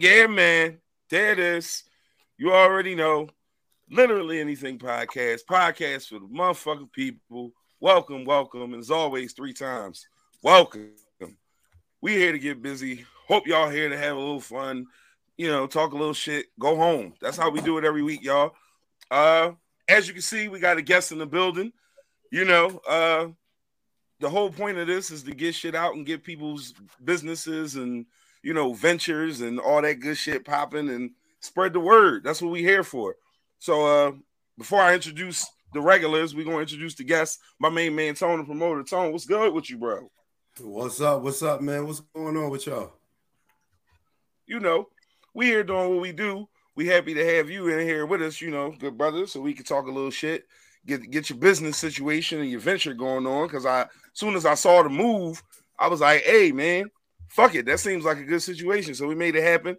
Yeah, man. There it is. You already know. Literally anything podcast. Podcast for the motherfucking people. Welcome, welcome. As always, three times. Welcome. We here to get busy. Hope y'all here to have a little fun. You know, talk a little shit. Go home. That's how we do it every week, y'all. Uh, as you can see, we got a guest in the building. You know, uh, the whole point of this is to get shit out and get people's businesses and you know ventures and all that good shit popping and spread the word. That's what we here for. So uh before I introduce the regulars, we're gonna introduce the guests. My main man Tone, the promoter. Tone, what's good with you, bro? What's up? What's up, man? What's going on with y'all? You know, we here doing what we do. We happy to have you in here with us, you know, good brother, so we can talk a little shit, get get your business situation and your venture going on. Cause I as soon as I saw the move, I was like, hey man, fuck it. That seems like a good situation. So we made it happen.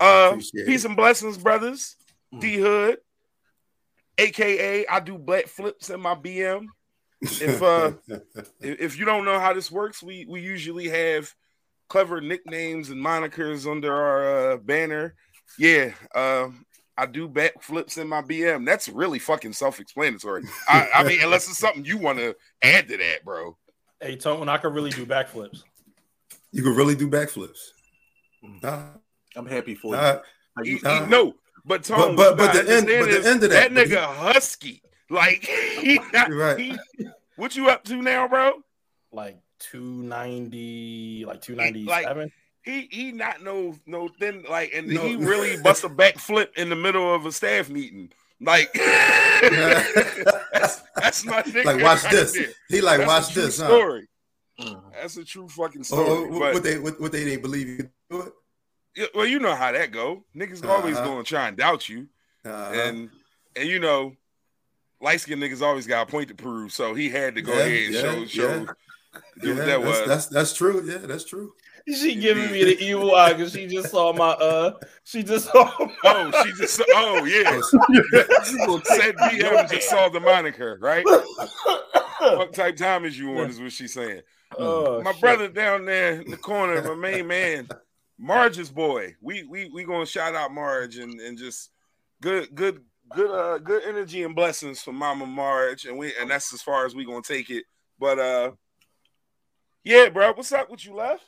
Uh peace and blessings, brothers. Mm. D Hood, aka I do black flips in my BM. If uh if you don't know how this works, we we usually have clever nicknames and monikers under our uh, banner. Yeah, uh, I do backflips in my BM. That's really fucking self-explanatory. I, I mean, unless it's something you want to add to that, bro. Hey, Tone, I can really do backflips. You can really do backflips. Mm. Nah. I'm happy for nah. you. Nah. no, but Tone, but but, but the end, but the end of that, that nigga he, husky, like he, right. He, what you up to now, bro? Like 290, like 297. Like, he he not no no thin like and no. he really bust a backflip in the middle of a staff meeting. Like that's, that's my nigga. Like watch right this. There. He like that's watch this. Story. Huh? That's a true fucking oh, oh, story. Oh, what, they what, what, they didn't believe you could do it. Yeah, well, you know how that go. Niggas uh-huh. always going to try and doubt you, uh-huh. and and you know, light skinned niggas always got a point to prove. So he had to go yeah, ahead and yeah, show show. Yeah. that that's, was. That's that's true. Yeah, that's true. She giving me the evil eye because she just saw my uh she just saw my... oh she just oh yeah said DM just saw the moniker right what type time is you on is what she's saying oh, my shit. brother down there in the corner my main man Marge's boy we we we gonna shout out Marge and and just good good good uh good energy and blessings for Mama Marge and we and that's as far as we gonna take it but uh yeah bro what's up with you left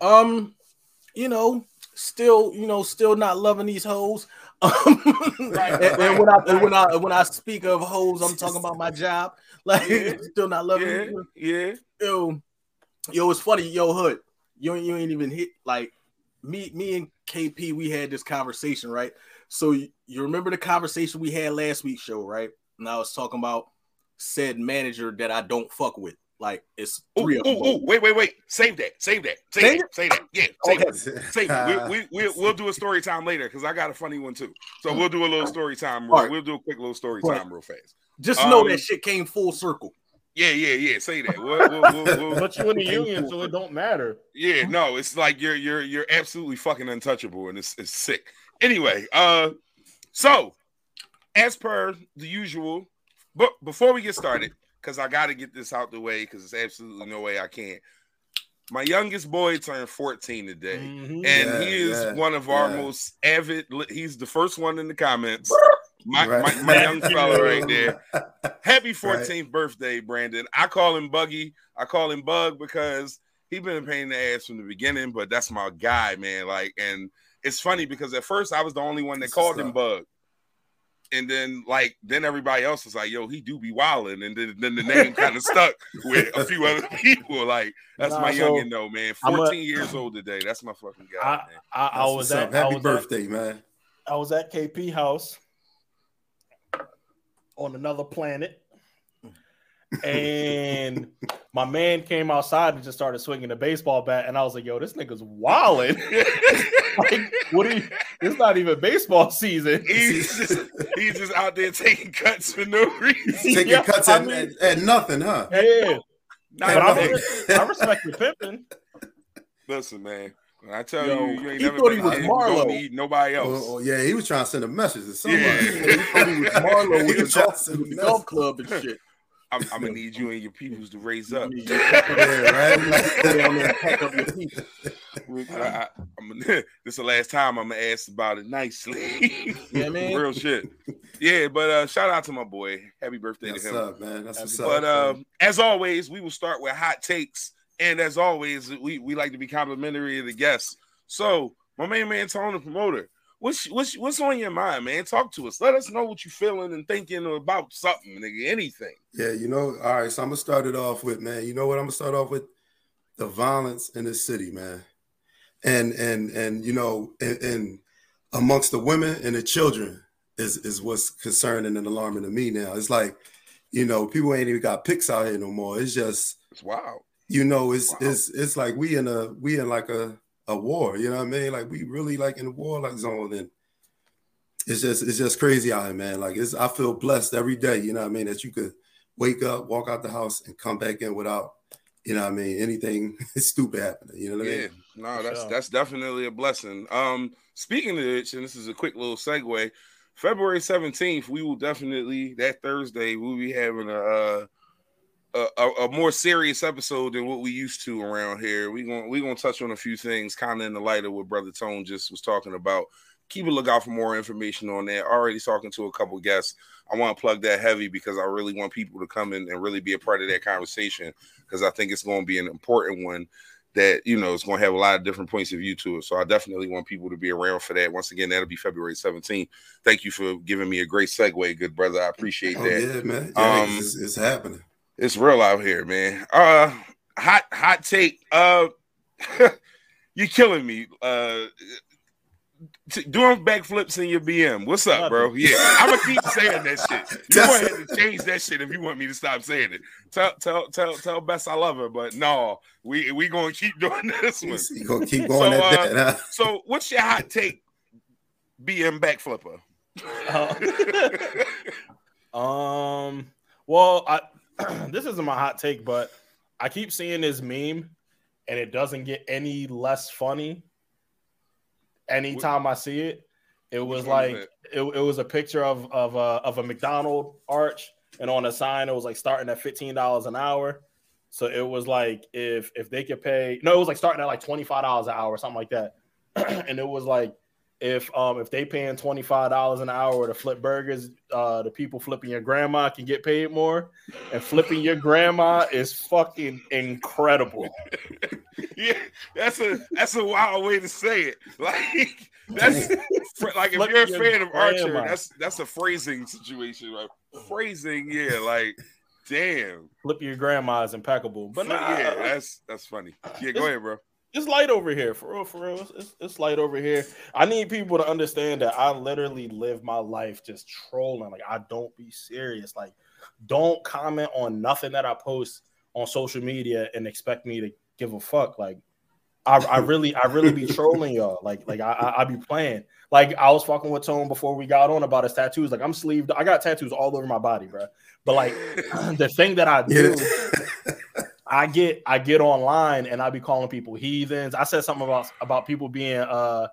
um, you know, still, you know, still not loving these hoes. Um, right, and, and, when I and when I when I speak of hoes, I'm talking about my job. Like, yeah, still not loving. Yeah, it. yeah. Yo, yo, it's funny. Yo, Hood, you you ain't even hit like me. Me and KP, we had this conversation, right? So you, you remember the conversation we had last week's show, right? And I was talking about said manager that I don't fuck with. Like it's three ooh, of them. Ooh, ooh, wait, wait, wait. Save that. Save that. Save, save that. Save that. Yeah. Save okay. it. Save it. We, we, we, we'll do a story time later because I got a funny one too. So we'll do a little story time. Real, right. We'll do a quick little story right. time real fast. Just um, know that shit came full circle. Yeah, yeah, yeah. Say that. We'll, we'll, we'll, but you in the union, so it don't matter. Yeah, no, it's like you're you're you're absolutely fucking untouchable, and it's it's sick. Anyway, uh, so as per the usual, but before we get started, because I got to get this out the way because there's absolutely no way I can't. My youngest boy turned 14 today, mm-hmm. and yeah, he is yeah, one of yeah. our most avid. He's the first one in the comments. My, right. my, my, young fella right there. Happy 14th right. birthday, Brandon. I call him Buggy. I call him Bug because he been a pain in the ass from the beginning, but that's my guy, man. Like, and it's funny because at first I was the only one that called him Bug and then like then everybody else was like, "Yo, he do be wilding," and then, then the name kind of stuck with a few other people. Like that's nah, my so youngin' though, man. Fourteen a, years old today. That's my fucking guy. I, man. I, I was at happy was birthday, at, man. I was at KP house on another planet, and my man came outside and just started swinging a baseball bat, and I was like, "Yo, this nigga's wilding." like, what are you? It's not even baseball season. He's just he's just out there taking cuts for no reason. Taking yeah, cuts at, mean, at, at, nothing, huh? Yeah. But I, I respect the pimping. Listen, man. When I tell Yo, you, you ain't he never thought he was Marlo. Need nobody else. Oh, oh, yeah, he was trying to send a message to somebody. Yeah. he thought he was Marlo with the golf club and shit. I'm, I'm, gonna need you and your peoples to raise up. yeah, right. I, I'm this is the last time I'm gonna ask about it nicely. yeah, man. Real shit. Yeah, but uh shout out to my boy. Happy birthday That's to him. Up, man. That's what's but up, uh, as always, we will start with hot takes. And as always, we, we like to be complimentary of the guests. So, my main man, Tony the promoter, what's what's what's on your mind, man? Talk to us. Let us know what you're feeling and thinking about something, nigga. Anything. Yeah, you know. All right, so I'm gonna start it off with, man. You know what? I'm gonna start off with the violence in the city, man, and and and you know, and, and amongst the women and the children is is what's concerning and alarming to me now. It's like, you know, people ain't even got pics out here no more. It's just it's wild. You know, it's wow. it's it's like we in a we in like a a war. You know what I mean? Like we really like in a war like zone, and it's just it's just crazy out here, man. Like it's I feel blessed every day. You know what I mean? That you could wake up, walk out the house, and come back in without you know what I mean anything stupid happening. You know what I mean? yeah. mean? No, that's sure. that's definitely a blessing. Um, speaking of which, and this is a quick little segue. February 17th, we will definitely that Thursday we'll be having a uh, a, a, more serious episode than what we used to around here. We're gonna we gonna touch on a few things kind of in the light of what Brother Tone just was talking about. Keep a lookout for more information on that. Already talking to a couple guests. I want to plug that heavy because I really want people to come in and really be a part of that conversation because I think it's going to be an important one that you know it's going to have a lot of different points of view to it. So I definitely want people to be around for that. Once again, that'll be February 17th. Thank you for giving me a great segue, good brother. I appreciate oh, that. Yeah, man. Yeah, um, it's, it's happening. It's real out here, man. Uh hot hot take. Uh you're killing me. Uh t- doing backflips in your BM. What's up, bro? Yeah, I'm gonna keep saying that shit. You want to change that shit if you want me to stop saying it. Tell tell tell tell Bess I love her, but no, we we gonna keep doing this one. You gonna keep going so, uh, that, huh? so what's your hot take? BM backflipper. Uh, um. Well, I this isn't my hot take, but I keep seeing this meme and it doesn't get any less funny anytime I see it. It was like it, it, was a picture of of a, of a McDonald arch, and on the sign it was like starting at fifteen dollars an hour. So it was like if if they could pay no, it was like starting at like twenty five dollars an hour or something like that, and it was like if um if they paying twenty five dollars an hour to flip burgers, uh the people flipping your grandma can get paid more, and flipping your grandma is fucking incredible. yeah, that's a that's a wild way to say it. Like that's like if you're a fan of grandma. Archer, that's that's a phrasing situation. Like phrasing, yeah, like damn. Flip your grandma is impeccable, but nah, yeah, that's that's funny. Yeah, go ahead, bro it's light over here for real for real. It's, it's, light over here. I need people to understand that i literally live my life just trolling. Like i don't be serious. Like don't comment on nothing that i post on social media and expect me to give a fuck. Like i, I really i really be trolling y'all. Like like I, I, I be playing. Like i was fucking with tone before we got on about his tattoos. Like i'm sleeved. I got tattoos all over my body bro but like the thing that i do I get I get online and I be calling people heathens. I said something about about people being uh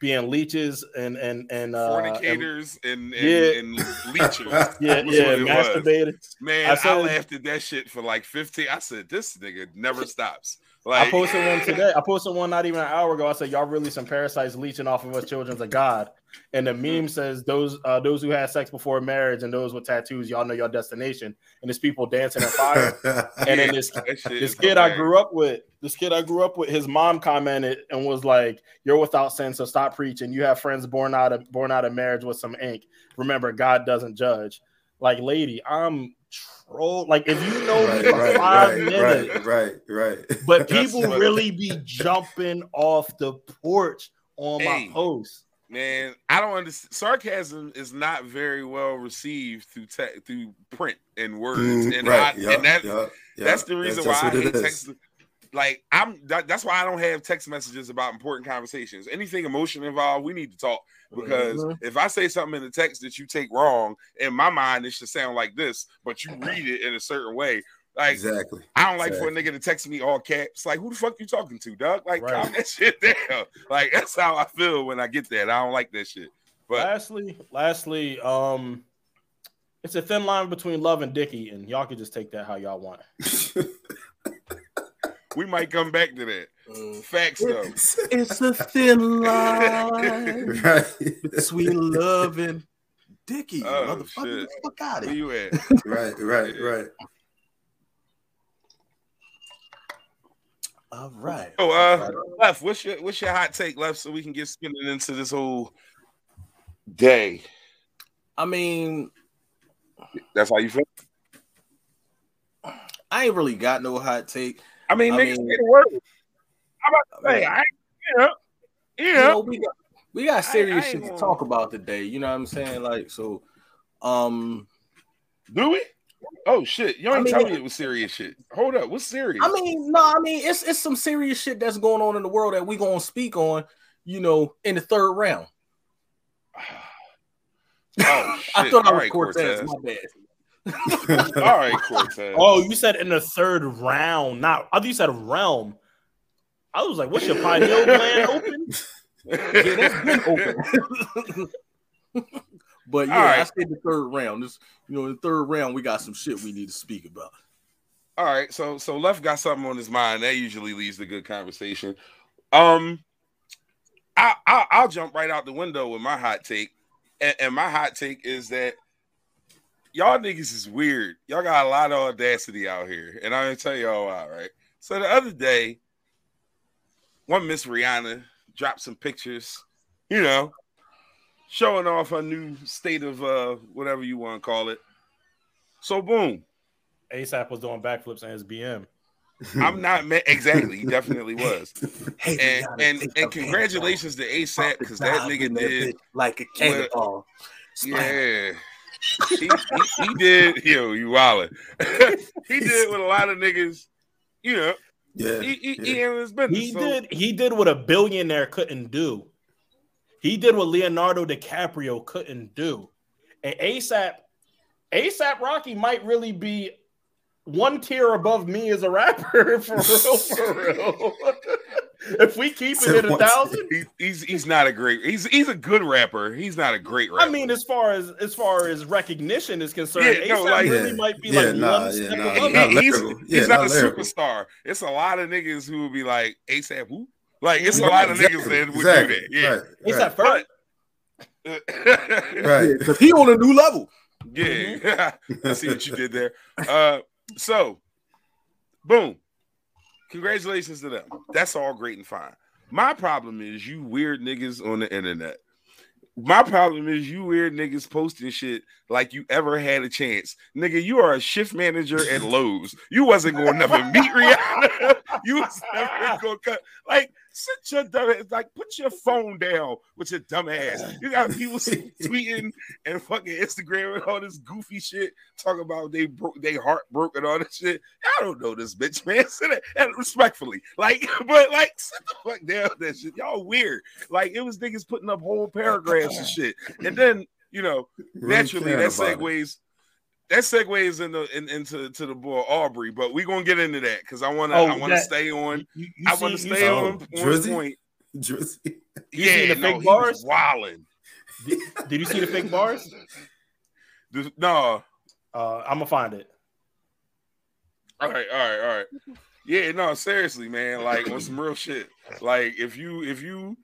being leeches and and and uh, fornicators and, and, and, yeah. and leechers. yeah, yeah, masturbators. Man, I, said, I laughed at that shit for like 15. I said, this nigga never stops. Like, I posted one today. I posted one not even an hour ago. I said, "Y'all really some parasites leeching off of us, children of God." And the meme says, "Those uh, those who had sex before marriage and those with tattoos, y'all know your destination." And it's people dancing in fire. and then this this kid I grew up with, this kid I grew up with, his mom commented and was like, "You're without sin, so stop preaching. You have friends born out of born out of marriage with some ink. Remember, God doesn't judge." Like, lady, I'm troll. Like if you know right, me for right, five right, minutes, right, right, right. But people really be jumping off the porch on hey, my post. Man, I don't understand. Sarcasm is not very well received through te- through print and words, mm, and, I, yeah, and that, yeah, yeah. that's the reason that's why I hate text. Like I'm, that, that's why I don't have text messages about important conversations. Anything emotion involved, we need to talk because mm-hmm. if I say something in the text that you take wrong, in my mind it should sound like this, but you read it in a certain way. Like exactly. I don't like exactly. for a nigga to text me all caps. Like, who the fuck you talking to, Doug? Like, right. calm that shit down. Like, that's how I feel when I get that. I don't like that shit. But lastly, lastly, um, it's a thin line between love and dicky, and y'all can just take that how y'all want. we might come back to that. Mm. Facts though. It's a thin line right, between love and Dicky. Oh, motherfucker, shit. get the fuck out of Where here. you at? right, right, right. All right. Oh, uh, left. What's your what's your hot take left so we can get spinning into this whole day? I mean, That's how you feel. I ain't really got no hot take. I mean, I niggas mean- the word. I'm about to say, I, you know, you know, we got we got serious I ain't shit to talk about today. You know what I'm saying? Like, so, um, do we? Oh shit! You I ain't mean- tell me it was serious shit. Hold up, what's serious? I mean, no, I mean, it's it's some serious shit that's going on in the world that we gonna speak on. You know, in the third round. oh shit! I thought I was right, Cortez. Cortez. My bad. All right, Cortez. Oh, you said in the third round. Not I thought you said realm. I was like, what's your pineal gland open? Yeah, that's been open. But yeah, right. I said the third round. This, you know, in the third round, we got some shit we need to speak about. All right, so so left got something on his mind. That usually leads to good conversation. Um, I, I I'll jump right out the window with my hot take, and, and my hot take is that y'all niggas is weird. Y'all got a lot of audacity out here, and I'm gonna tell y'all why. Right. So the other day, one Miss Rihanna dropped some pictures, you know, showing off her new state of uh whatever you want to call it. So boom. ASAP was doing backflips in his BM. I'm not ma- exactly. He definitely was. Hey, And and and congratulations to ASAP because that nigga did. like a cannonball. Yeah. He, he, he did. Yo, you wildin'. he did what a lot of niggas. You know, Yeah, he he, yeah. he his business. He so- did he did what a billionaire couldn't do. He did what Leonardo DiCaprio couldn't do. And ASAP, ASAP Rocky might really be one tier above me as a rapper for real, for real. if we keep it at a One thousand, He, he's he's not a great. He's he's a good rapper. He's not a great rapper. I mean, as far as as far as recognition is concerned, Yeah, no, ASAP like- really Yeah. might be Yeah, like nah, one yeah, step nah, above He- he's, lyrical. he's not, not a superstar. It's a lot of niggas who will be like ASAP. Who? Like it's a Right, lot of exactly, niggas that would exactly, do that. Yeah. Right, ASAP right, first. right. Because he on a new level. Yeah, I see what you did there. Uh, so, boom, congratulations to them. That's all great and fine. My problem is you weird niggas on the internet. My problem is you weird niggas posting shit like you ever had a chance. Nigga, you are a shift manager at Lowe's. You wasn't gonna never meet Rihanna. You was never gonna cut. Like, sit your dumb ass, like put your phone down with your dumb ass. You got people tweeting and fucking Instagram and all this goofy shit, talking about they broke they heart broke and all this shit. I don't know this bitch, man. Sit it and respectfully. Like, but like sit the fuck down with that shit. Y'all weird. Like it was niggas putting up whole paragraphs and shit. And then, you know, Really naturally that segues that segues in the in, into to the boy Aubrey, but we're gonna get into that because I wanna Oh, I wanna that- stay on You, you I wanna you stay see- Oh, on, on Drizzy? point. Drizzy. You yeah, seen the no, fake he bars? was wilding. Did you see the fake bars? No, Uh, I'm gonna find it. All right, all right, all right. Yeah, no, seriously, man. Like on some real shit. Like if you if you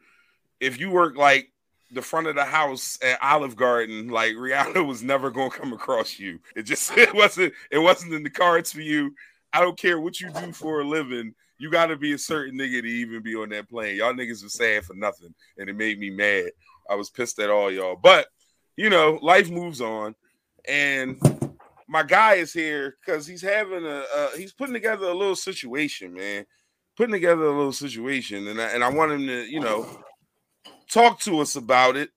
if you work like the front of the house at Olive Garden, like Rihanna was never gonna come across you. It just it wasn't it wasn't in the cards for you. I don't care what you do for a living. You got to be a certain nigga to even be on that plane. Y'all niggas was saying for nothing, and it made me mad. I was pissed at all y'all, but you know, life moves on, and my guy is here because he's having a uh, he's putting together a little situation, man. Putting together a little situation, and I, and I want him to, you know, talk to us about it.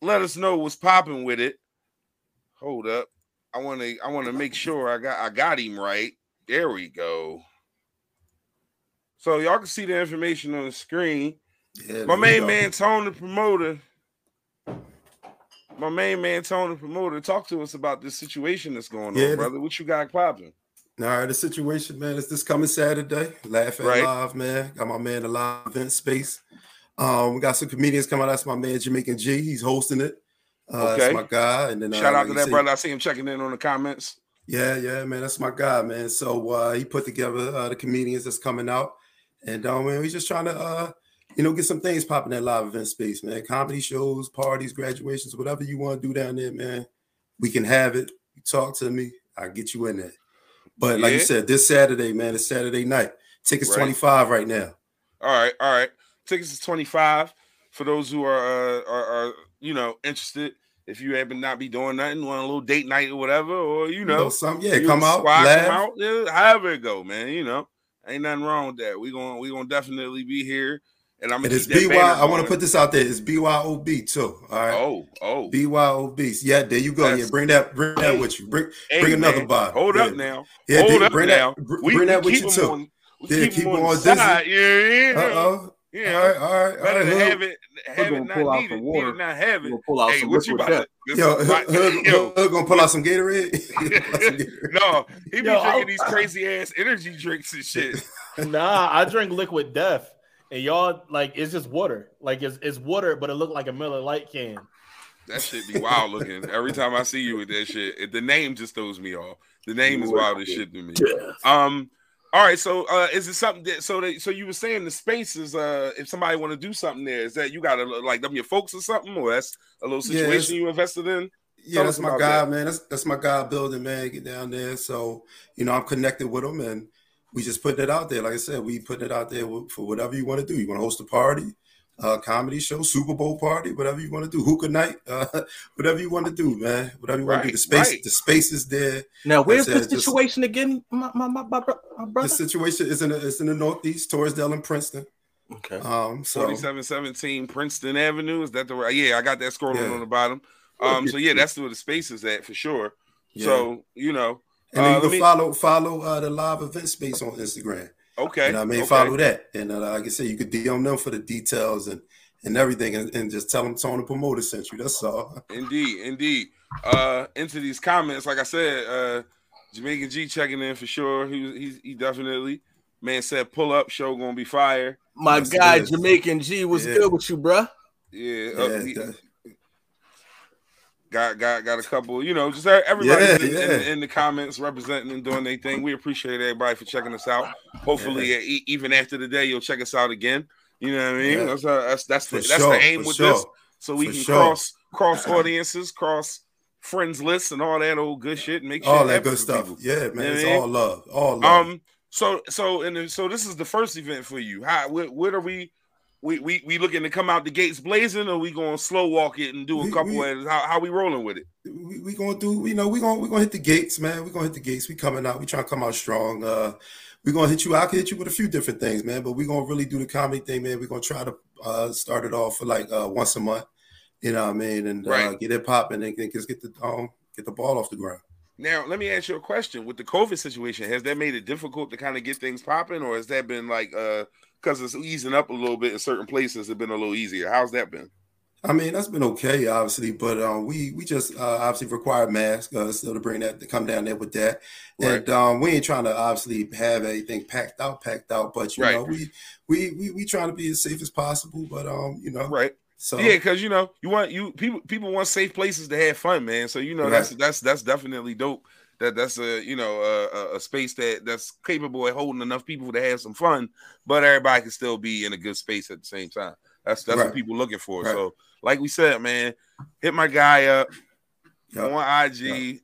Let us know what's popping with it. Hold up, I want to I want to make sure I got I got him right. There we go. So y'all can see the information on the screen. Yeah, My main go. man, Tone the promoter. My main man, Tone the promoter, talk to us about this situation that's going Yeah, on, brother. What you got popping? All right, the situation, man, is this coming Saturday. Laugh at Right. live, man. Got my man the live event space. Um, we got some comedians coming out. That's my man Jamaican G. He's hosting it. Uh, Okay. That's my guy. And then uh, Shout out to that say- brother. I see him checking in on the comments. Yeah, yeah, man, that's my guy, man. So uh, he put together uh, the comedians that's coming out, and um, man, he's just trying to, uh, you know, get some things popping that live event space, man. Comedy shows, parties, graduations, whatever you want to do down there, man. We can have it. You talk to me, I get you in there. But like you said, this Saturday, man, it's Saturday night. Tickets Right. twenty five right now. All right, all right. Tickets is 25 for those who are uh, are, are you know interested. If you happen not not be doing nothing, want a little date night or whatever, or you know, some yeah, come out, squad laugh. come out, yeah, however it go, man. You know, ain't nothing wrong with that. We gonna we gonna definitely be here, and I'm it's keep BY. I want to put this out there. It's BYOB too. All right. Oh, oh, BYOB. Yeah, there you go. That's- yeah, bring that, bring that Hey. with you. Bring, Hey, bring another bottle. Hold yeah. up now. Yeah, hold dude, up bring now. that. br- We, bring we that with you you too. On, we Yeah, keep, keep on on. Yeah, yeah. Uh oh. Yeah. All right, all right, all Better right. to Hood- have it, have gonna it pull not out needed, some water. needed not have it. We'll pull out Hey, some what you liquid about to? Yo, Hood, Hood- yo, Hood- Hood gonna pull out some Gatorade. Out some Gatorade. No, he be Yo, drinking I'll- these crazy ass energy drinks and shit. Nah, I drink liquid death, and y'all like it's just water. Like it's it's water, but it looked like a Miller Lite can. That shit be wild looking. Every time I see you with that shit, it- the name just throws me off. The name is wild as shit to me. Um. All right. So, uh, is it something that so that so you were saying the space is uh if somebody want to do something there, is that you got to like them your folks or something, or that's a little Yeah, situation you invested in? Yeah, Tell that's my guy, that. man. That's that's my guy building, man. Get down there. So, you know, I'm connected with him and we just putting it out there. Like I said, we putting it out there for whatever you want to do. You want to host a party, uh, comedy show, Super Bowl party, whatever you want to do, hookah night, uh, whatever you want to do, man. Whatever you want to do. The space, right. the space is there. Now, where's That's the it, just- situation again, my my my, my, bro- my The situation is in the, it's in the Northeast, Torresdale and Princeton. Okay. Um, so Forty-seven seventeen Princeton Avenue. Is that the right? Yeah, I got that scrolling Yeah. on the bottom. Um. So yeah, that's where the space is at for sure. yeah. So you know. and then uh, you can me- follow follow uh, the live event space on Instagram. Okay. And I mean, okay. follow that. And uh, like I said, you could DM them for the details and and everything, and, and just tell them Tony the Promoter sent you. That's all. Indeed, indeed. Uh, into these comments, like I said, uh, Jamaican G checking in for sure. He was, he, he definitely man said pull up show gonna be fire. My Yes, guy. Jamaican G was Yeah. good with you, bruh. Yeah, Yeah, uh, he- that- got got got a couple. You know, just everybody Yeah, in, in- yeah. in the comments representing and doing their thing. We appreciate everybody for checking us out. Hopefully, e- even after the day, you'll check us out again. You know what I mean? Yeah. That's uh, that's that's the, that's sure, the aim with sure. this, so we For can sure. cross cross audiences, cross friends lists, and all that old good shit. Make sure all that good stuff. people. Yeah, man. Yeah, it's man. all love. All love. Um. So so and so this is the first event for you. How what, what are we? We, we we looking to come out the gates blazing, or we going to slow walk it and do a We- couple? we- of, how how we rolling with it? we, we gonna do, you know, we gonna we gonna hit the gates, man. We gonna hit the gates. We coming out. We trying to come out strong. Uh, we gonna hit you. I can hit you with a few different things, man. But we gonna really do the comedy thing, man. We gonna try to uh, start it off for like uh, once a month. You know what I mean? And uh, Right. get it popping and, and just get the um get the ball off the ground. Now, let me ask you a question. With the COVID situation, has that made it difficult to kind of get things popping, or has that been like uh because it's easing up a little bit in certain places, it's been a little easier? How's that been? I mean, that's been okay, obviously, but um, we we just uh, obviously require masks uh, still to bring that to come down there with that, Right. and um, we ain't trying to obviously have everything packed out, packed out, but you Right. know, we we we we trying to be as safe as possible, but um, you know, Right. so Yeah, because you know, you want you people people want safe places to have fun, man. So you know that's that's that's definitely dope. That that's a you know a, a- a space that that's capable of holding enough people to have some fun, but everybody can still be in a good space at the same time. That's that's what Right. people looking for. Right. So, like we said, man, hit my guy up Yup. on IG.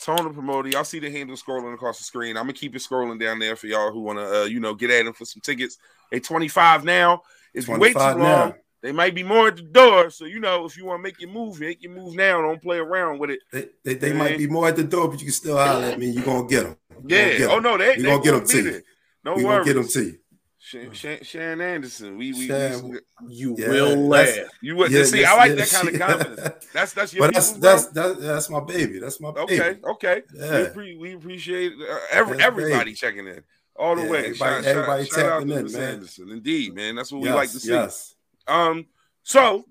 Tone the promoter. Y'all see the handle scrolling across the screen. I'm gonna keep it scrolling down there for y'all who wanna, uh, you know, get at him for some tickets. They 25 now. You wait too long, now. They might be more at the door. So you know, if you want to make your move, make your move now. Don't play around with it. They, they, they might be more at the door, but you can still holler at me. You're gonna get them. Yeah. Oh no, they We they gonna get gonna 'em be to you. there. No we gonna get them worries. to you. Shan, Shan, Shan Anderson. We we, Shan- we You Yeah, will laugh. you would Yeah, see. yes, I like yeah, that kind of confidence. That's that's your. But that's people, bro? that's that's that's my baby. That's my baby. Okay. We, Yeah. appre- we appreciate uh, every, everybody baby. checking in all the Yeah, way. everybody- Shout, everybody shout, shout out tapping to in, Miss man. Anderson. Indeed, man. That's what we like to see. Yes. Um, so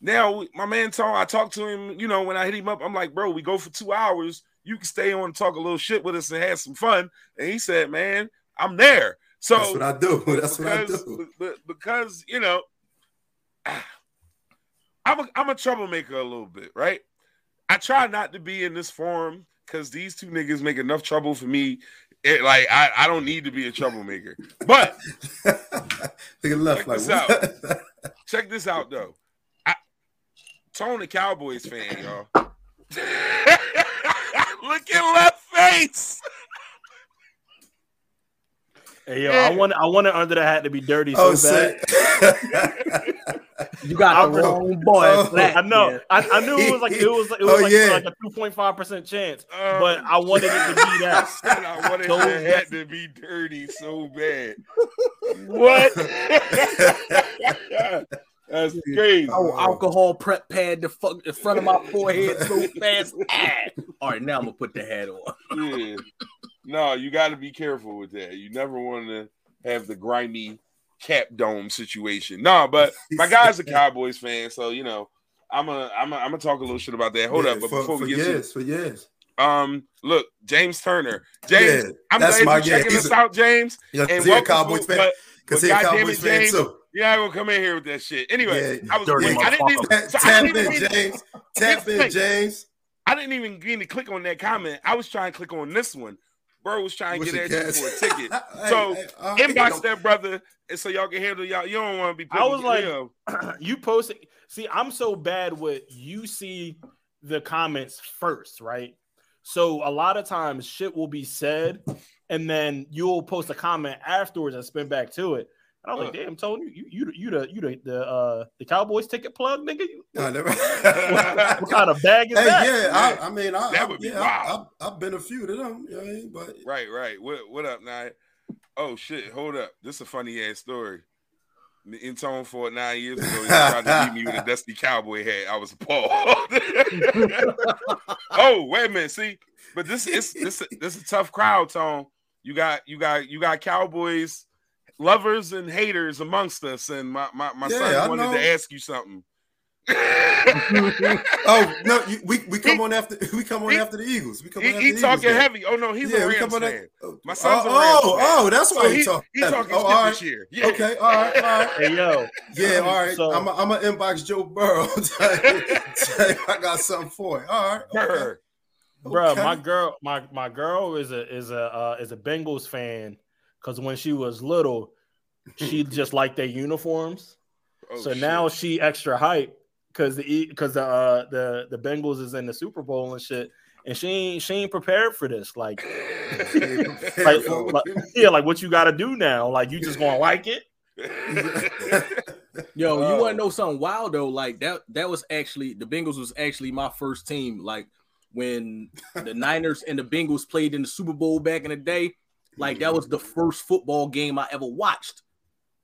now my man Tom, I talked to him, you know, when I hit him up, I'm like, bro, we go for two hours. You can stay on and talk a little shit with us and have some fun. And he said, Man, I'm there. So That's what I do. That's what I because, do. be- be- because you know, I'm a, I'm a troublemaker a little bit, right? I try not to be in this forum because these two niggas make enough trouble for me. It, like I, I don't need to be a troublemaker. But Nigga left like what? check this out though. I, Tone the Cowboys fan, y'all. Look at left face. Hey, yo, I want I want wanted under the hat to be dirty so oh, bad. Say. You got I the really- wrong boy. Oh. I know. man. I, I knew it was like it was it was Oh, like, yeah. like a two point five percent chance, Um, but I wanted it to be that. said I wanted Those the hat to be dirty so bad. What? That's crazy. Oh, alcohol prep pad the fuck in front of my forehead so fast. Ah. All right, now I'm gonna put the hat on. Yeah. No, you got to be careful with that. You never want to have the grimy cap dome situation. No, but my guy's a Cowboys fan, so you know, I'm a I'm a, I'm gonna talk a little shit about that. Hold Yeah, up, but for, before for we get years, for years. to um, look, James Turner, James, Yeah, I'm that's glad my you're yeah. checking He's us a- out, James. Yeah, And 'cause he a welcome Cowboys to- fan. Because but he a Cowboys it, fan too. You're not gonna come in here with that shit. Anyway, Yeah, I was dirty wait, I didn't even Tap, so I tap didn't in, even mean- James. Tap in, James. I didn't even mean to click on that comment. I was trying to click on this one. Bro was trying to get your at you for a ticket. Hey, So, hey, uh, Inbox that brother, and so y'all can handle y'all. You don't want to be. I was like- you know, you posted. See, I'm so bad with you see the comments first, right? So a lot of times shit will be said, and then you'll post a comment afterwards and spin back to it. And I was like, Uh. "Damn, Tony, you you you the you the the uh the Cowboys ticket plug, nigga. You- No, never. What, what kind of bag is Hey, that?" yeah, Yeah. I, I mean, I, that would be yeah, wild. I, I, I've been a few to them, you know what I mean? But right, right. What what up, now? Oh shit, hold up. This is a funny ass story. In tone for nine years ago, he tried to beat me with a dusty cowboy hat. I was appalled. oh, wait a minute. See, but this is this this is a tough crowd, Tone. You got you got you got cowboys lovers and haters amongst us, and my my, my Yeah, son I wanted know. to ask you something. oh no, you, we we come He- on after we come on he- after the Eagles. We come he on after he the talking Eagles, man. heavy. Oh no, he's yeah, a we Rams come on fan. after, My son's a oh, Rams oh, fan. oh, that's why So he, he, talking. he talking oh, shit all this year. Yeah. Okay, all right, all right. Hey yo, Yeah, all right. So- I'm I'm gonna inbox Joe Burrow. Tell him- tell him I got something for it. All right, okay. Brr. Bro, Okay. my girl, my my girl is a is a uh, is a Bengals fan because when she was little, she just liked their uniforms. Oh, so shit. now she extra hype because the because the uh, the the Bengals is in the Super Bowl and shit, and she ain't she ain't prepared for this. Like, like, like yeah, like what you got to do now? Like you just gonna like it? Yo, you want to know something wild though? Like that that was actually the Bengals was actually my first team. Like when the Niners and the Bengals played in the Super Bowl back in the day, like that was the first football game I ever watched.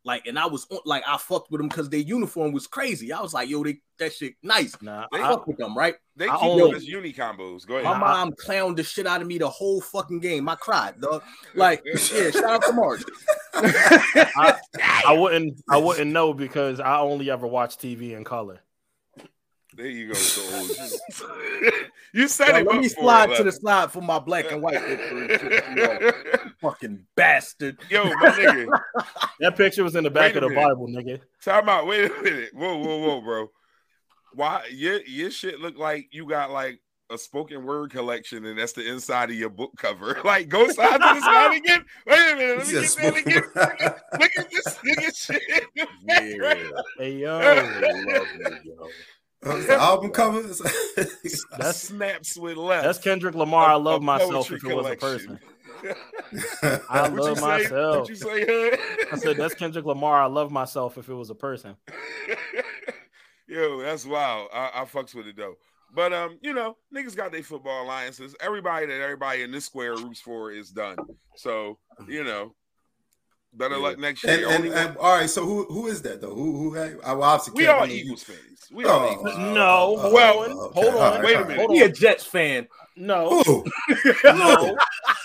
Like, and I was on, like, I fucked with them because their uniform was crazy. I was like, yo, they that shit nice. Nah, They I I, fuck with them, right? They I keep only- those uni combos. Go ahead. My ahead. mom clowned the shit out of me the whole fucking game. I cried, dog. Like, yeah, shout out to Marge. I wouldn't I wouldn't know because I only ever watch TV in color. There you go. So you said Yo, it. let me slide to the slide for my black and white. picture. fucking bastard. Yo, my nigga. That picture was in the back of the minute. Bible, nigga. Time out. Wait a minute. Whoa, whoa, whoa, bro. Why your your shit look like you got like a spoken word collection, and that's the inside of your book cover. Like, go side to the side again. Wait a minute. Let me get that again. Look at this nigga shit. background. Hey yo, Uh, the album cover. That's- snaps with left. that's Kendrick Lamar. I A- love myself if it was a person. I What'd love you say? myself. What'd you say? Hood? I said that's Kendrick Lamar. I love myself if it was a person. Yo, that's wild. I, I fucks with it though. But um, you know, niggas got their football alliances. Everybody that everybody in this square roots for is done. So you know, better Yeah. luck next and, year. and, Only and all right, so who who is that though? Who who? Had, I obviously we can't all you- Eagles fans. We all Oh, Eagles. Oh, no, oh, hold well, on, okay, hold on. right, Wait a all right. minute. Hold He a. Jets fan. No, Who? no,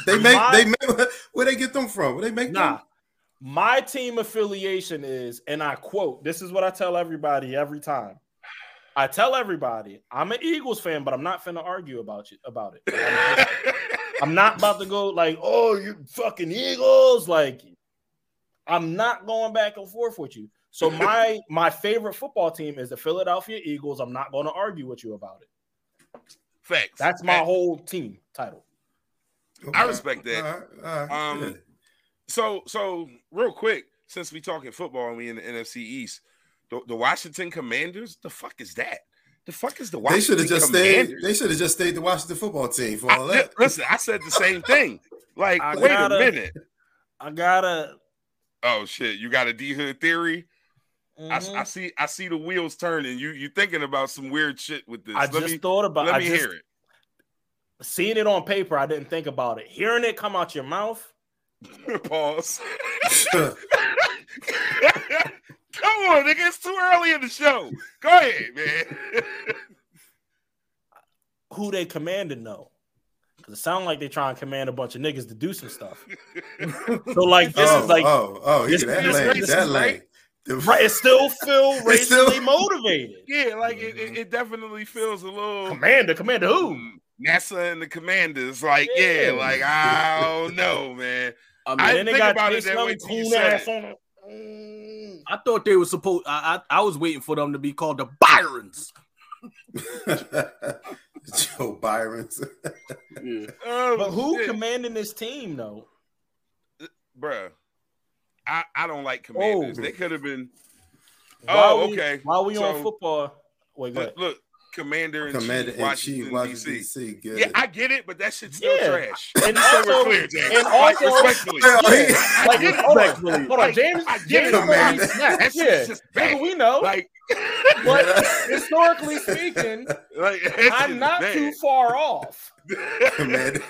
They make My- they make where they get them from? Where they make nah. them? My team affiliation is, and I quote, this is what I tell everybody every time. I tell everybody, I'm an Eagles fan, but I'm not finna argue about you about it. I'm, just- I'm not about to go like, oh, you fucking Eagles. Like, I'm not going back and forth with you. So my my favorite football team is the Philadelphia Eagles. I'm not going to argue with you about it. Facts. That's my And whole team title. I respect that. All right, all right, Um, yeah. So, so real quick, since we talking football and we in the NFC East, the, the Washington Commanders, the fuck is that? The fuck is the They Washington should have just stayed. They should have just stayed the Washington football team for I- all that. listen, I said the same thing. Like, I wait gotta- a minute. I gotta. Oh shit, you got a D Hood theory? I, Mhm. I see. I see the wheels turning. You you thinking about some weird shit with this? I let just me thought about. let I me just, hear it. Seeing it on paper, I didn't think about it. Hearing it come out your mouth, Pause. Come on, nigga. It's too early in the show. Go ahead, man. who they commanded know. Cause it sounds like they try and command a bunch of niggas to do some stuff. so like this oh, is like oh, oh, this- yeah, that this- lane, this that is lane. right. The- right, it still feel It's still- racially motivated. yeah, like it, it, it definitely feels a little Commander, commander who? Mm, NASA and the commanders. Like, yeah, Yeah. like I don't know, man. I mean, I didn't then think got about Jay it that way till you coon said ass on it. Mm. I thought they were supposed. I, I I was waiting for them to be called the Byrons. Joe Byron's. Yeah. Oh, But who shit. commanding this team though? bruh? I, I don't like oh. commanders. Oh. They could have been. While Oh, we- okay. While we So- on football, wait. Look, look commander in Commander chief, in Washington, Chief, Washington D.C. D.C. Good. Yeah, I get it, but that shit's still Yeah. trash. And Just so we're also- clear, James. and like, also- respectfully. Yeah, I Like, hold on, respectfully. hold on, James. I get James it, gonna man. be snapped. That shit's Yeah, just Nigga, bad. we know. Like, but historically speaking, like I'm not bad. too far off. Commander.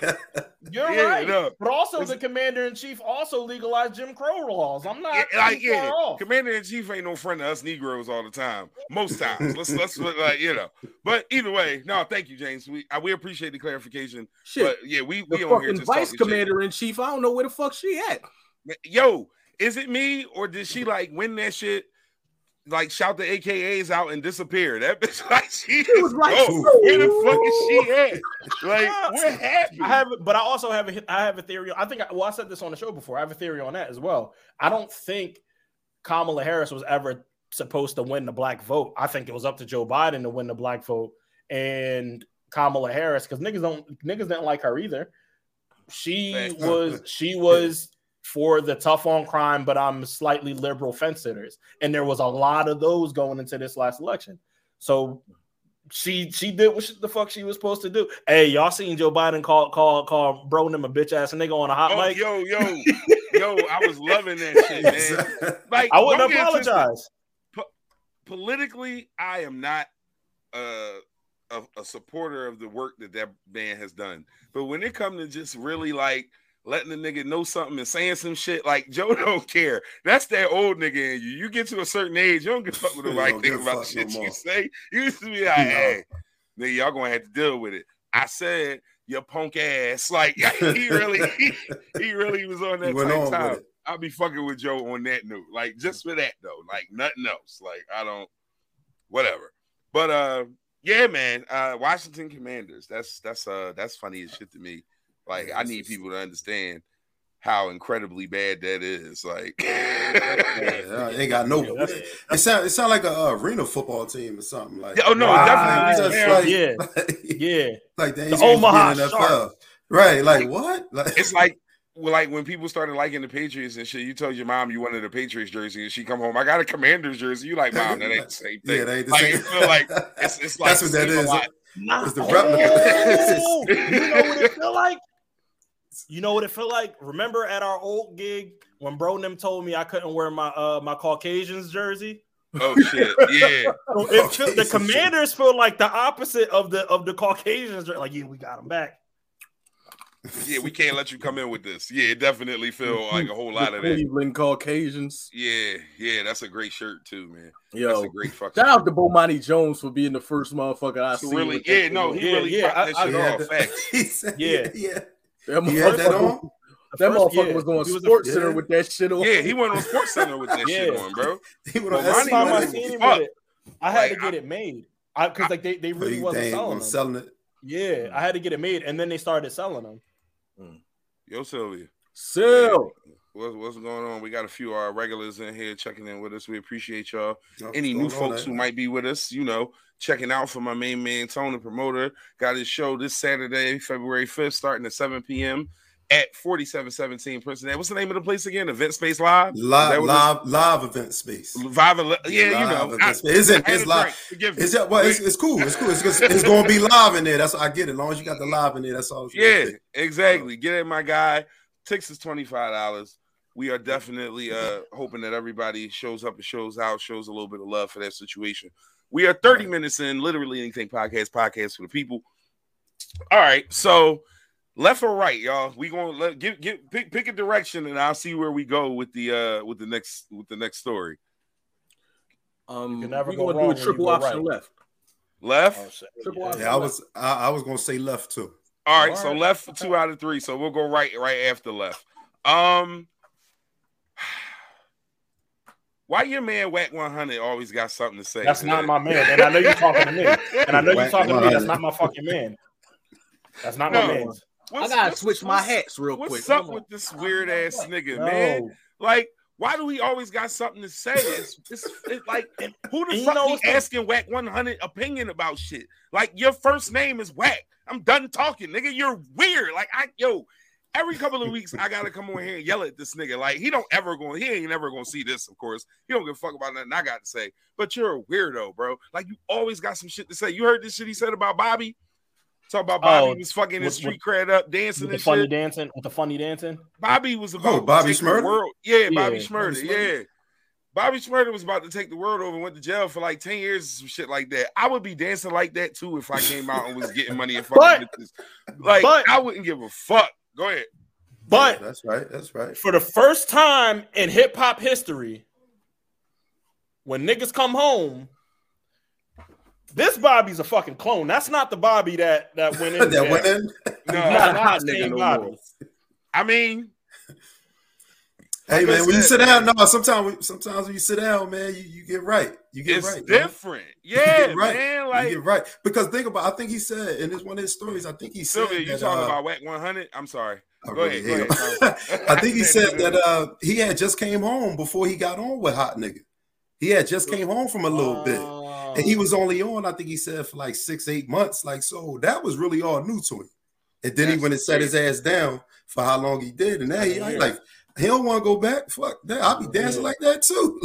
You're Yeah, right. no. But also, It's- the commander in chief also legalized Jim Crow laws. I'm not Yeah, too like far yeah, off. commander in chief ain't no friend of us Negroes all the time. Most times, let's let's like you know. But either way, no, thank you, James. We I, we appreciate the clarification. Shit. But yeah, we the we on here fucking just vice commander in chief. I don't know where the fuck she at. Yo, is it me or did she like win that shit? Like shout the AKAs out and disappear. That bitch like she She was like, where the fuck is she at? Like what happened? I have, but I also have a, I have a theory. I think, I, well, I said this on the show before. I have a theory on that as well. I don't think Kamala Harris was ever supposed to win the black vote. I think it was up to Joe Biden to win the black vote and Kamala Harris because niggas don't niggas didn't like her either. She was she was for the tough on crime, but I'm slightly liberal fence sitters, and there was a lot of those going into this last election. So she she did what she, the fuck she was supposed to do. Hey, y'all seen Joe Biden call call call bro him a bitch ass nigga on a hot Oh, mic? yo, yo, yo, I was loving that shit, man. Like I wouldn't don't get it twisted. apologize. politically, I am not uh, a, a supporter of the work that that man has done. But when it comes to just really like letting the nigga know something and saying some shit, like Joe don't care. That's that old nigga in you. You get to a certain age, you don't give fuck with You think give a about the shit no you say. You used to be like, No. hey, nigga, y'all gonna have to deal with it. I said your punk ass. Like he really, he, he really was on that type on time. I'll be fucking with Joe on that note. Like just for that though. Like nothing else. Like I don't whatever. But uh yeah, man. Uh Washington Commanders. That's that's uh that's funny as shit to me. Like Yeah, I need is- people to understand how incredibly bad that is. Like Yeah, ain't got no. Yeah, It sound it sound like a uh, arena football team or something like. Yeah, oh, no, it Like, definitely just is. like, Yeah. like, Yeah, like they The ain't supposed to be Omaha NFL. Sharks. Right? Like what? Like it's like well, like when people started liking the Patriots and shit, you told your mom you wanted a Patriots jersey and she come home, I got a Commanders jersey. You like, mom, that ain't the same thing. yeah, that ain't the same. it feel like it's, it's like That's what that is. same a Nah, It's the oh, you know what it feel like? You know what it felt like? Remember at our old gig when bro and them told me I couldn't wear my uh my Caucasians jersey? Oh shit, yeah. So it feel, the Caucasians commanders feel like the opposite of the of the Caucasians. Like, yeah, we got them back. Yeah, we can't let you come in with this. Yeah, it definitely feel like a whole lot The of that. Cleveland Caucasians. Yeah, yeah, that's a great shirt too, man. That's a great fucking. shout out shirt. to Bomani Jones for being the first motherfucker I So see. really, yeah, no, he Yeah, really yeah, popped that I- shit I- off. Facts. He said- Yeah. yeah. That He had that motherfucker- on. That First, motherfucker yeah, was going was Sports first- Center yeah. with that shit on. Yeah, he went on SportsCenter with that shit on, bro. He went Well, on Ronnie First time I was- seen him with it, I had Like, to get I- it made. I because like they, they really wasn't they selling them. selling it. Yeah, I had to get it made, and then they started selling them. Mm. Yo, Sylvia. Still, What's, what's going on? We got a few of our regulars in here checking in with us. We appreciate y'all. Yo, Any new going on, folks who might be with us, you know, checking out for my main man, Tony Promoter. Got his show this Saturday, February 5th, starting at 7 p.m. at 4717 Princeton. What's the name of the place again? Event Space Live? Live live live event space. Live, yeah, you know. I- It's, in, it's live. drink. Forgive me. It's just, well, it's, it's cool. It's cool. It's, it's, it's going to be live in there. That's I get it. As long as you got the live in there, that's all. Yeah, exactly. Get it, my guy. Tix is twenty five dollars. We are definitely uh hoping that everybody shows up and shows out, shows a little bit of love for that situation. We are thirty Right. minutes in, literally anything podcast, podcast for the people. All right, so left or right, y'all. We gonna let give give pick pick a direction, and I'll see where we go with the uh with the next with the next story. Um, can never we're go gonna wrong do a triple option right. left. Left. Oh, Yeah. Yeah, I was I, I was going to say left too. All right, All so right. left for two out of three. So we'll go right right after left. Um why your man Whack 100 always got something to say? That's to not my man, and I know you're talking to me, and I know you're Whack talking to me. That's not my fucking man. That's not No. my man. I gotta switch my hats real What's quick. What's up Hold on. with this weird ass nigga, No. man? Like, why do we always got something to say? It's, it's, it's like, who the you fuck know be asking Whack 100 opinion about shit? Like, your first name is Whack. I'm done talking, nigga. You're weird. Like, I, yo, every couple of weeks, I gotta come on here and yell at this nigga. Like, he don't ever going, he ain't never gonna see this, of course. He don't give a fuck about nothing I got to say. But you're a weirdo, bro. Like, you always got some shit to say. You heard this shit he said about Bobby? Talk about Bobby Oh, was fucking his with- street cred up, dancing With the and funny shit. dancing, with the funny dancing. Bobby was about Oh, to Bobby take the world. Yeah, Bobby Yeah. Shmurda. Bobby Yeah. Bobby Shmurda was about to take the world over and went to jail for like 10 years or some shit like that. I would be dancing like that too if I came out and was getting money and fucking But- bitches. Like but- I wouldn't give a fuck. Go ahead. But Yeah, that's right. That's right. for the first time in hip hop history, when niggas come home, this Bobby's a fucking clone. That's not the Bobby that that went in. that went in. No, Not Not a a hot same nigga no Bobby. more. I mean, Hey man, when you sit down, no, sometimes sometimes when you sit down, man, you, you get right. You get it's right. man. different. You Yeah, right. man. you Like get right. Because think about I think he said in this one of his stories, I think he said Sylvia, you that, talking uh, about Whack 100? I'm sorry. I Go really ahead, go ahead, I think he said that uh he had just came home before he got on with Hot Nigga. He had just came home from a little bit. Oh. And he was only on, I think he said, for like six, eight months. Like, so that was really all new to him. And then he went and sat his ass down for how long he did. And now he like, he don't want to go back. Fuck that. I'll be dancing Yeah. like that too.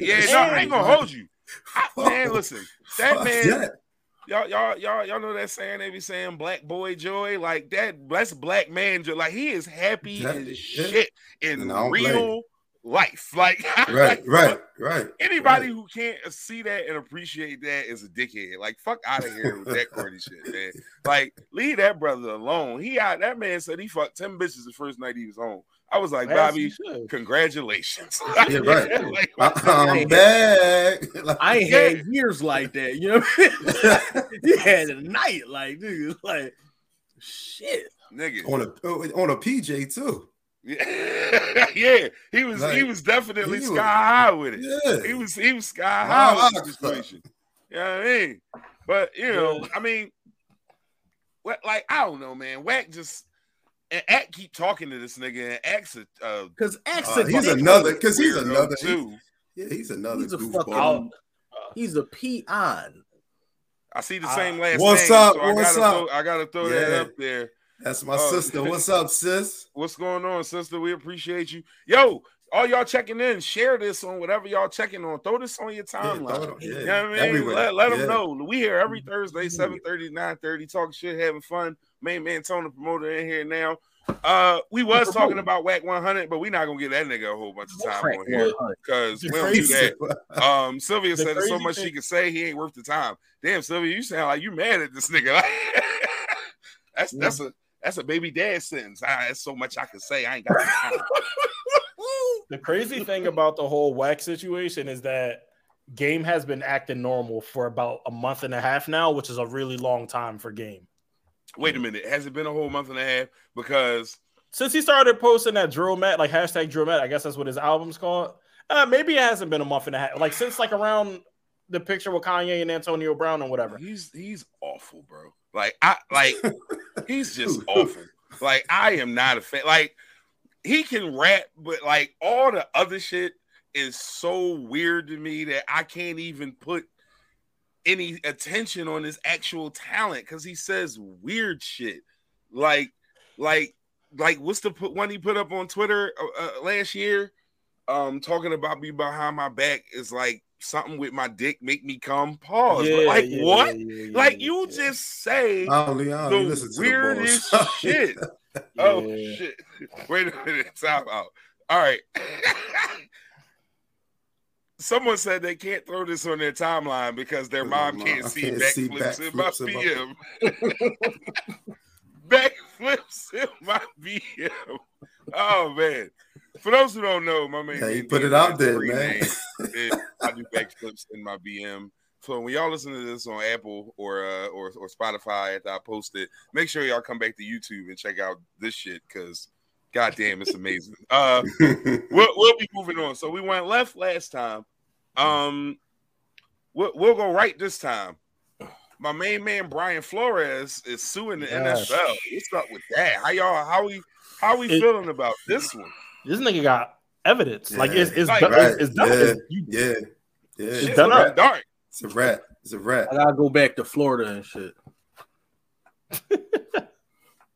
Yeah, no, I ain't gonna hold you. I- man, listen, that man, that. y'all, y'all, y'all, y'all know that saying they be saying black boy joy, like that. That's black man joy. Like he is happy That- as yeah. shit in And I don't blame real life. Like, Right, right, right. Anybody right. who can't see that and appreciate that is a dickhead. Like, fuck out of here with that corny shit, man. Like, leave that brother alone. He out. That man said he fucked ten bitches the first night he was home. I was like, As Bobby, congratulations. Yeah, right. Like, I'm back. Like, I ain't Yeah. had years like that. You know what I mean? you had a night like nigga, like shit. nigga. on a on a PJ too. Yeah, yeah. He was he was definitely he sky was- high with it. Yeah. He was he was sky Wow, high with the situation. You know what I mean? But you know, Yeah. I mean, what like I don't know, man. Whack just and Act keep talking to this nigga and Act's a uh, Cause Uh, he's another because he's another too. Yeah, he's another He's a goofball. fucking he's a peon. I see the Uh, same last what's name, up? so I gotta up? Throw, I gotta throw that up there. That's my Oh. sister. What's up, sis? What's going on, sister? We appreciate you. Yo, all y'all checking in, share this on whatever y'all checking on. Throw this on your Yeah, timeline. throw it on- You yeah, know what I mean? everywhere. Let, let them know. We here every Mm-hmm. Thursday, 7:30, 9:30, talking shit, having fun. Main man Tony promoter in here now. Uh, we was talking about Whack 100, but we not gonna get that nigga a whole bunch of time on here because we don't do that. Um, Sylvia said there's so much thing- she could say, he ain't worth the time. Damn, Sylvia, you sound like you mad at this nigga. that's that's a that's a baby dad sentence. Ah, that's so much I can say. I ain't got the crazy thing about the whole wax situation is that Game has been acting normal for about a month and a half now, which is a really long time for Game. Wait a minute, has it been a whole month and a half? Because Since he started posting that drill mat, like hashtag drill mat, I guess that's what his album's called. Uh, maybe it hasn't been a month and a half. Like since like around the picture with Kanye and Antonio Brown and whatever. he's he's awful, bro. Like I like he's just awful. Like I am not a fan. Like he can rap, but like all the other shit is so weird to me that I can't even put any attention on his actual talent because he says weird shit. Like, like, like, what's the one he put up on Twitter uh, uh, last year? Um, talking about me behind my back is like something with my dick make me come. Pause. Yeah, like yeah, what? yeah, yeah, like you yeah. just say I only, I only listen the weirdest the shit. Oh shit! Wait a minute. Time out. All right. Someone said they can't throw this on their timeline because their oh, mom can't I see can't backflips in my backflips in my- BM. backflips in my BM. Oh man! For those who don't know, my man, Yeah, Big put it out there, man. I do backflips in my BM. So when y'all listen to this on Apple or uh, or or Spotify after I post it, make sure y'all come back to YouTube and check out this shit because goddamn, it's amazing. Uh, we'll, we'll be moving on. So we went left last time. Um, we'll, we'll go right this time. My main man Brian Flores is suing the Yes. NFL. What's up with that? How y'all? How we? How we It- feeling about this one? This nigga got evidence. Like it's it's, Like, done- right. it's, it's done. Yeah. It's- you- yeah, yeah. It's Shit done up. dark. It's a wrap. It's a wrap. I gotta go back to Florida and shit.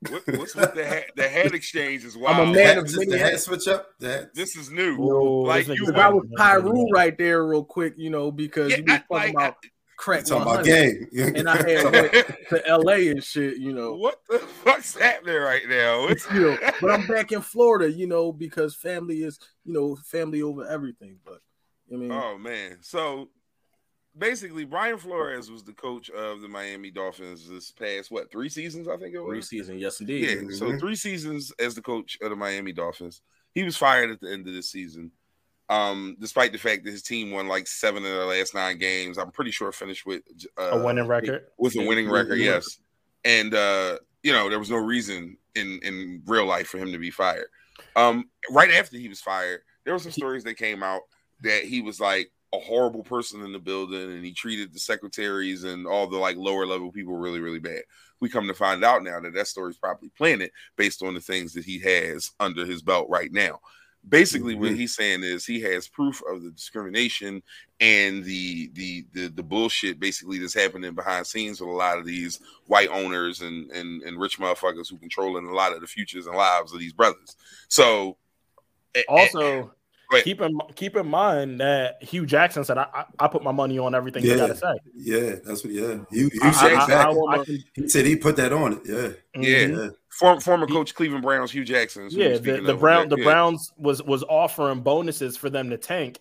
What, what's with the hat? The hat exchange is I'm a man Hat- of just many the hat hats. switch up. That This is new. Oh, like this you If I was Pyru right there, real quick, you know, because Yeah, you was I- talking like, about crack talking about game. and I had went to LA and shit, you know. what the fuck's happening right now? What's, You know, but I'm back in Florida, you know, because family is, you know, family over everything. But I mean, Oh man. So basically Brian Flores was the coach of the Miami Dolphins this past what three seasons, I think it was. preseason, yes Yeah, indeed. so three seasons as the coach of the Miami Dolphins. He was fired at the end of the season. Um, despite the fact that his team won like seven of their last nine games, I'm pretty sure finished with uh, a winning record. with a winning Yeah, record, yeah. yes. And uh, you know, there was no reason in in real life for him to be fired. Um, right after he was fired, there were some stories that came out that he was like a horrible person in the building and he treated the secretaries and all the like lower level people really really bad. We come to find out now that that story is probably planted based on the things that he has under his belt right now. Basically, what Mhm. he's saying is he has proof of the discrimination and the the the the bullshit basically that's happening behind scenes with a lot of these white owners and and, and rich motherfuckers who controlling a lot of the futures and lives of these brothers. So Also, Go ahead. keep in keep in mind that Hue Jackson said, "I I, I put my money on everything you Yeah. got to say." yeah, that's what. Yeah, he, he I- said I- back. I- I can- he said he put that on it. Yeah, Yeah. Mhm. yeah. former, former coach Cleveland Browns Hue Jackson. is yeah. The, the Brown there. the Yeah. Browns was was offering bonuses for them to tank,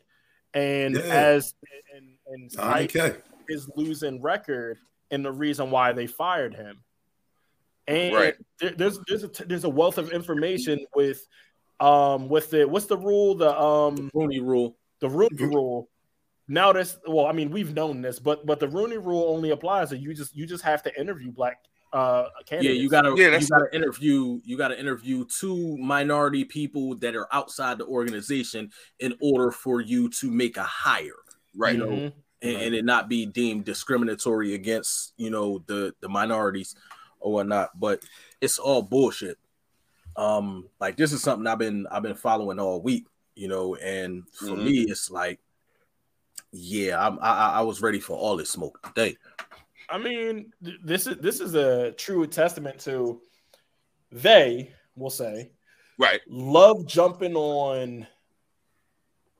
and Yeah. as and, and Donnie Spike K. his losing record and the reason why they fired him. And Right. there, there's there's a there's a wealth of information with um with the what's the rule the um Rooney rule. the Rooney rule. Now this well I mean we've known this but but the Rooney rule only applies to you just you just have to interview black uh Yeah, you gotta Yeah, you that's- gotta interview you gotta interview two minority people that are outside the organization in order for you to make a hire. right. you know, Mhm. and, and it not be deemed discriminatory against you know the the minorities or whatnot but it's all bullshit um like this is something i've been i've been following all week you know and for Mhm. me it's like yeah I'm, i I- i was ready for all this smoke today I mean, th- this is this is a true testament to they will say Right. love jumping on.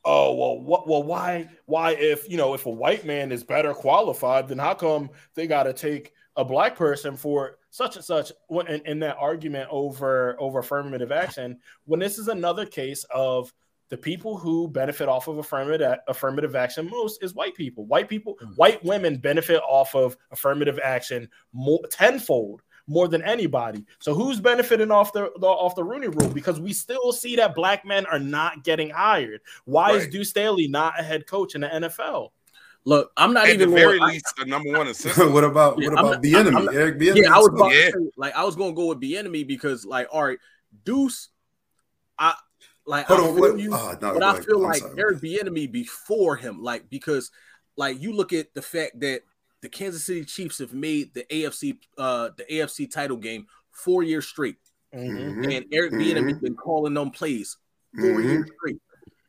Oh well, what? Well, why? Why if you know if a white man is better qualified, then how come they got to take a black person for such and such? When in, in that argument over over affirmative action, when this is another case of the people who benefit off of affirmative affirmative action most is white people. White people, hmm. white women benefit off of affirmative action more tenfold more than anybody. So who's benefiting off the, the off the Rooney Rule? Because we still see that black men are not getting hired. Why is Right. Deuce Staley not a head coach in the NFL? Look i'm not At the even very going, least, a number one assistant. what about Yeah, what I'm about not- the enemy? Eric Bieniemy. yeah i was about Yeah. to say, like i was gonna go with the enemy because like all right deuce i like Hold I on, feel what- you, oh, no, but go I feel I'm like sorry. Eric Bieniemy before him, like because like you look at the fact that the Kansas City Chiefs have made the AFC uh the AFC title game four years straight. Mhm. and Eric Bieniemy has been calling them plays 4 Mhm. years straight.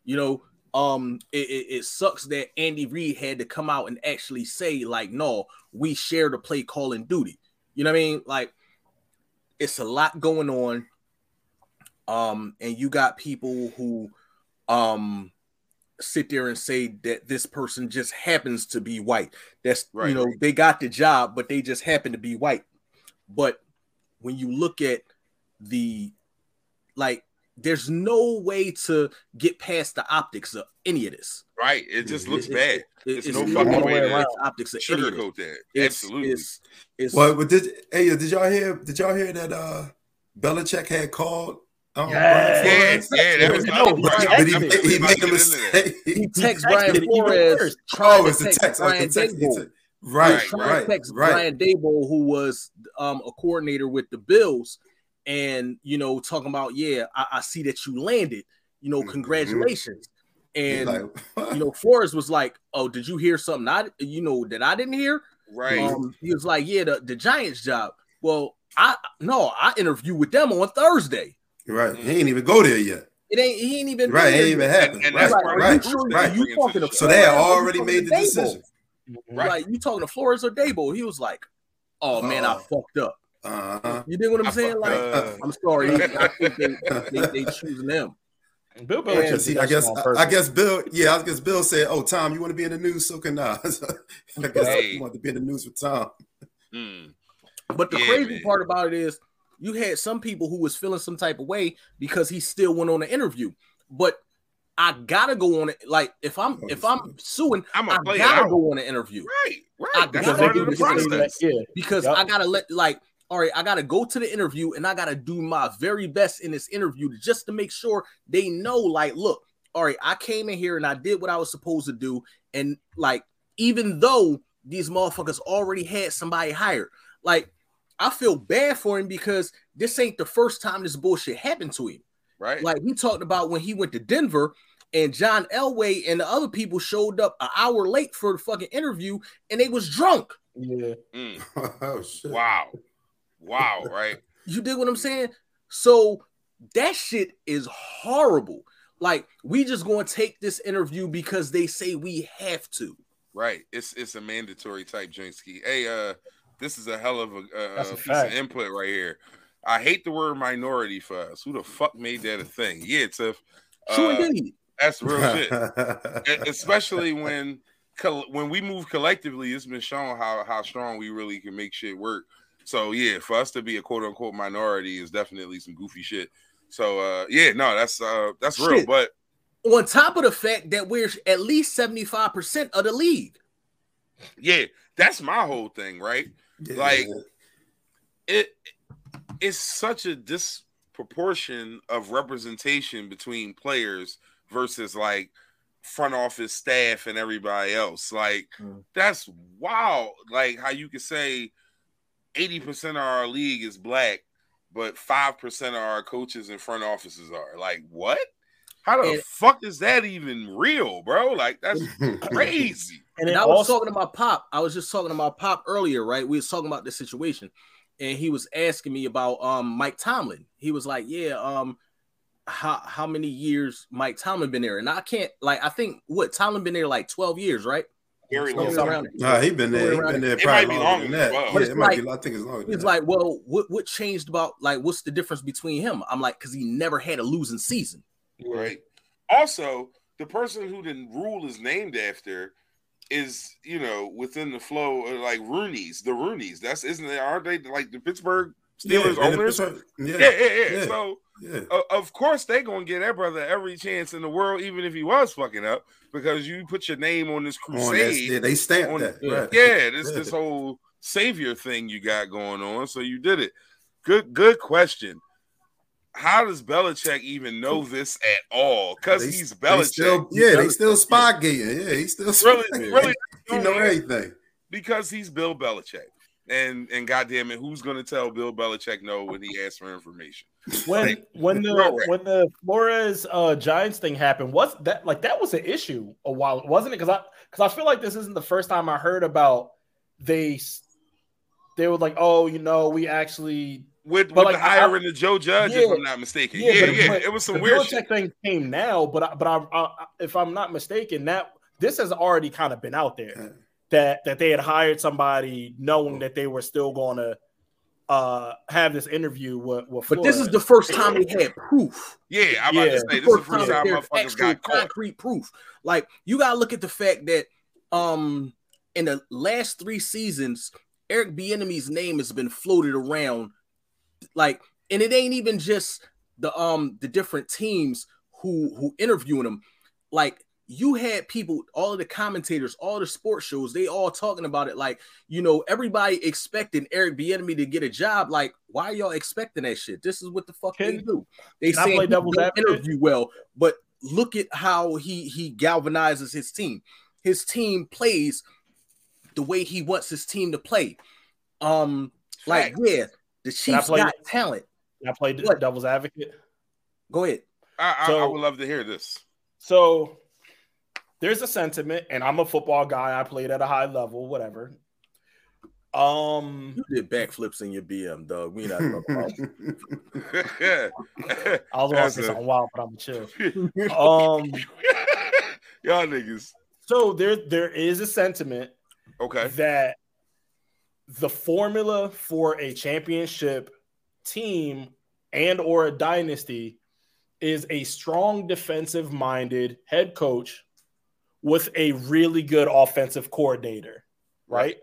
You know, um, it, it, it sucks that Andy Reid had to come out and actually say, like, no, we share the play calling duty. You know what I mean? Like, it's a lot going on. Um, and you got people who um sit there and say that this person just happens to be white. That's Right. you know, they got the job, but they just happen to be white. But when you look at the like there's no way to get past the optics of any of this. Right. It just looks It- bad. It- It's no no fucking way way around. past the optics of any of. Sugarcoat that. It's, Absolutely. It's, it's, Well, but did hey did y'all hear did y'all hear that uh Belichick had called um, Yeah. Brian yeah, Flores? yeah, that was No, my other he. But he, I'm it. definitely he about made to a get into that. mistake. he texts texted Brian it Flores. Oh, it's the text text. Brian Okay, text. he text- Right, right, text right. Brian Daboll, who was um, a coordinator with the Bills, and you know, talking about, yeah, I, I see that you landed. You know, Mhm. congratulations. And like, you know, Flores was like, "Oh, did you hear something? I, you know, that I didn't hear." Right. Um, he was like, "Yeah, the, the Giants job." Well, I no, I interviewed with them on Thursday. right. He ain't even go there yet. It ain't he ain't even Right, been ain't even happened. and right, right, you, right. you talking to So they had Flores or you already made the Daboll? decision. Right. Like you talking to Flores or Daboll? He was like, "Oh man, I Oh. fucked up." Uh-huh. You dig what I'm I saying? fucked Like, up. I'm sorry. I think they, they, they choosing them. Bill Yeah, Belichick. see, I guess I. I guess Bill, yeah, I guess Bill said, "Oh, Tom, you want to be in the news? So can I." I guess Hey. he wanted to be in the news with Tom. Mm. But the Yeah, crazy man. part about it is, you had some people who was feeling some type of way because he still went on the interview. But I gotta go on it. Like if I'm if I'm suing, I'm I gonna gotta out. go on the interview Right. Right. That's gotta part do the this thing process. yeah. because Yep. I gotta let like all right, I gotta go to the interview and I gotta do my very best in this interview just to make sure they know, like, look, all right, I came in here and I did what I was supposed to do, and like, even though these motherfuckers already had somebody hired, like, I feel bad for him because this ain't the first time this bullshit happened to him. Right. Like we talked about when he went to Denver and John Elway and the other people showed up an hour late for the fucking interview and they was drunk. Yeah. Mm. oh shit! Wow. Wow. Right. You dig what I'm saying? So that shit is horrible. Like we just going to take this interview because they say we have to. Right. It's it's a mandatory type Jinsky. Hey, uh, this is a hell of a, uh, a piece fact. of input right here. I hate the word minority for us. Who the fuck made that a thing? Yeah, Tiff. True Uh, indeed. that's real shit. Especially when when we move collectively, it's been shown how how strong we really can make shit work. So yeah, for us to be a quote unquote minority is definitely some goofy shit. So uh yeah, no, that's uh that's real. But On top of the fact that we're at least 75% of the league. yeah, that's my whole thing, right? Yeah. Like- it it's such a disproportion of representation between players versus like front office staff and everybody else. Like Mm. that's wow. Like how you could say 80% of our league is black, but 5% of our coaches and front offices are. Like what? How the And- fuck is that even real, bro? Like that's crazy. And, And I was also, talking to my pop. I was just talking to my pop earlier, right? We was talking about this situation, and he was asking me about um Mike Tomlin. He was like, "Yeah, um, how how many years Mike Tomlin been there?" And I can't like I think what Tomlin been there like twelve years, right? Very Somewhere long. around there. Nah, he been there. He been there It probably might be longer longer than that. well. Yeah, it it's might be. I think it's longer. Than He's like, "Well, what what changed about like what's the difference between him?" I'm like, "Cause he never had a losing season." Right. Also, the person who the rule is named after is, you know, within the flow of like Rooney's, the Rooney's. That's isn't they? Aren't they like the Pittsburgh Steelers yeah, owners? yeah, Yeah, yeah, yeah, yeah. yeah. So yeah. uh, of course they gonna get that brother every chance in the world, even if he was fucking up, because you put your name on this On that, crusade. yeah, they stamped on- that. yeah. Right. yeah, this Yeah. this whole savior thing you got going on. So you did it. Good, good question. How does Belichick even know this at all? Because They- he's they Belichick. still- He's yeah, they still spy gating. Yeah, he's still Really, spy- really, He know everything. because he's Bill Belichick. And and goddamn it, who's gonna tell Bill Belichick no when he asks for information? When when the when the Flores uh Giants thing happened, was that like that was an issue a while, wasn't it? Because I because I feel like this isn't the first time I heard about they they were like, oh, you know, we actually with, with like, the hiring of Joe Judge, if I'm not mistaken. Yeah, but- yeah, but it was some weird shit. thing came now, but I, but I, I, if I'm not mistaken, that this has already kind of been out there Yeah. that that they had hired somebody knowing that they were still going to uh have this interview with, with But this is the first time they had proof. Yeah, I'm about Yeah. to say this is the First first time time there's motherfuckers actual got caught. concrete proof. Like you gotta look at the fact that um in the last three seasons, Eric Bieniemy's name has been floated around, like, and it ain't even just the um the different teams who who interviewing him. Like you had people, all of the commentators, all the sports shows, they all talking about it. Like, you know, everybody expecting Eric Bieniemy to get a job. Like, why are y'all expecting that shit? This is what the fuck they do. They can say play he devil's don't interview well, but look at how he he galvanizes his team. His team plays the way he wants his team to play. Um, like Facts. yeah, the Can I Chiefs play- got talent. I played What? devil's advocate. Go ahead. I, I, I would love to hear this. So there's a sentiment, and I'm a football guy. I played at a high level, whatever. Um, You did backflips in your BM, dog. We not talking about. yeah. I was going to say something wild, but I'm chill. Um, Y'all niggas. so there there is a sentiment Okay. that the formula for a championship team and or a dynasty is a strong defensive minded head coach with a really good offensive coordinator right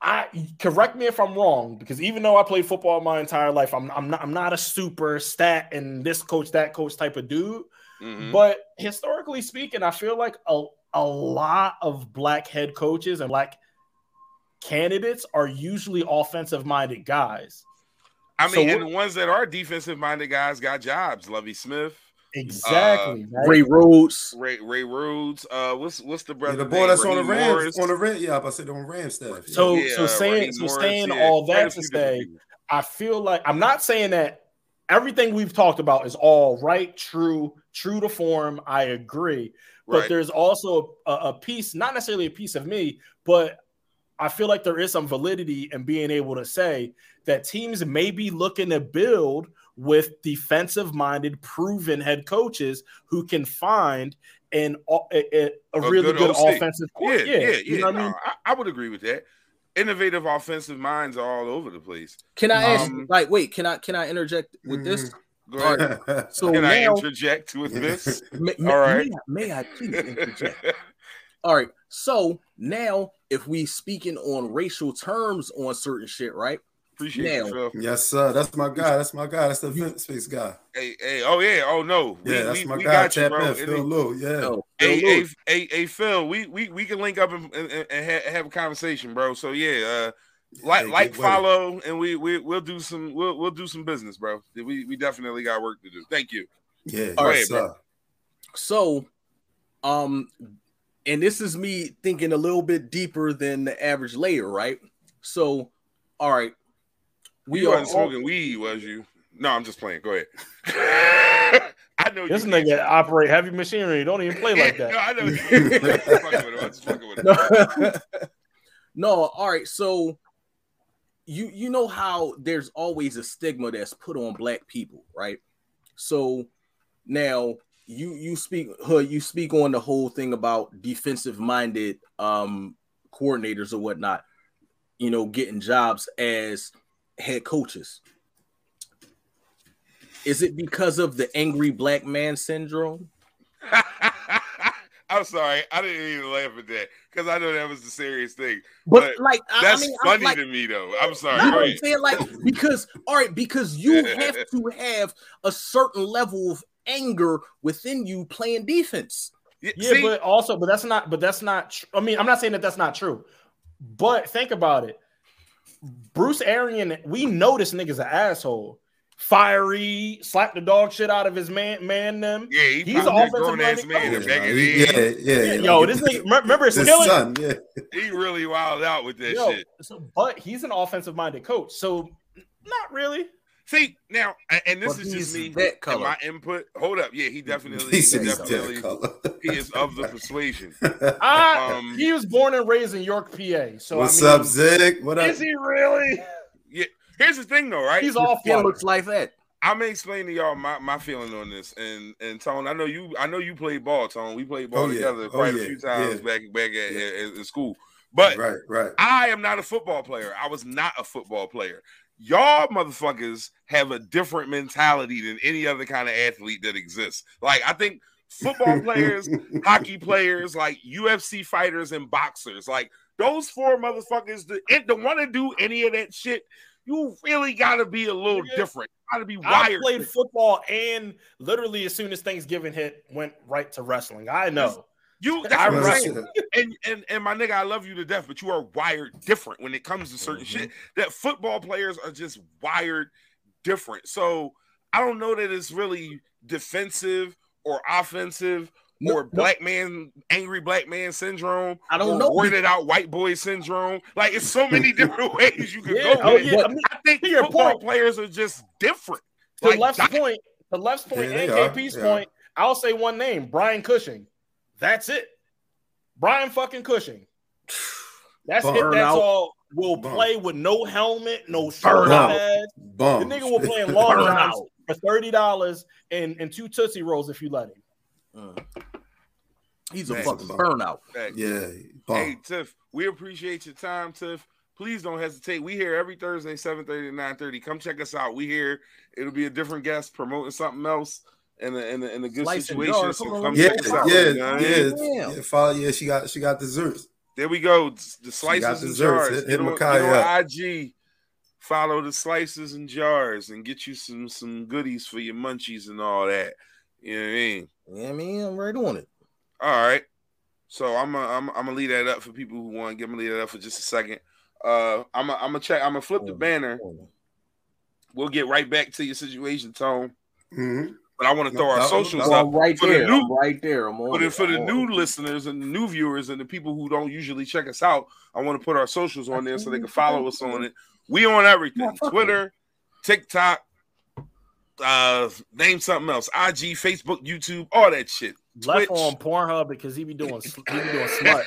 I correct me if I'm wrong because even though I played football my entire life, I'm, I'm not I'm not a super stat and this coach that coach type of dude. Mhm. But historically speaking, I feel like a, a lot of black head coaches and black candidates are usually offensive minded guys. I mean, what- and the ones that are defensive minded guys got jobs. Lovie Smith, Exactly. right? Ray Rhodes. Ray Ray Rhodes. Uh, what's what's the Yeah, brother? the boy name? that's on the Raheem Rams, Morris? on the Ram, yeah, I said on Ram staff. yeah. So Yeah, so saying Raheem so Morris, saying yeah. all that to few different say. I feel like I'm not saying that everything we've talked about is all right, true, true to form. I agree. But Right. there's also a, a piece, not necessarily a piece of me, but I feel like there is some validity in being able to say that teams may be looking to build with defensive minded, proven head coaches who can find an, a, a, a really good good, OC. offensive Yeah, yeah, yeah. You know what I mean? I, I would agree with that. Innovative offensive minds are all over the place. Can I ask? Um, like, wait. Can I can I interject with this? Go ahead. right. So Can I interject with this? may, may- All right. may, I- may I please interject? All right. So now, if we speaking on racial terms on certain shit, right? Appreciate Now- you, Phil. yes, sir. That's my guy. That's my guy. That's the event space guy. Hey, hey, oh yeah, oh no, we, Yeah, that's we, my we guy. got you, Tap bro. in, Phil then- Lou. Yeah. Oh, Hey, Phil hey, Lewis. hey, hey, Phil, we we we can link up and, and, and ha- have a conversation, bro. So yeah, uh, like Hey, like get with follow, and we we we'll do some we'll we'll do some business, bro. We we definitely got work to do. Thank you. Yeah. All right, yes, bro. sir. So, um, and this is me thinking a little bit deeper than the average layer, right? So, all right, we you wasn't all- smoking weed, was you? No, I'm just playing. Go ahead. I know This nigga operate heavy machinery. Don't even play like no, that. I know. You I'm just fucking with him. I'm just fucking with him. no, no, all right. So you you know how there's always a stigma that's put on black people, right? So now you you speak you speak on the whole thing about defensive minded um coordinators or whatnot, you know, getting jobs as head coaches. Is it because of the angry black man syndrome? I'm sorry. I didn't even laugh at that because I know that was a serious thing. But, But like, That's I mean, I'm funny like, to me, though. I'm sorry. You Go know what I'm saying? Like, because all right, because you have to have a certain level of anger within you playing defense. Yeah, Yeah, see, but also, but that's not, but that's not. Tr- I mean, I'm not saying that that's not true, but think about it. Bruce Arian, we know this nigga's an asshole. Fiery, slap the dog shit out of his man, man. Them. yeah, he he's an a ass offensive man. minded in Yeah, back nah, of he- yeah, yeah, Yo, like, this nigga, remember his Skillet? son, yeah. He really wild out with that Yo, shit. so, but he's an offensive minded coach, so not really. See now, and this But is just me that color. my input. Hold up, yeah, he definitely, He he he's definitely, that color. he is of the persuasion. Ah, Um, he was born and raised in York, PA. So What's I mean, up, Zig? What up? Is he really? Yeah. Here's the thing, though, right? He's all Skin flutter. looks like that. I'm gonna explain to y'all my, my feeling on this. And and Tone, I know you I know you played ball, Tone. We played ball Oh, yeah. together Oh, quite a yeah. few times Yeah. back back at, Yeah. at, at school. But right, right. I am not a football player. I was not a football player. Y'all motherfuckers have a different mentality than any other kind of athlete that exists. Like I think football players, hockey players, like UFC fighters and boxers, like those four motherfuckers that that want to do any of that shit, you really got to be a little Nigga, different. Got to be wired. I played football and literally as soon as Thanksgiving hit, went right to wrestling. I know. You, I that's what I'm wrestle. saying. and and and my nigga, I love you to death, but you are wired different when it comes to certain Mm-hmm. shit. That football players are just wired different. So I don't know that it's really defensive or offensive No- or no. black man, angry black man syndrome. I don't or know. Worded out white boy syndrome. Like it's so many different ways you can Yeah, go. oh with yeah. I mean, I think your football point. players are just different. to Like, left's that- point, the left's point Yeah, and. KP's They point, I'll say one name: Brian Cushing. That's it. Brian fucking Cushing. That's it. That's out. all. Will Bum. play with no helmet, no shirt shoulder out. pads. The nigga will play in long Burn johns out. for thirty dollars and and two tootsie rolls if you let him. Mm. He's a Man. fucking burnout. Fact. Yeah, bum. Hey Tiff, we appreciate your time, Tiff. Please don't hesitate. We here every Thursday, 7:30 to 9:30. Come check us out. We here. It'll be a different guest promoting something else in a in a, in a good Slice situation. So Come on, yeah, out. yeah, you know what I mean? yeah, yeah. Follow, yeah, she got she got desserts. There we go. The slices and desserts. jars. Hit- hit Get on, get on up. IG. Follow the slices and jars and get you some some goodies for your munchies and all that. You know what I mean? Yeah, man, I'm right on it. All right. So I'm gonna I'm, I'm gonna leave that up for people who want. Give me leave that up for just a second. Uh, I'm gonna I'm gonna check. I'm gonna flip the banner. We'll get right back to your situation, Tone. Mhm. But I want to throw our No, socials no, up I'm right For the there. new- I'm right there. I'm on for the, for the I'm new on listeners and the new viewers and the people who don't usually check us out. I want to put our socials on there so they can follow us on it. We on everything: Twitter, TikTok, uh, name something else, IG, Facebook, YouTube, all that shit. Left Twitch. on Pornhub because he be doing he be doing smut.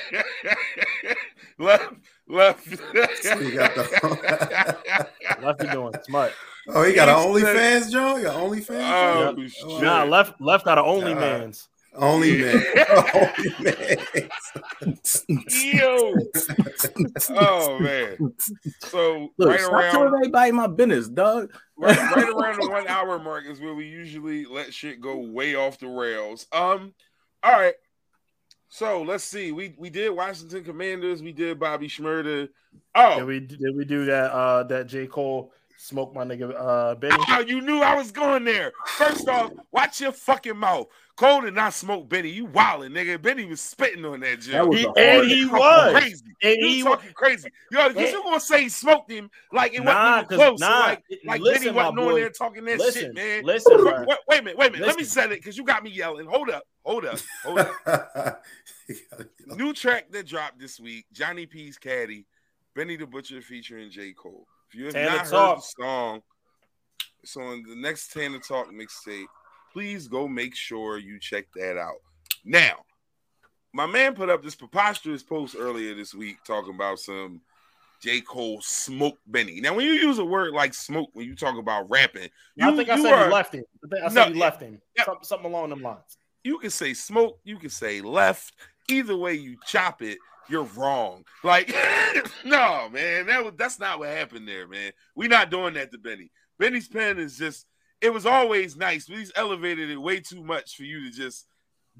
left, left. He got the- Left be doing smut. oh, he got an He OnlyFans, Joe. You got OnlyFans. Oh, Yep. shit. Nah, left left out of only God. man's. Only man. Only man. Yo. Oh man. So Look, right stop around telling everybody my business, dog. right, right around the one hour mark is where we usually let shit go way off the rails. Um, all right. So let's see. We we did Washington Commanders. We did Bobby Shmurda. Oh, Did we did we do that uh that J. Cole smoke my nigga uh Benny? Oh, you knew I was going there. First off, watch your fucking mouth. Cole did not smoke Benny. You wildin', nigga. Benny was spitting on that joint. That He- a and hard- he was. crazy. And you he talking crazy. Yo, because And- you gonna say he smoked him like it Nah, wasn't even 'cause- close. nah, like like listen, Benny wasn't on boy. there talking that Listen, shit, man. listen, wait, wait, wait a minute, wait a minute. Let me Listen. set it because you got me yelling. Hold up, hold up, hold up. New track that dropped this week: Johnny P's Caddy, Benny the Butcher featuring J. Cole. If you have Tanner not heard the song, it's on the next Tana Talk mixtape. Please go make sure you check that out. Now, my man put up this preposterous post earlier this week talking about some J. Cole smoke Benny. Now, when you use a word like smoke when you talk about rapping, I think I you said are- he left him. I think I said No, he left him. yeah. Something, something along them lines. You can say smoke, you can say left. Either way you chop it, you're wrong. Like, no, man, that was that's not what happened there, man. We're not doing that to Benny. Benny's pen is just it was always nice, but he's elevated it way too much for you to just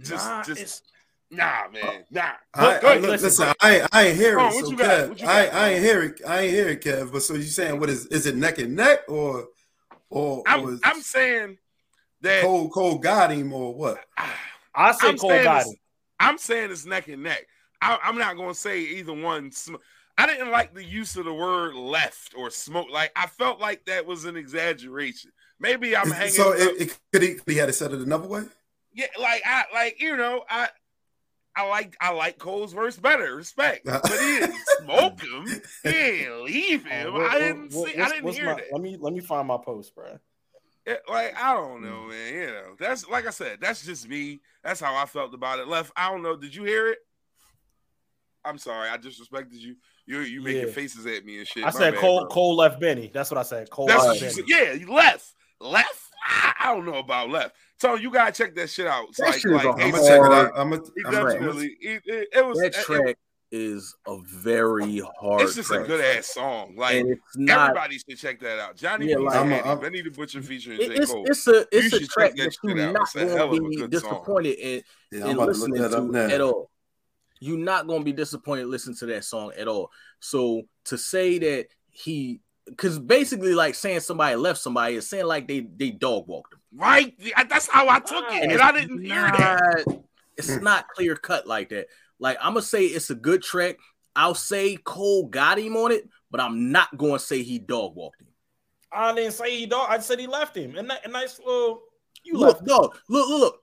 just Nah, just nah, man. Uh, nah. I, Look, go I, ahead. look, listen, listen, I, ain't- I ain't hear it. what so you got? Kev, I. I ain't hear it. I ain't hear it, Kev. But so you saying what is is it neck and neck or or, or I'm is I'm saying that Cole Cole got him or what? I said I'm Cole got him. I'm saying it's neck and neck. I, I'm not going to say either one. sm- I didn't like the use of the word left or smoke. Like I felt like that was an exaggeration. Maybe I'm hanging. so it, it, could he could he had it said it another way? yeah, like I like you know I. I like I like Cole's verse better, respect. But he didn't smoke him. He didn't leave him. Oh, what- I didn't what- see. I didn't hear my- that. Let me let me find my post, bro. It- like I don't know, mm. man. You know, that's like I said. That's just me. That's how I felt about it. Left. I don't know. Did you hear it? I'm sorry. I disrespected you. You you making Yeah. faces at me and shit. I said bad, Cole. bro. Cole left Benny. That's what I said. Cole That's left Benny. said. Yeah, you left. Left. I I don't know about left. So you gotta check that shit out. It's That like, shit is like a I'm gonna check it out. I'm gonna. he I'm gonna- definitely. It, it, it was. That it- track is a very hard. it's just a good ass song. Like it's not. everybody should check that out. Johnny Yeah, like- I'm a- Handy, I'm- Benny the Butcher featuring it- J it's Cole. it's a it's you a track that, that you're not going to be good song. disappointed in, Yeah, in I'm about to look listening that up to now. at all. You're not going to be disappointed listening to that song at all. So to say that he, because basically like saying somebody left somebody is saying like they they dog walked him. Right? That's how I took it, and it's I didn't hear that. It's not clear cut like that. Like I'm gonna say it's a good track. I'll say Cole got him on it, but I'm not going to say he dog walked him. I didn't say he dog. I said he left him. And that a nice little. You look, left. dog, look, look, look.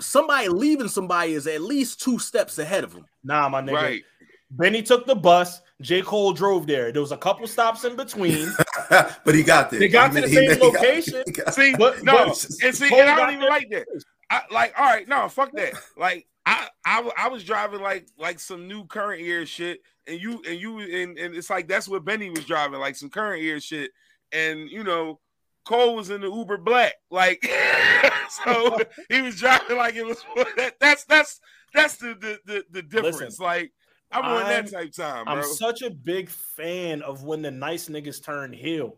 Somebody leaving somebody is at least two steps ahead of him. Nah, my nigga. Right. Benny took the bus. J Cole drove there. There was a couple stops in between. but he got there. They got to the made- same he got- location. he got- See, But- no, but- and see, Cole and I don't even there like that. I, like, all right, no, fuck that. Like, I, I, I was driving like, like some new current year shit, and you, and you, and, and it's like that's what Benny was driving, like some current year shit, and you know, Cole was in the Uber Black, like, so he was driving like it was. That, that's that's that's the the the, the difference. Listen, like, I'm on that type time, bro. I'm such a big fan of when the nice niggas turn heel.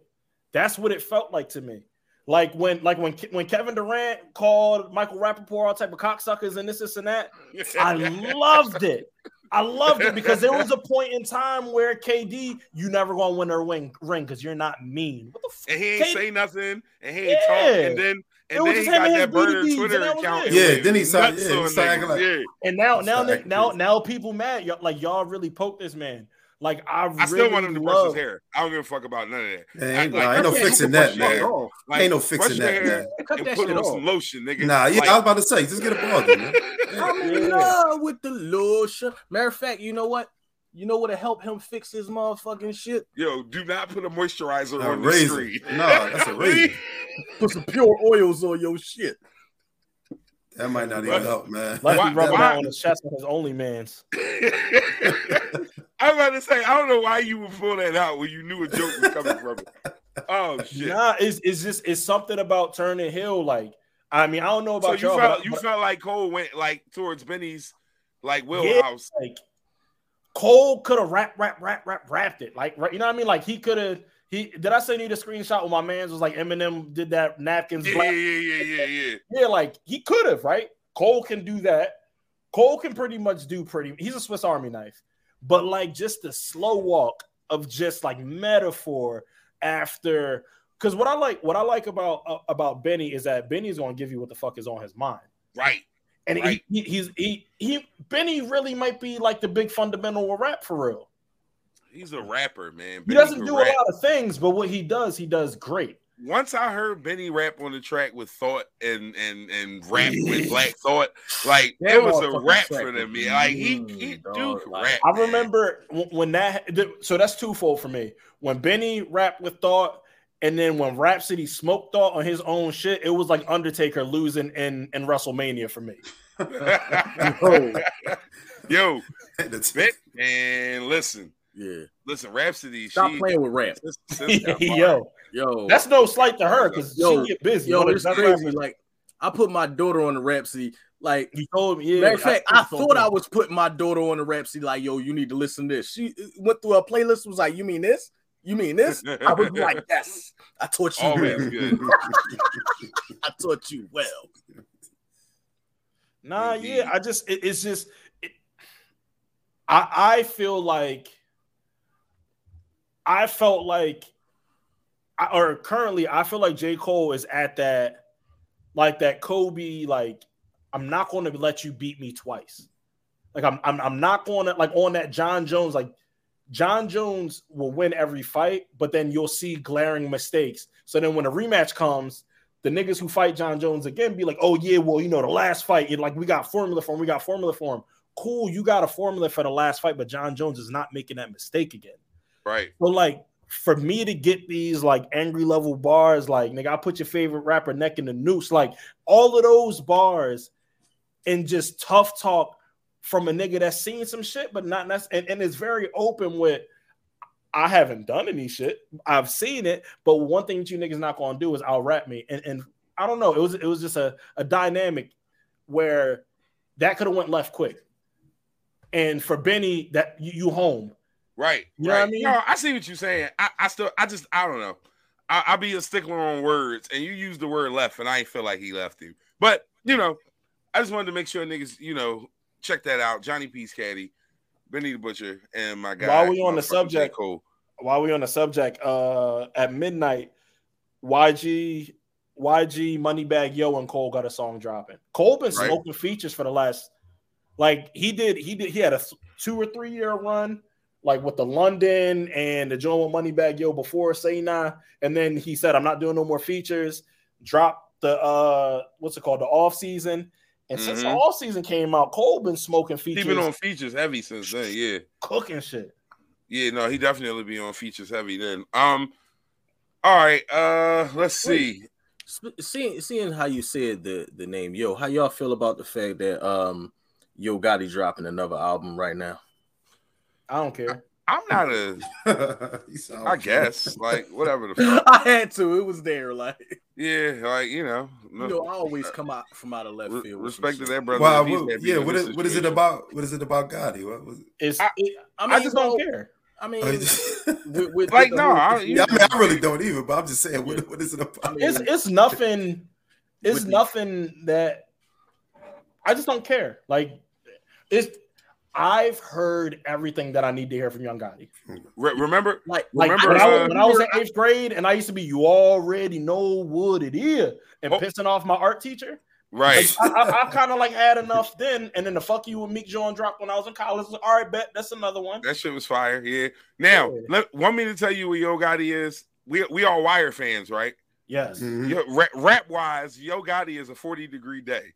That's what it felt like to me. Like when, like when, when Kevin Durant called Michael Rapaport all type of cocksuckers and this, this, and that. I loved it. I loved it because there was a point in time where KD, you never gonna win a ring ring because you're not mean. What the fuck? and he ain't K- say nothing, and he ain't Yeah. talk, and then It and was then he just him got and his that burner Twitter and that was account. it. and Yeah, went then he started- nuts yeah, he started like- yeah. And now, now, Sorry. now, now, people mad. Y'all, like y'all really poked this man. Like I, I really still want him to brush his hair. I don't give a fuck about none of that. Man, ain't, Like, nah, ain't no fixing that, man. your. Like, ain't no fixing that, man. Cut And that put shit on off. some lotion, nigga. Nah, yeah, Like- I was about to say, just get a ball, man. I'm in love with the lotion. Matter of fact, you know what? You know what'll help him fix his motherfucking shit? Yo, do not put a moisturizer A on the razor. screen. Nah, that's a razor. Put some pure oils on your shit. That might not even help, man. Let's Why- be rubbing why- on his chest with his only man's. I'm about to say, I don't know why you would pull that out when you knew a joke was coming from it. Oh shit! Nah, it's, it's just it's something about turning heel. Like I mean, I don't know so about you y'all, felt but- you but, felt like Cole went like towards Benny's like wheelhouse. like Cole could have rap, rap, rap, rap, rapped it. Like right, you know what I mean? Like he could have. He did I send you the screenshot when my man's was like Eminem did that napkins Yeah, black yeah, yeah, yeah, yeah. Yeah, like he could have, right? Cole can do that. Cole can pretty much do pretty. He's a Swiss Army knife, but like just the slow walk of just like metaphor after. Because what I like, what I like about uh, about Benny is that Benny's gonna give you what the fuck is on his mind, Right. and Right. he, he, he's he he Benny really might be like the big fundamental rap for real. He's a rapper, man. He doesn't do rap. a lot of things, but what he does, he does great. Once I heard Benny rap on the track with Thought and and and rap with Black Thought, like That it was a motherfucking rap track for them. was Yeah, like he he dog. do Like, rap. I remember w- when that. So that's twofold for me. When Benny rapped with Thought, and then when Rapsody smoked Thought on his own shit, it was like Undertaker losing in in WrestleMania for me. Yo, Yo, That's- Ben, and listen, yeah. listen, Rapsody. Stop she, playing with rap. sis- sis. Yo, Yo, that's no slight to her because Yo, she get busy. yo, it's crazy. Like, I put my daughter on the Rapsody. Like, You told me, yeah. matter of fact, I, told thought her. I was putting my daughter on the Rapsody. Like, yo, you need to listen to this. She uh, went through a playlist. Was like, you mean this? You mean this? I was like, yes. I taught you. Always well. good. I taught you well. Nah, Indeed. yeah. I just it, it's just it, I I feel like I felt like or currently I feel like J. Cole is at that like that Kobe, like I'm not going to let you beat me twice. Like I'm I'm I'm not going to like on that Jon Jones, like Jon Jones will win every fight, but then you'll see glaring mistakes. So then when a rematch comes, the niggas who fight Jon Jones again be like, oh yeah, well, you know, the last fight, you like we got formula for him, we got formula for him. Cool, you got a formula for the last fight, but Jon Jones is not making that mistake again. Right. So like for me to get these like angry level bars, like nigga, I put your favorite rapper neck in the noose, like all of those bars and just tough talk from a nigga that's seen some shit, but not necessarily, and, and it's very open with. I haven't done any shit. I've seen it, but one thing that you niggas not gonna do is I'll rap me. And, and I don't know. It was it was just a, a dynamic where that could have went left quick. And for Benny, that you, you home. Right. You know right. I mean? No, I see what you're saying. I, I still, I just, I don't know. I, I be a stickler on words, and you use the word left, and I ain't feel like he left you. But you know, I just wanted to make sure niggas, you know, check that out. Johnny P's Caddy, Benny the Butcher, and my guy. While we on the subject, Cole. While we on the subject, uh at midnight, YG, YG, Moneybagg Yo, and Cole got a song dropping. Cole been Right. smoking features for the last like he did, he did he had a two or three year run, like with the London and the Joe Moneybagg Yo before Say Nah, and then he said, I'm not doing no more features, Drop the uh what's it called, the off season. And since the Mhm. off season came out, Cole been smoking He features, been on features heavy since then. Yeah, cooking shit. yeah. No, he definitely be on features heavy then. Um. All right. Uh. Let's see. Sp- Seeing seeing how you said the the name Yo, how y'all feel about the fact that um Yo Gotti dropping another album right now? I don't care. I'm not a. You sound I like- guess like whatever the fuck. I had to. It was there. Like Yeah, like you know. you know, I always come out from out of left Re- field. with respect to that brother. Wow, if what- yeah. in What this is, what is it about? What is it about Gotti? What was it? It's I- it- I I, just don't care. I mean, with, with, Like, with no, I- yeah, I mean, I really don't either, but I'm just saying, what, what is it about? It's it's nothing. It's nothing that I just don't care. Like it's I've heard everything that I need to hear from Young Gotti. Re- remember? like Like Remember, when, I, uh, was- when I was in eighth grade and I used to be, you already know what it is, and Oh. pissing off my art teacher. Right. Like, I, I, I kind of like had enough then, and then the fuck you with Meek John dropped when I was in college. Like, All right, bet that's another one. That shit was fire. Yeah. Now, Yeah. let, want me to tell you what Yo Gotti is? We we are Wire fans, right? Yes. Mhm. Yo, rap, rap wise, Yo Gotti is a 40 degree day.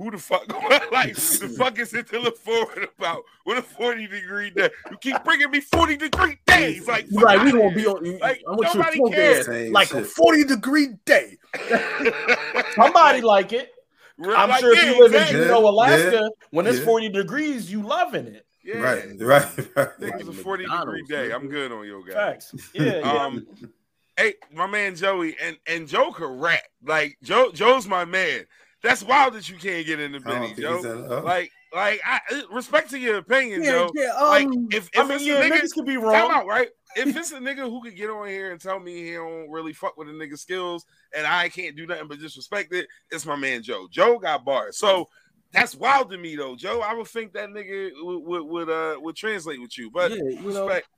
Who the fuck like the fuck is it to look forward about? What a 40 degree day. You keep bringing me 40 degree days. Like, you like we fuck gonna be on. you- Like, I want you nobody talk cares. like a forty degree day. Somebody like it. I'm Like, sure if you live in. Juneau, Alaska, Yeah. when it's Yeah. 40 degrees, you loving it. Yeah. Right, right, right. Niggas a 40 degree day. nigga. I'm good on your guys. Facts. Yeah. yeah. Um, hey, my man Joey and and Joe could rap. Like Joe, Joe's my man. That's wild that you can't get into I don't Benny, think Joe. he's in- oh. Like, like, I respect to your opinion, Yeah, Joe. yeah. Like, Um, if, if I mean, it's yeah, a nigga, niggas could be time wrong. out, right? If it's a nigga who could get on here and tell me he don't really fuck with a nigga skills, and I can't do nothing but disrespect it, it's my man Joe. Joe got bars, so that's wild to me though, Joe. I would think that nigga would would, would uh would translate with you, but yeah, you know, respect.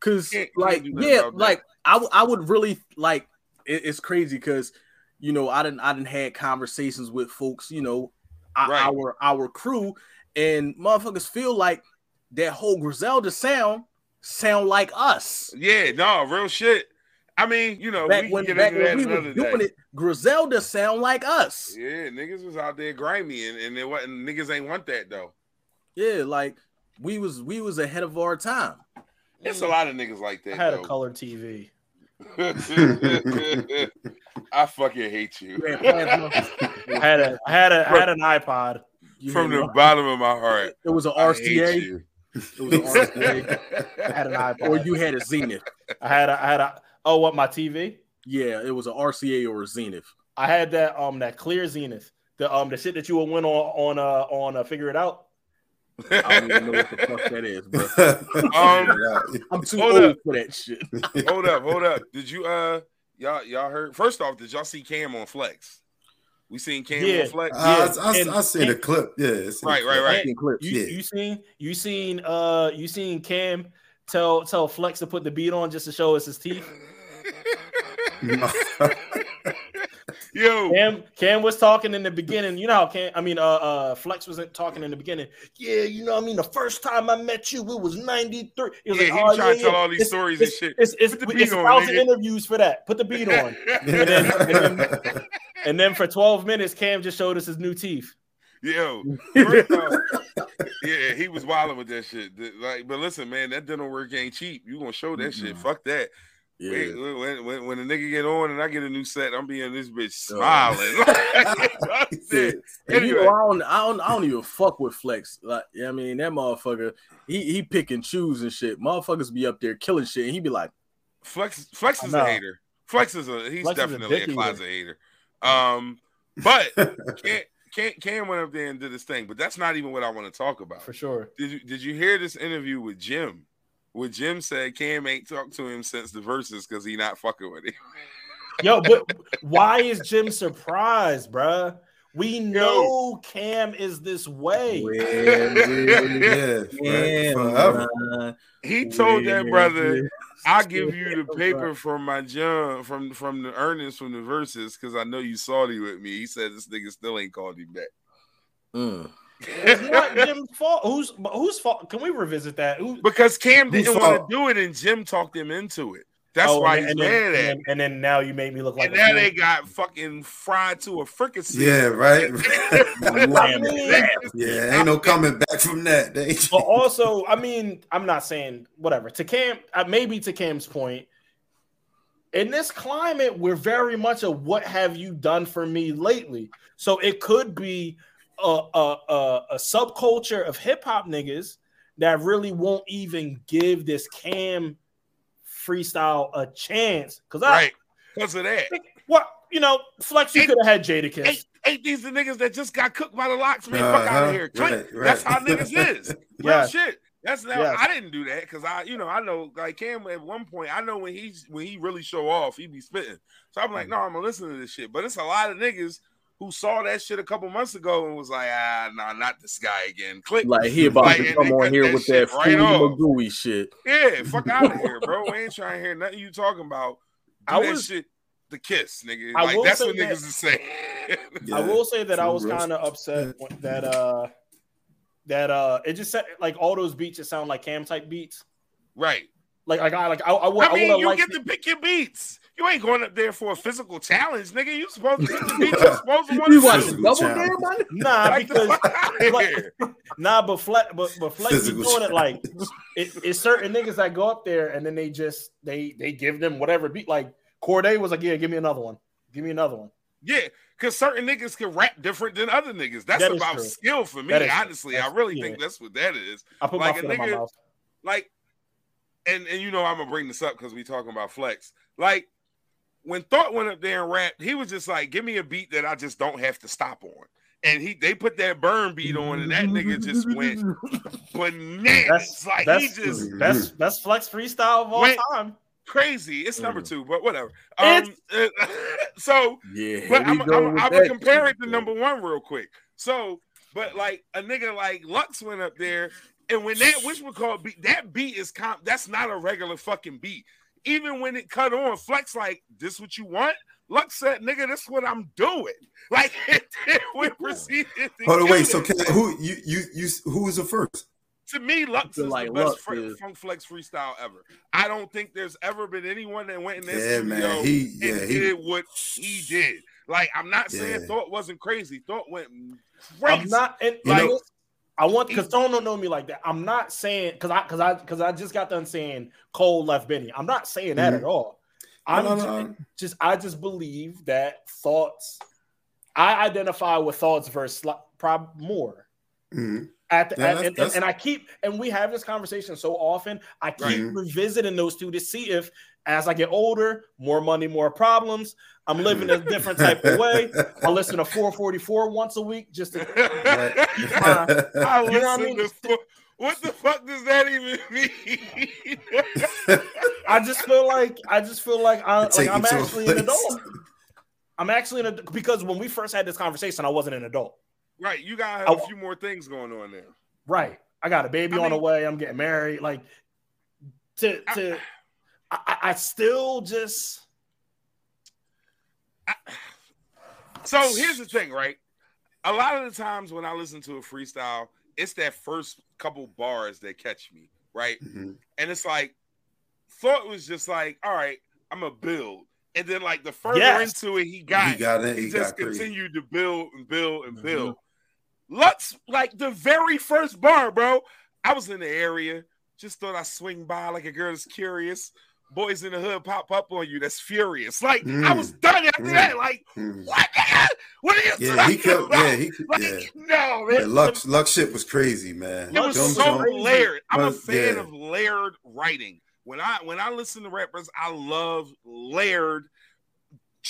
Cause Can't- can't like yeah, about that. like I, w- I would really like it, it's crazy because you know I didn't I didn't had conversations with folks you know our Right. our, our crew and motherfuckers feel like that whole Griselda sound sound like us Yeah, no, real shit. I mean, you know, back we when back when we were doing day. it Griselda sound like us Yeah, niggas was out there grimy, and, and it wasn't niggas ain't want that though. yeah like we was we was ahead of our time It's a lot of niggas like I that. had a color TV. I fucking hate you. You had plasma. I had a I had a I had an iPod. You From the bottom of my heart. it was an RCA it was an RCA I had an iPod. or you had a Zenith I had a I had a oh what my TV? Yeah, it was an RCA or a Zenith. I had that um that clear Zenith. The um the shit that you would win on on uh on uh, figure it out. I don't even know what the fuck that is, bro. Um, I'm too old up. for that shit. hold up, hold up. Did you uh y'all y'all heard first off, did y'all see Cam on Flex? We seen Cam Yeah. on Flex? I, I, and- I seen the clip. Yeah, I seen Right, right, right. Fucking clips. You Yeah. you seen you seen uh you seen Cam tell tell Flex to put the beat on just to show us his teeth. Yo, Cam Cam was talking in the beginning. You know how Cam I mean uh uh Flex wasn't talking in the beginning. Yeah, you know what I mean the first time I met you it was 93. He was yeah, like, he "Oh, trying to yeah, tell yeah. all these It's- stories and it's, shit. It's it's, Put the it's beat on, thousand nigga. interviews for that. Put the beat on. then- and And then for 12 minutes, Cam just showed us his new teeth. Yo, first off, yeah, he was wilding with that shit. Like, but listen, man, that dental work ain't cheap. You gonna show that shit? Fuck that. Yeah. Wait, when, when, when the nigga get on and I get a new set, I'm being this bitch smiling. That's Yeah. it. And you Anyway. know, I don't, I don't, I don't even fuck with Flex. Like, I mean, that motherfucker, he he pick and choose and shit. Motherfuckers be up there killing shit, and he be like, Flex Flex is a hater. Flex is a he's Flex is a definitely a, closet hater. Um, but Cam, Cam Cam went up there and did his thing, but that's not even what I want to talk about. for sure. Did you did you hear this interview with Jim? Where Jim said Cam ain't talked to him since the Verzuz because he not fucking with him. Yo, but why is Jim surprised, bruh? We know Cam is this way. yeah, right, forever. He told that brother, I'll give you the paper from my John from from the earnings from the Verzuz because I know you saw salty with me. He said this nigga still ain't called him back. Mm. It's not Jim's fault. Who's whose fault? Can we revisit that? Who, because Cam didn't want to do it and Jim talked him into it. That's Oh, why and, he's and mad then, at. and, and then now you made me look like And a now fool. they got fucking fried to a fricassee. Yeah, right. I mean, yeah, ain't no coming back from that. But also, I mean, I'm not saying whatever. To Cam, uh, maybe to Cam's point, in this climate, we're very much a "What have you done for me lately?" So it could be a a, a, a subculture of hip hop niggas that really won't even give this Cam freestyle a chance. Because I right. Because of that. what you know, Flex, you could have had Jadakiss. Ain't, ain't these the niggas that just got cooked by the LOX, man? Fuck out Uh-huh. of here. Right, right. That's how niggas is. Real Yeah. shit. That's now Yes. I didn't do that because I, you know, I know like Cam at one point, I know when he's when he really show off, he be spitting. So I'm Mm. like, no, I'm gonna listen to this shit. But it's a lot of niggas who saw that shit a couple months ago and was like, ah, nah, not this guy again. Click. Like he about Like, to come on here that with shit that right Fooey. Magooey shit. Yeah, fuck out of here, bro. We ain't trying to hear nothing you talking about. Do I that was- shit. The kiss, nigga. I like that's what that- niggas is saying. I will say that I was kind of upset that uh that uh it just said like all those beats just sound like Cam type beats. right. Like like I like I, I, would I mean, would you like get to pick your beats. You ain't going up there for a physical challenge, nigga. You supposed to pick the supposed to want You to watch do. Double challenge. dare, man? nah Like, because like- nah but Flex but but Flex be Physical doing it like it, it's certain niggas that go up there and then they just they they give them whatever beat like Cordae was like yeah give me another one give me another one Yeah, because certain niggas can rap different than other niggas. That's That is about true. skill for me. That is true. Honestly, I really yeah. think that's what that is. I put Like my a foot in my nigga- mouth Like, and and you know I'm gonna bring this up because we talking about flex. Like when Thought went up there and rapped, he was just like, "Give me a beat that I just don't have to stop on." And he they put that burn beat on, and that nigga just went bananas. That's like that's he just best best Flex freestyle of all Wait. time. crazy. It's number Mm. two, but whatever. Um, so Yeah, but I'm, we go I'm, I'm gonna compare it to number one real quick. So, but like a nigga like Lux went up there, and when that which we call beat, that beat is comp. That's not a regular fucking beat. Even when it cut on, Flex like this what you want. Lux said, "Nigga, this what I'm doing." Like it, we proceeded. to Hold on, kill wait. So it. can, who you you you who was the first? to me, Lux feel is like the best Lux fr- is- Funk Flex freestyle ever. I don't think there's ever been anyone that went in that Yeah, studio man. He yeah and he did what he did. Like I'm not saying Yeah. Thought wasn't crazy. Thought went crazy. I'm not and You like know- I want because don't know me like that. I'm not saying because I because I because I just got done saying Cole left Benny. I'm not saying that Mhm. at all. I'm No, no, just, no. just I just believe that thoughts. I identify with thoughts versus prob more. Mhm. At the, Yeah, at- that's- and, that's- and I keep and we have this conversation so often. I keep Right. revisiting those two to see if, as I get older, more money, more problems. I'm living a different type of way. I listen to 444 once a week just to I You know what I mean? to fo- what the fuck does that even mean? I just feel like I just feel like I like Take I'm you to a actually an adult. I'm actually an adult because when we first had this conversation, I wasn't an adult. right, you gotta have I- a few more things going on there. Right. I got a baby I on the way. I'm getting married. Like to to I, I, I still just So here's the thing, right? A lot of the times when I listen to a freestyle, it's that first couple bars that catch me, right? Mhm. And it's like, thought was just like, all right, I'm gonna build. And then like the further Yes. into it he got, he got it. he, He just got crazy. continued to build and build and Mhm. build. Lux, like the very first bar, bro. I was in the area, just thought I'd swing by like a girl that's curious. Boys in the Hood pop up on you. That's furious. Like I was done after Mm. that. Like Mm. what? nigga? What are you? Yeah, he talking kept. about? Yeah, he. Like, Yeah. no, Yeah, man. Lux, Lux shit was crazy, man. It was so layered. I'm a fan yeah. of layered writing. When I when I listen to rappers, I love layered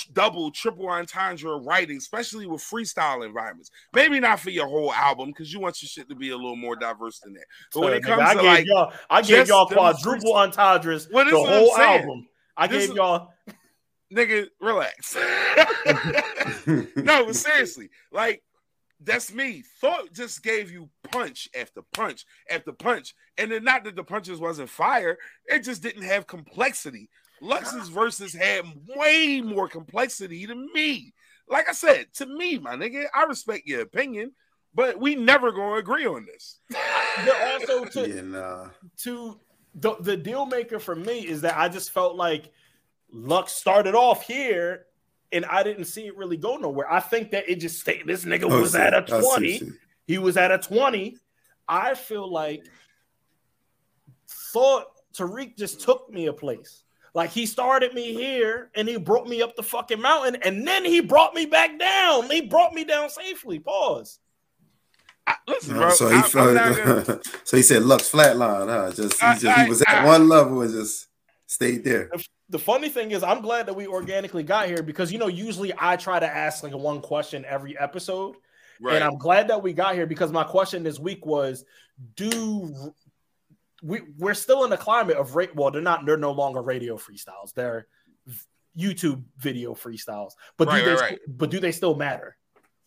double, triple entendre writing, especially with freestyle environments. Maybe not for your whole album because you want your shit to be a little more diverse than that. But when it Nigga, comes I to gave like, y'all, I gave y'all quadruple entendres Well, the what whole album. I This gave is- y'all. nigga, relax. no, but seriously, like that's me. Thought just gave you punch after punch after punch, and then not that the punches wasn't fire, it just didn't have complexity. Lux's verses had way more complexity than me. Like I said, to me, my nigga, I respect your opinion, but we never gonna agree on this. But also to yeah, nah. to the the deal maker for me is that I just felt like Lux started off here and I didn't see it really go nowhere. I think that it just stayed. This nigga Oh, was shit. at a 20. shit. He was at a 20. I feel like thought Tariq just took me a place. Like he started me here and he brought me up the fucking mountain and then he brought me back down. He brought me down safely. Pause. I, listen, bro. so he I, felt, I'm gonna- so he said Lux flatline, huh? Just he, I- just, he was at I- one level and just stayed there. The funny thing is, I'm glad that we organically got here because you know, usually I try to ask like one question every episode. right. And I'm glad that we got here because my question this week was do we we're still in the climate of rate well they're not they're no longer radio freestyles. They're YouTube video freestyles. But Right, do they right, right. but do they still matter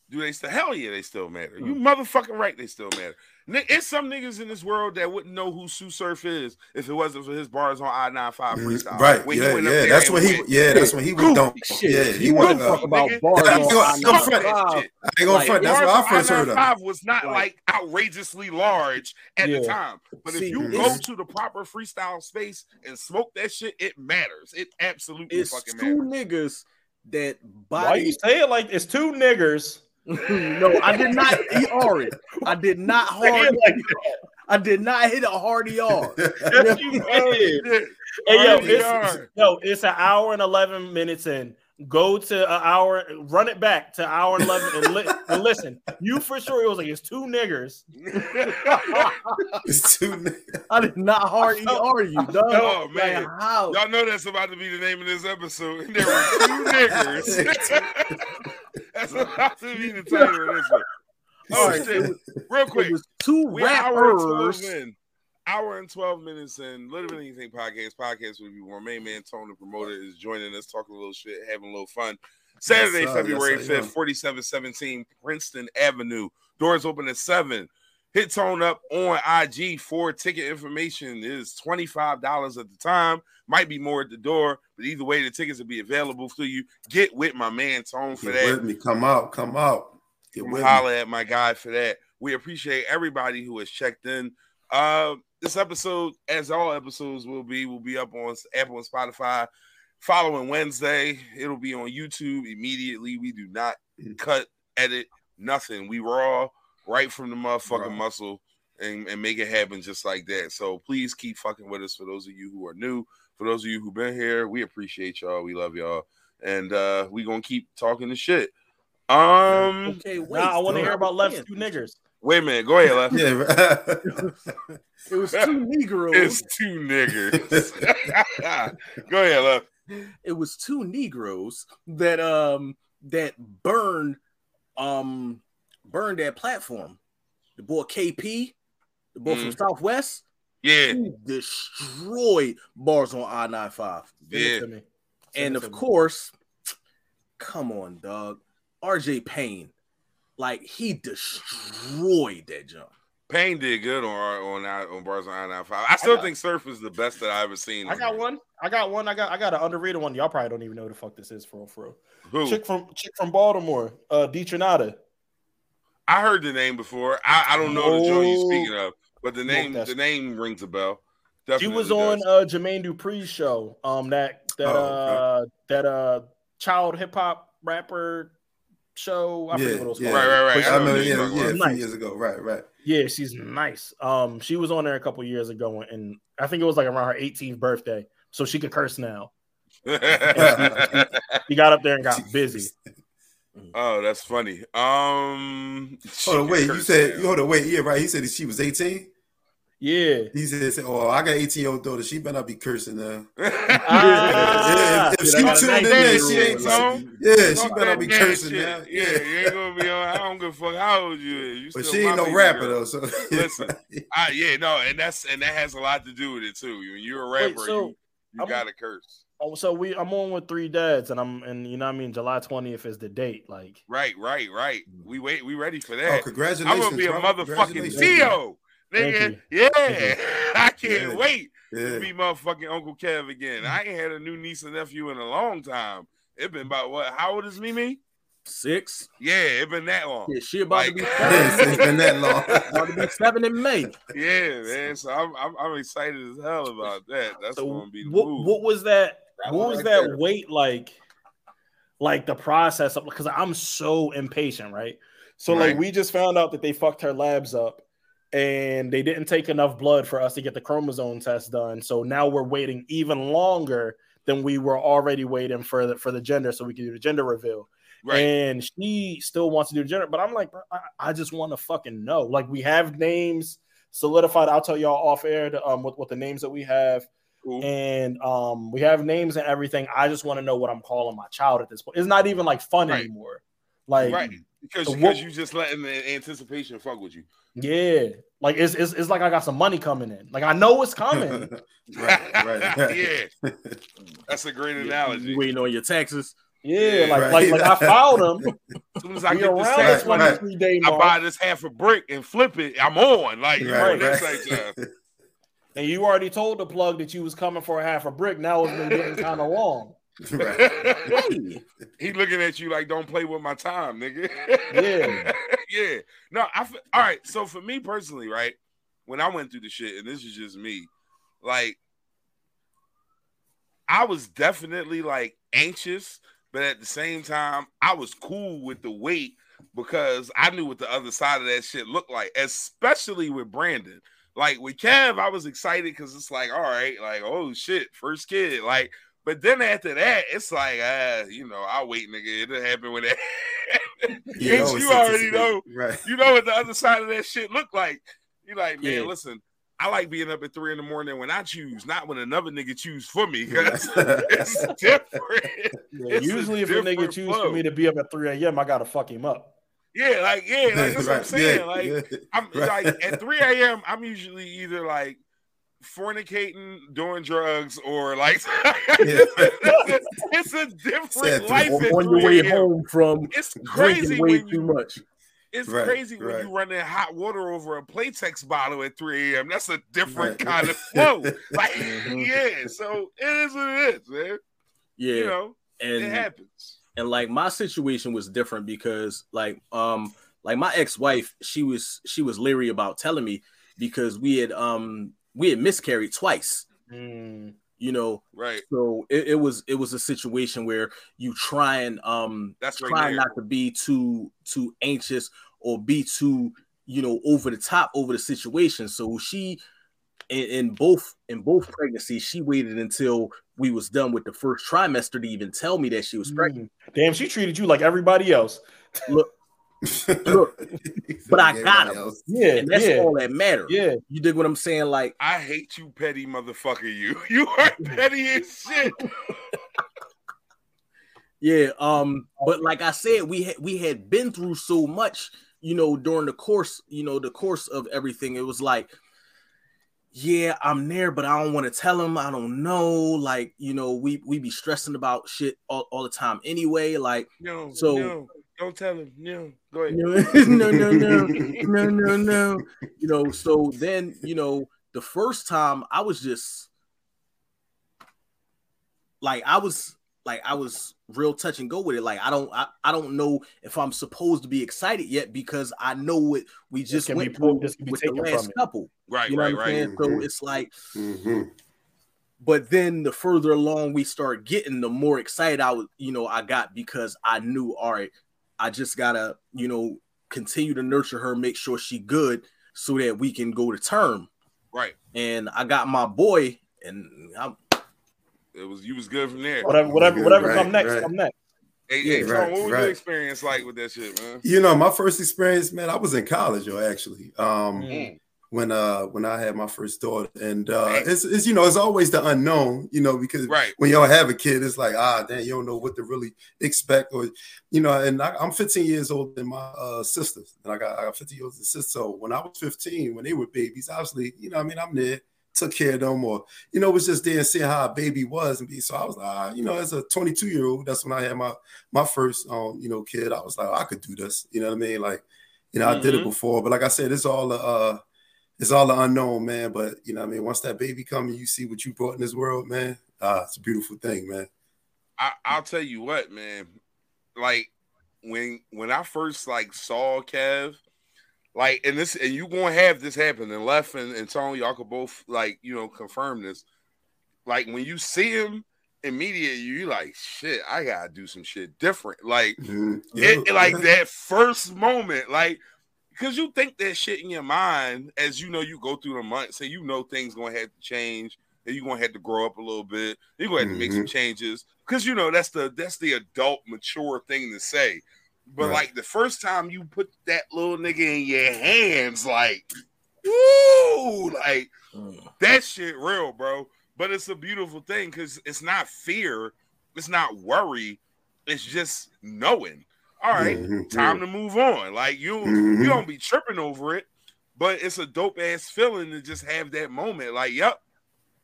Do they still? Hell yeah, they still matter. You Hmm. motherfucking right, they still matter. It's some niggas in this world that wouldn't know who Sue Surf is if it wasn't for his bars on I 95 freestyle. Mm, Right, When he yeah, went up yeah. That's and when he, went, yeah, that's when he was Goofy don't. Shit, Yeah, he you went don't talk about nigga. bars on I-95. you don't front. I ain't gonna Like, front. That's Bars where I on first heard of. it. I-95 was not Right. like outrageously large at Yeah. the time. But if you go to the proper freestyle space and smoke that shit, it matters. It absolutely It's fucking two matters. niggas that why you say it like it's two niggers no, I did not ER it. I did not hard. it like I did not hit a hard ER. yes, you did. Hey, yo, RDR. it's, yo, it's an hour and 11 minutes in. Go to an hour, run it back to hour and 11 and, li- and listen. You for sure, it was like, it's two niggers. It's two niggas. I did not hard ER you, dog. Oh, man. How? Y'all know that's about to be the name of this episode. There were two niggers. That's about to be the title of this one. Oh shit! Real quick, two we hour and rappers. Hour and twelve minutes in. Literally anything podcast. Podcast with you. Our main man Tony, the promoter, is joining us, talking a little shit, having a little fun. Saturday, Yes. February Yes, fifth, forty-seven seventeen Princeton Avenue. Doors open at seven. Hit Tone up on IG for ticket information is $25 at the time. Might be more at the door, but either way, the tickets will be available to you. Get with my man Tone for Get that. with me. Come out. Come out. Get I'm with gonna me. holler at my guy for that. We appreciate everybody who has checked in. Uh, this episode, as all episodes will be, will be up on Apple and Spotify. Following Wednesday, it'll be on YouTube immediately. We do not cut, edit, nothing. We raw right from the motherfucking Raw. muscle and, and make it happen just like that. So please keep fucking with us for those of you who are new. For those of you who've been here, we appreciate y'all. We love y'all. And uh we gonna keep talking the shit. Um Okay, wait. Now I want to hear about left two niggers. wait a minute, go ahead, Left. Yeah. It was two Negroes. It's two niggers. go ahead, Left. it was two Negroes that um that burned um burned that platform. The boy KP, the boy from Mhm. Southwest, Yeah, he destroyed bars on I 95. Send it yeah. to me. Send And of course, come on, dog. RJ Payne, like he destroyed that jump. Payne did good on on on bars on I 95. I still got- think Surf is the best that I've ever seen. I got one. I got one. I got I got an underrated one. Y'all probably don't even know who the fuck this is for real, for real. Who? Chick from chick from Baltimore, uh Deetranada. I heard the name before. I, I don't know the joint you're Oh. speaking of, but the name the name rings a bell. She Definitely was does. on uh Jermaine Dupri's show. Um that that Oh, uh that uh child hip hop rapper show. I forget what it was Yeah, called. Right, right, right. I remember, yeah, yeah, Nice. years ago. Right, right. Yeah, she's nice. Um, she was on there a couple years ago, and I think it was like around her 18th birthday. so she could curse now. He got up there and got busy. oh, that's funny. Um, Hold on, wait. You said now. hold on, wait. Yeah, right. He said that she was 18. Yeah. He said, said, "Oh, I got 18 year old daughter. She better not be cursing now." Ah, if, if she I got a tuned in 19 there, she ain't like- like, yeah, she better not be cursing shit. now. Yeah, you ain't gonna be on. I don't give a fuck how old you is. You but still she ain't no rapper girl. though. So Listen, Ah, yeah, no, and that's and that has a lot to do with it too. When you're a rapper, Wait, so, you, you I'm- gotta curse. Oh, so we I'm on with three dads, and I'm and you know what I mean. July 20th is the date. Like, Right, right, right. Mm. We wait. We ready for that. oh, that. congratulations! I'm gonna be a bro. motherfucking Congratulations. Thank Theo, nigga. Yeah, I can't Yeah. wait to Yeah. be motherfucking Uncle Kev again. Mm. I ain't had a new niece and nephew in a long time. It been about what? How old is Mimi? Six. Yeah, it been that long. Yeah, she about to be seven. it's been that long. about to be seven in May. Yeah, man. So I'm, I'm I'm excited as hell about that. That's so gonna be the what, move. what was that? That what was right that there. wait like? Like the process of because I'm so impatient, right? So Right. like we just found out that they fucked her labs up, and they didn't take enough blood for us to get the chromosome test done. So now we're waiting even longer than we were already waiting for the for the gender, so we can do the gender reveal. right. And she still wants to do the gender, but I'm like, bro, I, I just want to fucking know. Like, we have names solidified. I'll tell y'all off air the, um, what, what the names that we have, Cool. and um, we have names and everything. I just want to know what I'm calling my child at this point. It's not even like fun Right. anymore. Like, right. Because So because what- you just letting the anticipation fuck with you. yeah, like it's, it's it's like I got some money coming in. Like I know it's coming. right, right. yeah, that's a great analogy. You waiting on your taxes. Yeah, like Right. like like I filed them. As soon as I We get the around Right, the sex money, right. 23 day I buy this half a brick and flip it. I'm on. Like you know, Right, that's right. like uh, and you already told the plug that you was coming for a half a brick. Now it's been getting kind of long. right. Hey, he looking at you like, don't play with my time, nigga. Yeah. yeah. No, I. All right. So for me personally, right, when I went through the shit, and this is just me, like, I was definitely like anxious, but at the same time, I was cool with the wait because I knew what the other side of that shit looked like, especially with Brandon. Like with Kev, I was excited because it's like, all right, like, oh shit, first kid. Like, but then after that, it's like, ah, you know, I'll wait, nigga. It'll happen when that. Bitch, you already know, Right. you know what the other side of that shit look like. You're like, man, Yeah. listen, I like being up at three in the morning when I choose, not when another nigga choose for me. 'cause it's different. Yeah, It's a usually, if a nigga choose flow. for me to be up at 3 a.m., I gotta fuck him up. Yeah, like yeah, like that's what I'm saying. yeah, like yeah. I'm Right. like at 3 a.m. I'm usually either like fornicating, doing drugs, or like it's a different life. on on your way home from It's crazy way when too you much. it's Right, crazy when right. you running hot water over a Playtex bottle at 3 a.m. That's a different Right. kind of flow. Like, Mhm. yeah, so it is what it is, man. Yeah, You know, it happens. And like my situation was different because like um like my ex-wife she was she was leery about telling me because we had um we had miscarried twice. Mm, you know Right. so it, it was it was a situation where you try and um That's right try not to be too too anxious or be too you know over the top over the situation. So she in, in both in both pregnancies she waited until we was done with the first trimester to even tell me that she was pregnant mm. Damn, she treated you like everybody else. look Look, but I got him. Yeah, and that's yeah, all that matters yeah. you dig what i'm saying like I hate you, petty motherfucker. You, you are petty as shit. Yeah, um, but like I said, we had we had been through so much, you know, during the course, you know, the course of everything. It was like, yeah, I'm there, but I don't want to tell him. I don't know. Like, you know, we we be stressing about shit all, all the time anyway. Like, No, So- no, don't tell him. No, go ahead. no, no, no, no, no, no. You know, so then, you know, the first time I was just like I was like I was real touch and go with it. Like I don't I, I don't know if I'm supposed to be excited yet because I know what we just can be went pulled- through this can be with the last from couple. Right, You know right, what I'm right. saying? So it's like Mhm. but then the further along we start getting, the more excited I was, you know, I got because I knew, all right, I just gotta, you know, continue to nurture her, make sure she good, so that we can go to term. Right. And I got my boy, and I'm It was you was good from there. Whatever, whatever, Good, whatever right, come next, right. come next. Hey, Yeah, hey, Tone, right, what was right. your experience like with that shit, man? You know, my first experience, man, I was in college, yo, actually. Um, Mm. when uh when I had my first daughter. And uh Right. it's, it's you know, it's always the unknown, you know, because Right. when y'all have a kid, it's like, ah, damn, you don't know what to really expect, or you know. And I, I'm 15 years older than my uh, sisters, and I got I got 50 years older sister. So when I was 15, when they were babies, obviously, you know, I mean, I'm there, took care of them, or you know, was just there and seeing how a baby was and be. So I was like, ah, you know, as a 22 year old, that's when I had my my first, um, you know, kid. I was like, I could do this, you know what I mean? Like, you know, I did it Mhm. before, but like I said, it's all uh it's all the unknown, man. But you know, what I mean, once that baby come and you see what you brought in this world, man, ah, it's a beautiful thing, man. I, I'll tell you what, man. Like when when I first like saw Kev, like and this and you gonna have this happen and left and, and Tony, y'all could both like you know confirm this. Like when you see him immediately, you like shit. I gotta do some shit different. Like Mhm. it, like that first moment, like because you think that shit in your mind as you know you go through the months and you know things gonna have to change and you're gonna have to grow up a little bit. You're gonna have to make some changes because you know that's the that's the adult mature thing to say. But Right. like the first time you put that little nigga in your hands, like woo, like that shit real, bro. But it's a beautiful thing because it's not fear, it's not worry, it's just knowing. All right, Mhm. time to move on. Like you, Mhm. you don't be tripping over it, but it's a dope ass feeling to just have that moment. Like, yep,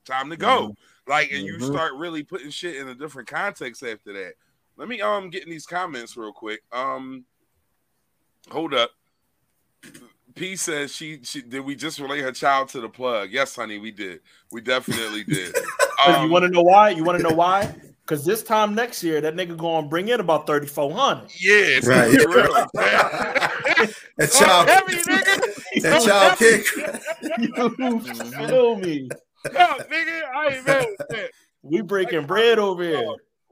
time to go. Like, and you Mhm. start really putting shit in a different context after that. Let me um get in these comments real quick. Um, hold up. P says she she did we just relate her child to the plug? Yes, honey, we did. We definitely did. you Um, want to know why? You want to know why? Because this time next year, that nigga gonna bring in about thirty four hundred. yeah, it's Right. gonna be real. That child, heavy, nigga. that child kick. you Feel me? Yo, nigga, I ain't mad with that. We breaking bread over here.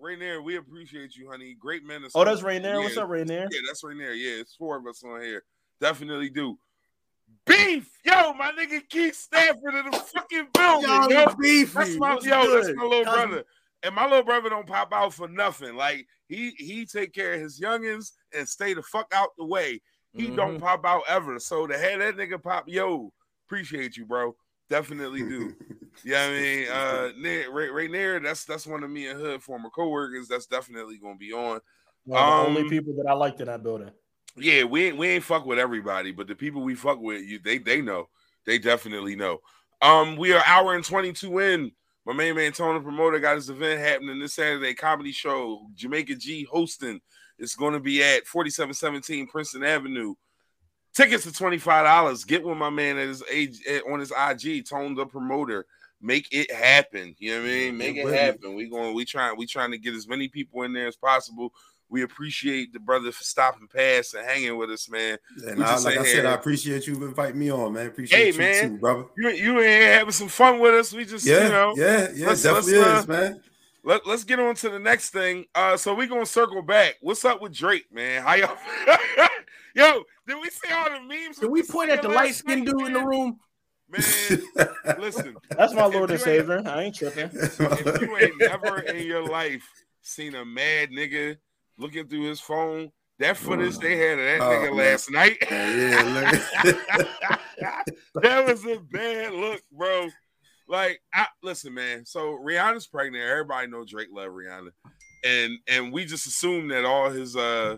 Rainier, we appreciate you, honey. Great men. Oh, that's Rainier. What's Yeah. up, Rainier? Yeah, that's Rainier. Yeah, it's four of us on here. Definitely do. Beef, yo, my nigga Keith Stafford in the fucking building, Yo, yo. you beefy. That's my What's yo, that's my little Cousin- brother. And my little brother don't pop out for nothing. Like he he take care of his youngins and stay the fuck out the way. He don't mm-hmm. pop out ever. So to have that nigga pop, yo, appreciate you, bro. Definitely do. Yeah, I mean, uh, right, right there, that's that's one of me and Hood former coworkers. That's definitely gonna be on. One of the Um, only people that I liked in that building. Yeah, we ain't we ain't fuck with everybody, but the people we fuck with, you they they know, they definitely know. Um, we are hour and twenty two in. My main man Tony Promoter got his event happening this Saturday, comedy show, Jamaica G hosting. It's going to be at forty seven seventeen Princeton Avenue. Tickets are twenty five dollars. Get with my man at his age on his IG, Tone the Promoter. Make it happen. You know what I mean? Make it happen. We going. We trying. We trying to get as many people in there as possible. We appreciate the brother for stopping past and hanging with us, man. And I, like I said. I appreciate you inviting me on, man. Appreciate Hey, you man. too, brother. You you in here having some fun with us. We just Yeah, you know yeah, yeah. let's- definitely let's, is, man. let, let's get on to the next thing. Uh, so we gonna circle back. What's up with Drake, man? How y'all? Yo, did we see all the memes? Can with we point at the light skinned night, dude in the room? Man, listen. That's my Lord and Savior. I ain't tripping. If you ain't never in your life seen a mad nigga looking through his phone, that footage they had of that Oh, nigga man. last night. yeah, look. that was a bad look, bro. Like, I, listen, man. So Rihanna's pregnant. Everybody know Drake love Rihanna, and and we just assume that all his uh, all,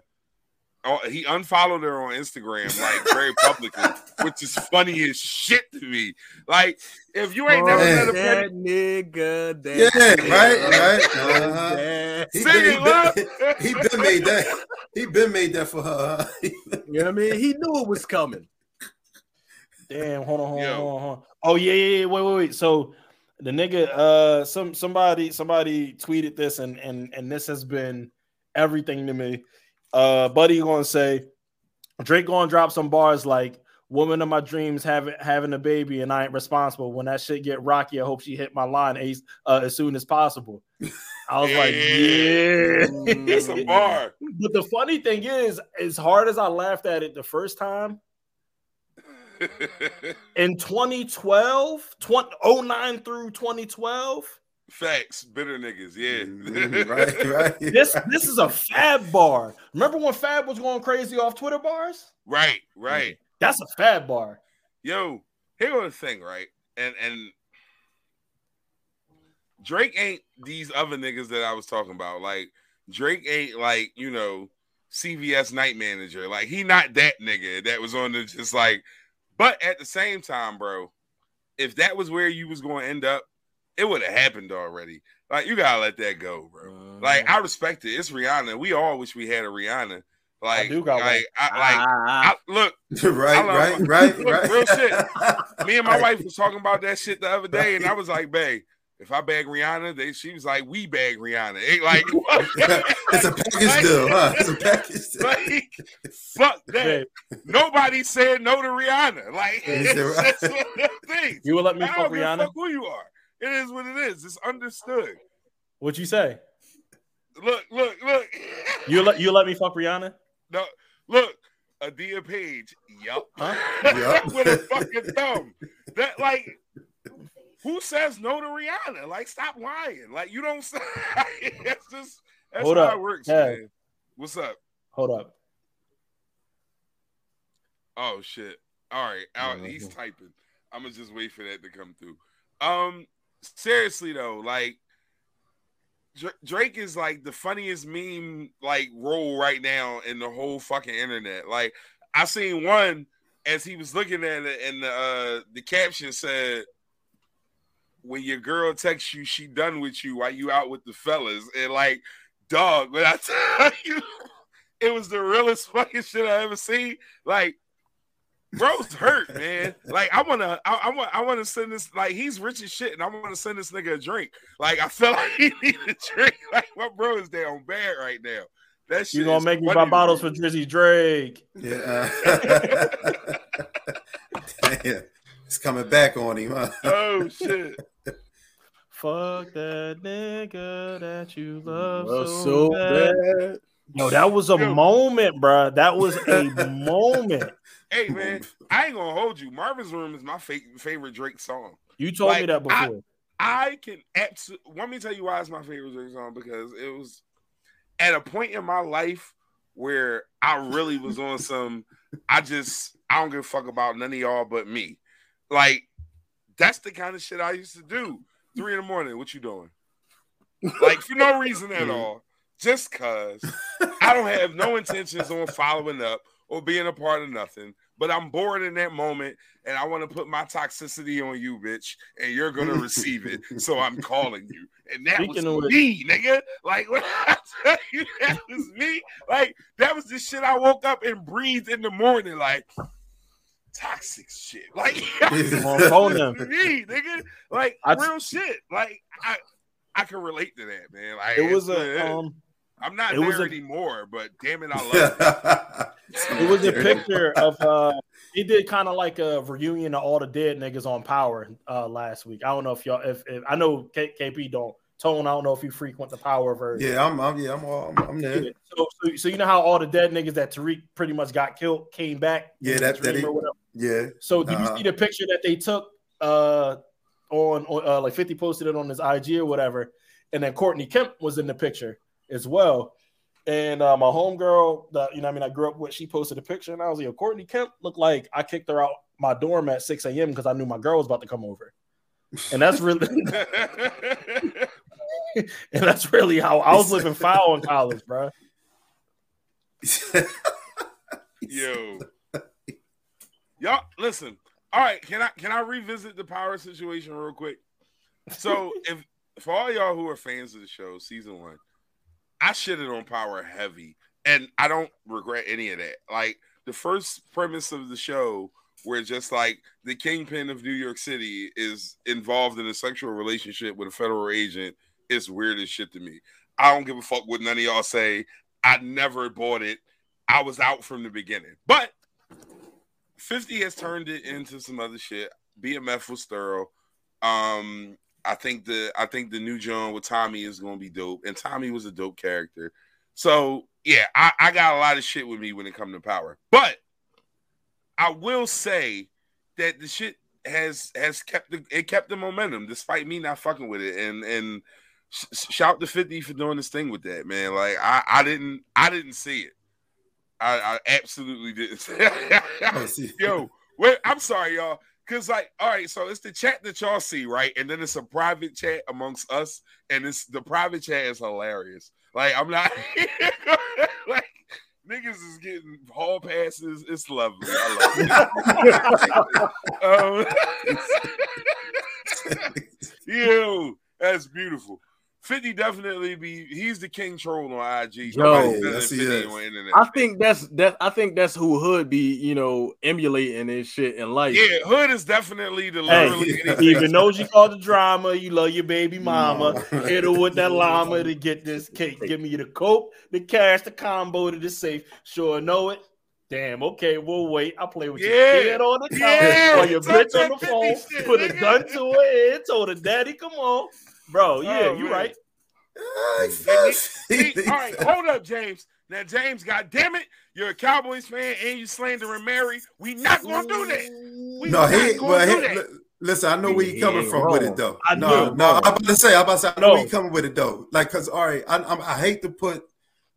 he unfollowed her on Instagram like very publicly, which is funny as shit to me. Like, if you ain't never Oh, met a that pregnant, nigga. That Yeah, nigga, right, right. Uh-huh. He been, he, been, he been made that. He been made that for her. You know what I mean? He knew it was coming. Damn, hold on, hold on, hold on, hold on. Oh yeah, yeah, yeah. Wait, wait, wait. So the nigga, uh, some somebody somebody tweeted this, and and and this has been everything to me. Uh, buddy gonna say Drake gonna drop some bars like "Woman of my dreams having having a baby, and I ain't responsible." When that shit get rocky, I hope she hit my line as uh, as soon as possible. I was like, yeah, That's a bar. But the funny thing is, as hard as I laughed at it the first time, in 2012, 20, 09 through 2012, Facts, bitter niggas, yeah. Mhm, right, right. This this is a Fab bar. Remember when Fab was going crazy off Twitter bars? right, right. That's a Fab bar. Yo, here was the thing, right? And and Drake ain't these other niggas that I was talking about. Like Drake ain't like, you know, CVS night manager. Like he not that nigga that was on the just like, but at the same time, bro, if that was where you was going to end up, it would have happened already. Like you gotta let that go, bro. Mm-hmm. Like I respect it. It's Rihanna. We all wish we had a Rihanna. Like, do got one. like, I, like, Ah, ah, ah. I, look, right, I love- right, right, Look, right. real shit. me and my wife was talking about that shit the other day, and I was like, "Babe, if I bag Rihanna, they she was like, we bag Rihanna. Ain't like, it's a package deal, huh? It's a package deal. like, fuck that. Babe, Nobody said no to Rihanna. Like, Yeah, he it's right. just one of them things. you will let me fuck don't give a Rihanna? fuck who you are. It is what it is. It's understood. What'd you say? Look, look, look. You let you let me fuck Rihanna? no, look. Adia Page. Yup. Huh? Yup. With a fucking thumb. That like. Who says no to Rihanna? Like, stop lying. Like, you don't say. that's just that's Hold how up. it works, Yeah. man. What's up? Hold up. Oh shit! All right, out. He's typing. I'm gonna just wait for that to come through. Um, seriously though, like Drake is like the funniest meme like role right now in the whole fucking internet. Like I seen one as he was looking at it, and the uh, the caption said, "When your girl texts you, she done with you while you out with the fellas." And like, dog, when I tell you, it was the realest fucking shit I ever seen. Like. Bro's hurt, man. Like I wanna, I, I want, I want to send this. Like he's rich as shit, and I want to send this nigga a drink. Like I feel like he need a drink. Like my bro is down bad right now. That shit. You gonna make me buy bottles for Drizzy Drake. Yeah. Damn. It's coming back on him, huh? Oh shit! Fuck that nigga that you love Love so, so bad. bad. Yo, that was a Yo. moment, bro. That was a moment. Hey man, I ain't gonna hold you. Marvin's Room is my fa- favorite Drake song. You told me that before. I can absolutely. Let me tell you why it's my favorite Drake song because it was at a point in my life where I really was on some. I just I don't give a fuck about none of y'all but me. Like that's the kind of shit I used to do. Three in the morning. What you doing? Like for no reason at all. Just cause I don't have no intentions on following up or being a part of nothing. But I'm bored in that moment, and I want to put my toxicity on you, bitch, and you're gonna receive it. So I'm calling you, and that Speaking was me, nigga. Like when I tell you that was me, like that was the shit I woke up and breathed in the morning, like toxic shit. Like Come on, phone them. me, nigga. Like I- real shit. Like I, I can relate to that, man. Like It was a um, I'm not it there was a- anymore, but damn it, I love it. it was a picture of uh he did kind of like a reunion of all the dead niggas on power uh last week. I don't know if y'all if, if I know K- KP don't tone, I don't know if you frequent the power version. Yeah, I'm, I'm, yeah, I'm, all, I'm, I'm there. So, so, so you know how all the dead niggas that Tariq pretty much got killed came back? Yeah, in that- the that he- Yeah, So did Uh-huh. you see the picture that they took uh on, on uh, like 50 posted it on his IG or whatever, and then Courtney Kemp was in the picture as well. And uh, my homegirl, that you know, I mean, I grew up with, she posted a picture, and I was like, Courtney Kemp looked like I kicked her out my dorm at 6 a.m. because I knew my girl was about to come over. And that's really, and that's really how I was living foul in college, bro. Yo, y'all, listen. All right, can I can I revisit the power situation real quick? So, if for all y'all who are fans of the show, season one, I shitted on power heavy, and I don't regret any of that. Like the first premise of the show, where just like the kingpin of New York City is involved in a sexual relationship with a federal agent, is weird as shit to me. I don't give a fuck what none of y'all say. I never bought it. I was out from the beginning. But 50 has turned it into some other shit. BMF was thorough. Um, I think the I think the new John with Tommy is gonna be dope. And Tommy was a dope character. So yeah, I, I got a lot of shit with me when it comes to power. But I will say that the shit has has kept the it kept the momentum despite me not fucking with it. And and sh- shout to 50 for doing this thing with that, man. Like I, I didn't I didn't see it. I, I absolutely didn't. Yo, wait, I'm sorry, y'all. Cause like, all right, so it's the chat that y'all see, right? And then it's a private chat amongst us, and it's the private chat is hilarious. Like, I'm not like niggas is getting hall passes. It's lovely. I love it. um, yo, that's beautiful. 50 definitely be he's the king troll on IG. Yo, yes, he is. on. I think that's that. I think that's who Hood be, you know, emulating and shit in life. yeah, Hood is definitely the Hey, literally even though you call the drama, you love your baby mama. Hit her with that llama to get this cake. Give me the coke, the cash, the combo to the safe. Sure know it. Damn, okay, we'll wait. I'll play with Yeah. your kid on the couch Yeah, or your bitch on the phone. shit, put a gun to her head. Told her, Daddy, come on. Bro, oh, yeah, Oh, you man. right. Ay, See, Fifty. all right, hold up, James. Now, James, God damn it, you're a Cowboys fan and you slandering Mary. We not gonna do that. We No, not he. gonna Well, he that. listen. I know where you He coming ain't from with it though. I no, do. no. I'm about to say. I'm about to say. I know No. where you coming with it though. Like, cause all right, I, I'm, I hate to put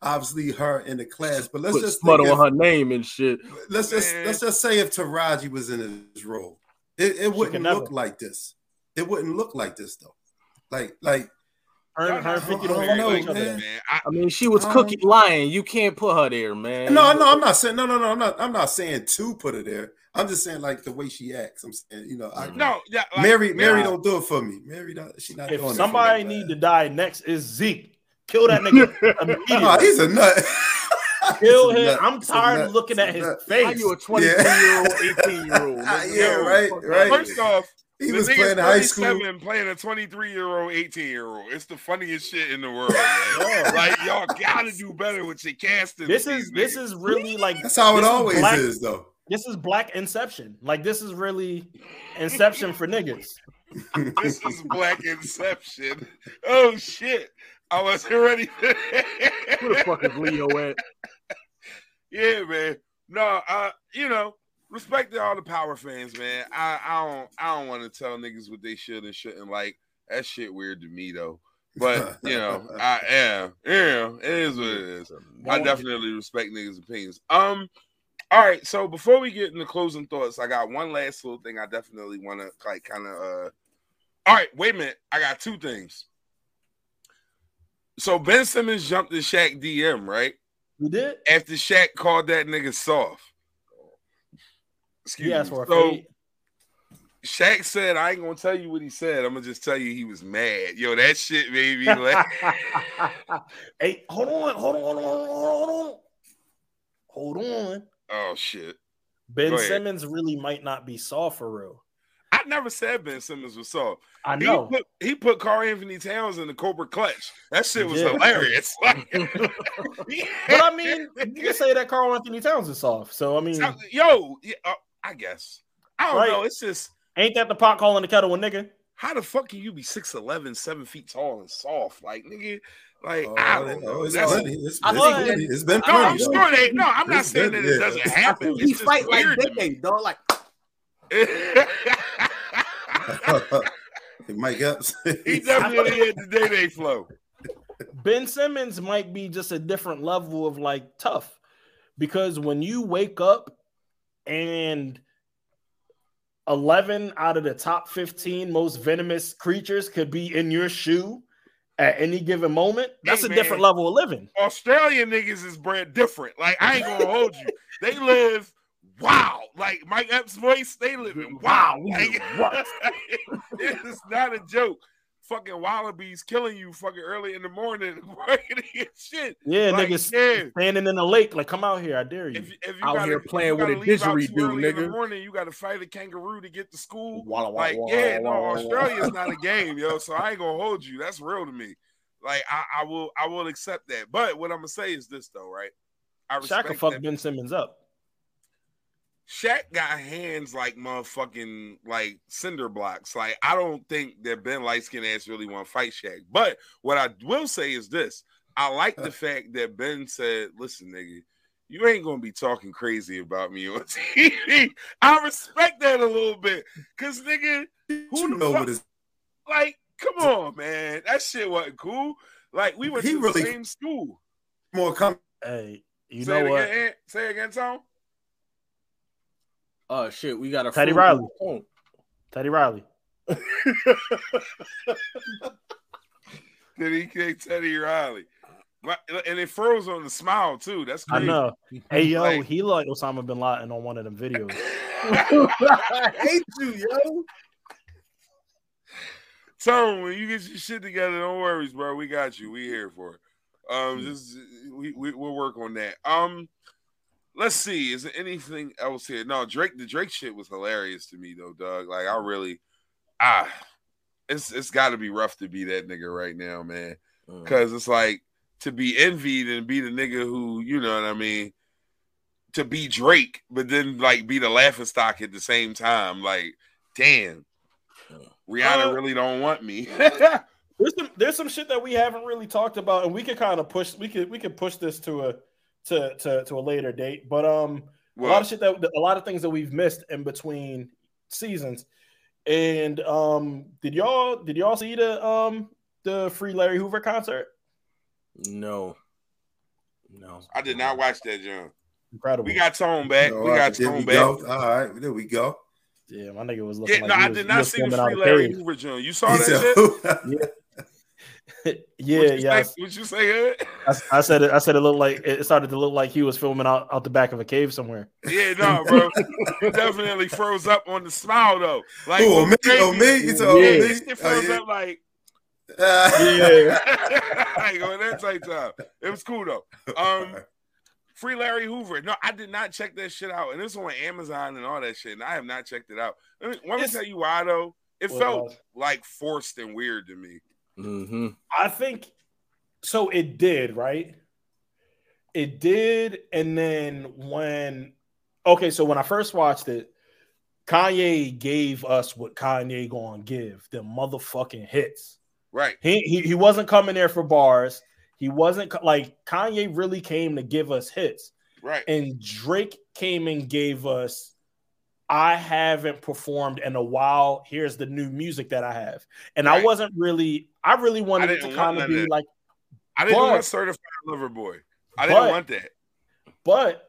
obviously her in the class, but let's Put just smut think on her name and shit. let's just Man. let's just say if Taraji was in his role, it, it wouldn't look never. like this. It wouldn't look like this though. Like, like Her, Y'all her 50 I don't don't know, with each other. man. I, I mean, she was Um, cookie lying. You can't put her there, man. no, no, I'm not saying no, no, no. I'm not. I'm not saying to put her there. I'm just saying like the way she acts. I'm saying, you know, I, no, yeah, like, Mary, Mary nah. don't do it for me. Mary, don't, she not doing If it somebody for me. need to die next is Zeke. Kill that nigga immediately. No, he's a nut. Kill him. nut. I'm tired of looking at a his nut. How face. you a 22 year old, 18 year old? Yeah, right, right. First off, He the was nigga's playing high school. 37 playing a 23 year old, 18 year old. It's the funniest shit in the world. Man. like y'all gotta do better with your casting. This is this niggas. is really like That's how it this is always black- is, though. This is black Inception. Like this is really Inception for niggas. this is Black Inception. Oh shit. I wasn't ready. Where the fuck is Leo at? yeah, man. No, uh, you know, respect to all the power fans, man. I, I don't I don't want to tell niggas what they should and shouldn't like. That shit weird to me though. But you know, I am. Yeah, it is what it is. I definitely respect niggas' opinions. Um, all right. So before we get into closing thoughts, I got one last little thing I definitely want to like kind of. uh All right, wait a minute. I got two things. So Ben Simmons jumped in Shaq DM right You did? after Shaq called that nigga soft. Excuse He asked me. for a So fade. Shaq said, "I ain't gonna tell you what he said. I'm gonna just tell you he was mad. Yo, that shit made me laugh. hey, hold on, hold on, hold on, hold on, hold on. Oh shit. Ben Simmons really might not be soft for real. I never said Ben Simmons was soft. I He know. put he put Karl-Anthony Towns in the Cobra clutch. That shit was Yeah. hilarious. Like, But I mean, you can say that Karl-Anthony Towns is soft. So I mean, yo, uh, I guess I don't Right. know. It's just ain't that the pot calling the kettle a nigga? how the fuck can you be 6'11, 7 feet tall and soft? Like nigga, like Oh, I don't know. it's That's- plenty. It's, I it's think plenty. It's been no, I'm sure they no, I'm not It's saying been- that it yeah. doesn't happen. think he fight like weird to Day me. dog. Like Mike Epps. he definitely had the day day flow. Ben Simmons might be just a different level of like tough because when you wake up and 11 out of the top 15 most venomous creatures could be in your shoe at any given moment, that's Hey, a man. different level of living. Australian niggas is bred different. Like I ain't gonna hold you. They live wow. Like Mike Epps' voice, they live in wow. Like, it's not a joke. Fucking wallabies killing you fucking early in the morning. shit. Yeah, Like, niggas yeah. standing in the lake, like, come out here, I dare you. If, if you Out gotta, here if you playing with gotta a leave out didgeridoo, too early in the nigga. morning, you got to fight a kangaroo to get to school. Walla, walla, Like, walla, yeah, no, walla, walla. Australia's not a game, yo. So I ain't gonna hold you. That's real to me. Like I, I will, I will accept that. But what I'm gonna say is this, though, right? I Shaq respect could fuck that. Ben Simmons up. Shaq got hands like motherfucking like cinder blocks. Like I don't think that Ben light skin ass really want to fight Shaq. But what I will say is this: I like the fact that Ben said, "Listen, nigga, you ain't gonna be talking crazy about me on TV. I respect that a little bit, cause nigga, who you know fuck, what is like, come on, man, that shit wasn't cool. Like, we went He to really- the same school. more come. Hey, you say know it what? Again, Ant. say it again, Tom. Oh shit, we got a Teddy Riley. phone. Teddy Riley. Did he kick Teddy Riley? My- And it froze on the smile too. That's I crazy. know. Hey yo, Like- he like Osama bin Laden on one of them videos. I hate you, yo. Tom, when you get your shit together, don't worry, bro. We got you. We here for it. Um, just we, we we'll work on that. Um, let's see. Is there anything else here? No, Drake. The Drake shit was hilarious to me though, Doug. Like I really, ah, it's it's got to be rough to be that nigga right now, man. Mm. Because it's like to be envied and be the nigga who you know what I mean. To be Drake, but then like be the laughing stock at the same time. Like, damn, Rihanna Uh, really don't want me. There's some there's some shit that we haven't really talked about, and we could kind of push we could we could push this to a to to to a later date. But um a lot of shit that a lot of things that we've missed in between seasons. And um did y'all did y'all see the um the free Larry Hoover concert? No. No. I did not watch that, John. Incredible. We got Tone back. All we got there Tone we back. go. All right, there we go. yeah, my nigga was looking Yeah, like no, he I was- did not see the swimming out free of Larry. Hoover John. You saw that shit? yeah, What'd you yeah. say? What you say? Ed? I, I said it. I said it looked like it started to look like he was filming out, out the back of a cave somewhere. Yeah, no, bro. You definitely froze up on the smile though. Like, "Oh what's me, crazy oh me." is- He said, "Oh yeah, me." this shit Oh, froze yeah. up like, Yeah. like on that type time. It was cool though. Um, Free Larry Hoover. No, I did not check that shit out, and it's on Amazon and all that shit. And I have not checked it out. Let me, let me tell you why though. It What felt like forced and weird to me. Mm-hmm. I think so. It did, right? It did. And then when, okay, so when I first watched it, Kanye gave us what Kanye gonna give the motherfucking hits. Right. He, he he wasn't coming there for bars. He wasn't like Kanye really came to give us hits. Right. And Drake came and gave us I haven't performed in a while. Here's the new music that I have. And I wasn't really I really wanted I it to kind of be that. like I didn't But- want certified lover boy. I didn't want that. but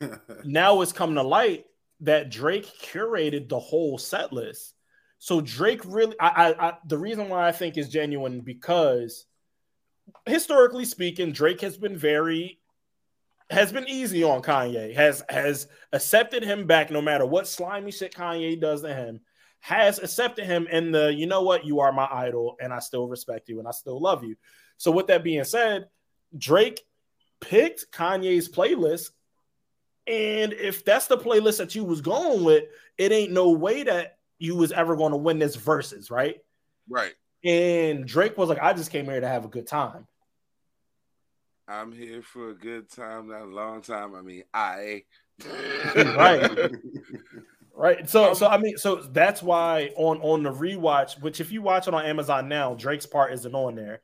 now it's come to light that Drake curated the whole set list. So Drake really, I, I, I, the reason why I think is genuine because historically speaking, Drake has been very, has been easy on Kanye, has has accepted him back no matter what slimy shit Kanye does to him, has accepted him in the, you know what, you are my idol, and I still respect you and I still love you. So with that being said, Drake picked Kanye's playlist and if that's the playlist that you was going with, it ain't no way that you was ever going to win this Verzuz, right? Right. And Drake was like, I just came here to have a good time. I'm here for a good time, not a long time. I mean, I. Right. Right. So Um, so I mean, so that's why on on the rewatch, which if you watch it on Amazon now, Drake's part isn't on there.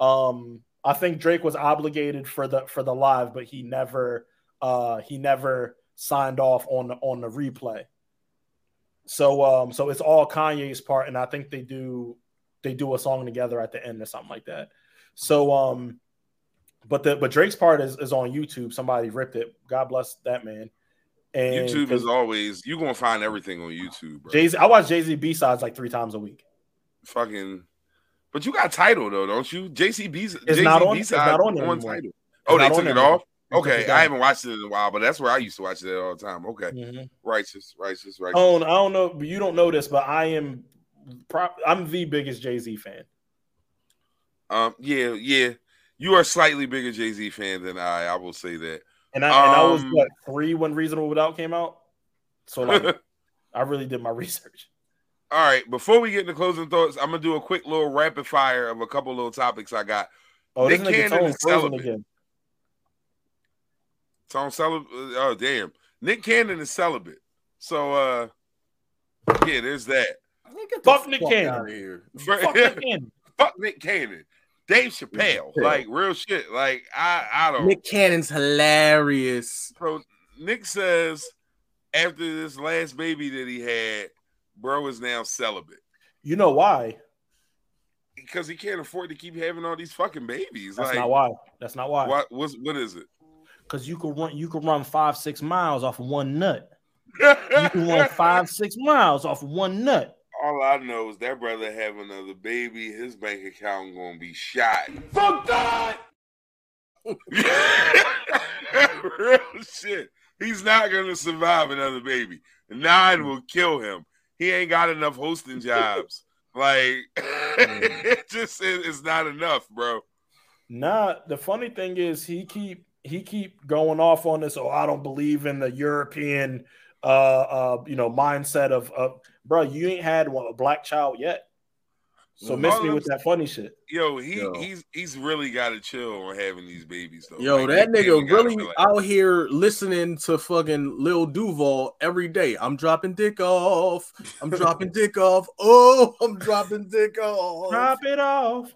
Um, I think Drake was obligated for the for the live, but he never uh he never signed off on the on the replay. So um so it's all Kanye's part, and I think they do they do a song together at the end or something like that. So um but the but Drake's part is, is on YouTube. Somebody ripped it. God bless that man. And YouTube is always you're gonna find everything on YouTube, bro. Jay Z. I watch Jay Z B sides like three times a week. Fucking, but you got Tidal though, don't you? JCB's It's not on- it's not on on Tidal. Oh, they took it off. Okay. I haven't watched it in a while, but that's where I used to watch it all the time. Okay, Mhm. righteous, righteous, righteous. Oh, I don't know, but you don't know this, but I am, pro- I'm the biggest Jay Z fan. Um, yeah, yeah. You are a slightly bigger Jay Z fan than I. I will say that. And I, and I was Um, what three when Reasonable Doubt came out. So like, I really did my research. All right, before we get into closing thoughts, I'm gonna do a quick little rapid fire of a couple little topics I got. Oh, Nick this nigga Cannon Tone is celibate. again. Tom celibate. Oh damn, Nick Cannon is celibate. So uh, yeah, there's that. Fuck Nick Cannon. out of here. Fuck Nick Cannon. Fuck Nick Cannon. Dave Chappelle, like real shit. Like I, I don't. Nick Cannon's hilarious. Bro, Nick says after this last baby that he had, bro is now celibate You know why? because he can't afford to keep having all these fucking babies. That's like, not why. That's not why. what? What's what is it? Because you could run, you could run five, six miles off of one nut. You can run five, six miles off of one nut. All I know is that brother have another baby. His bank account gonna be shot. Fuck that! Real shit. He's not gonna survive another baby. Nine will kill him. He ain't got enough hosting jobs. Like mm. it just is it's not enough, bro. Nah, the funny thing is he keep he keep going off on this. Oh, I don't believe in the European uh uh you know mindset of of bro, you ain't had one, a black child yet. So Mm. miss me with that funny shit. Yo, he Yo. he's he's really got to chill on having these babies though. Yo, Like, that nigga really relax. out here listening to fucking Lil Duval every day. I'm dropping dick off. I'm dropping dick off. Oh, I'm dropping dick off. Drop it off.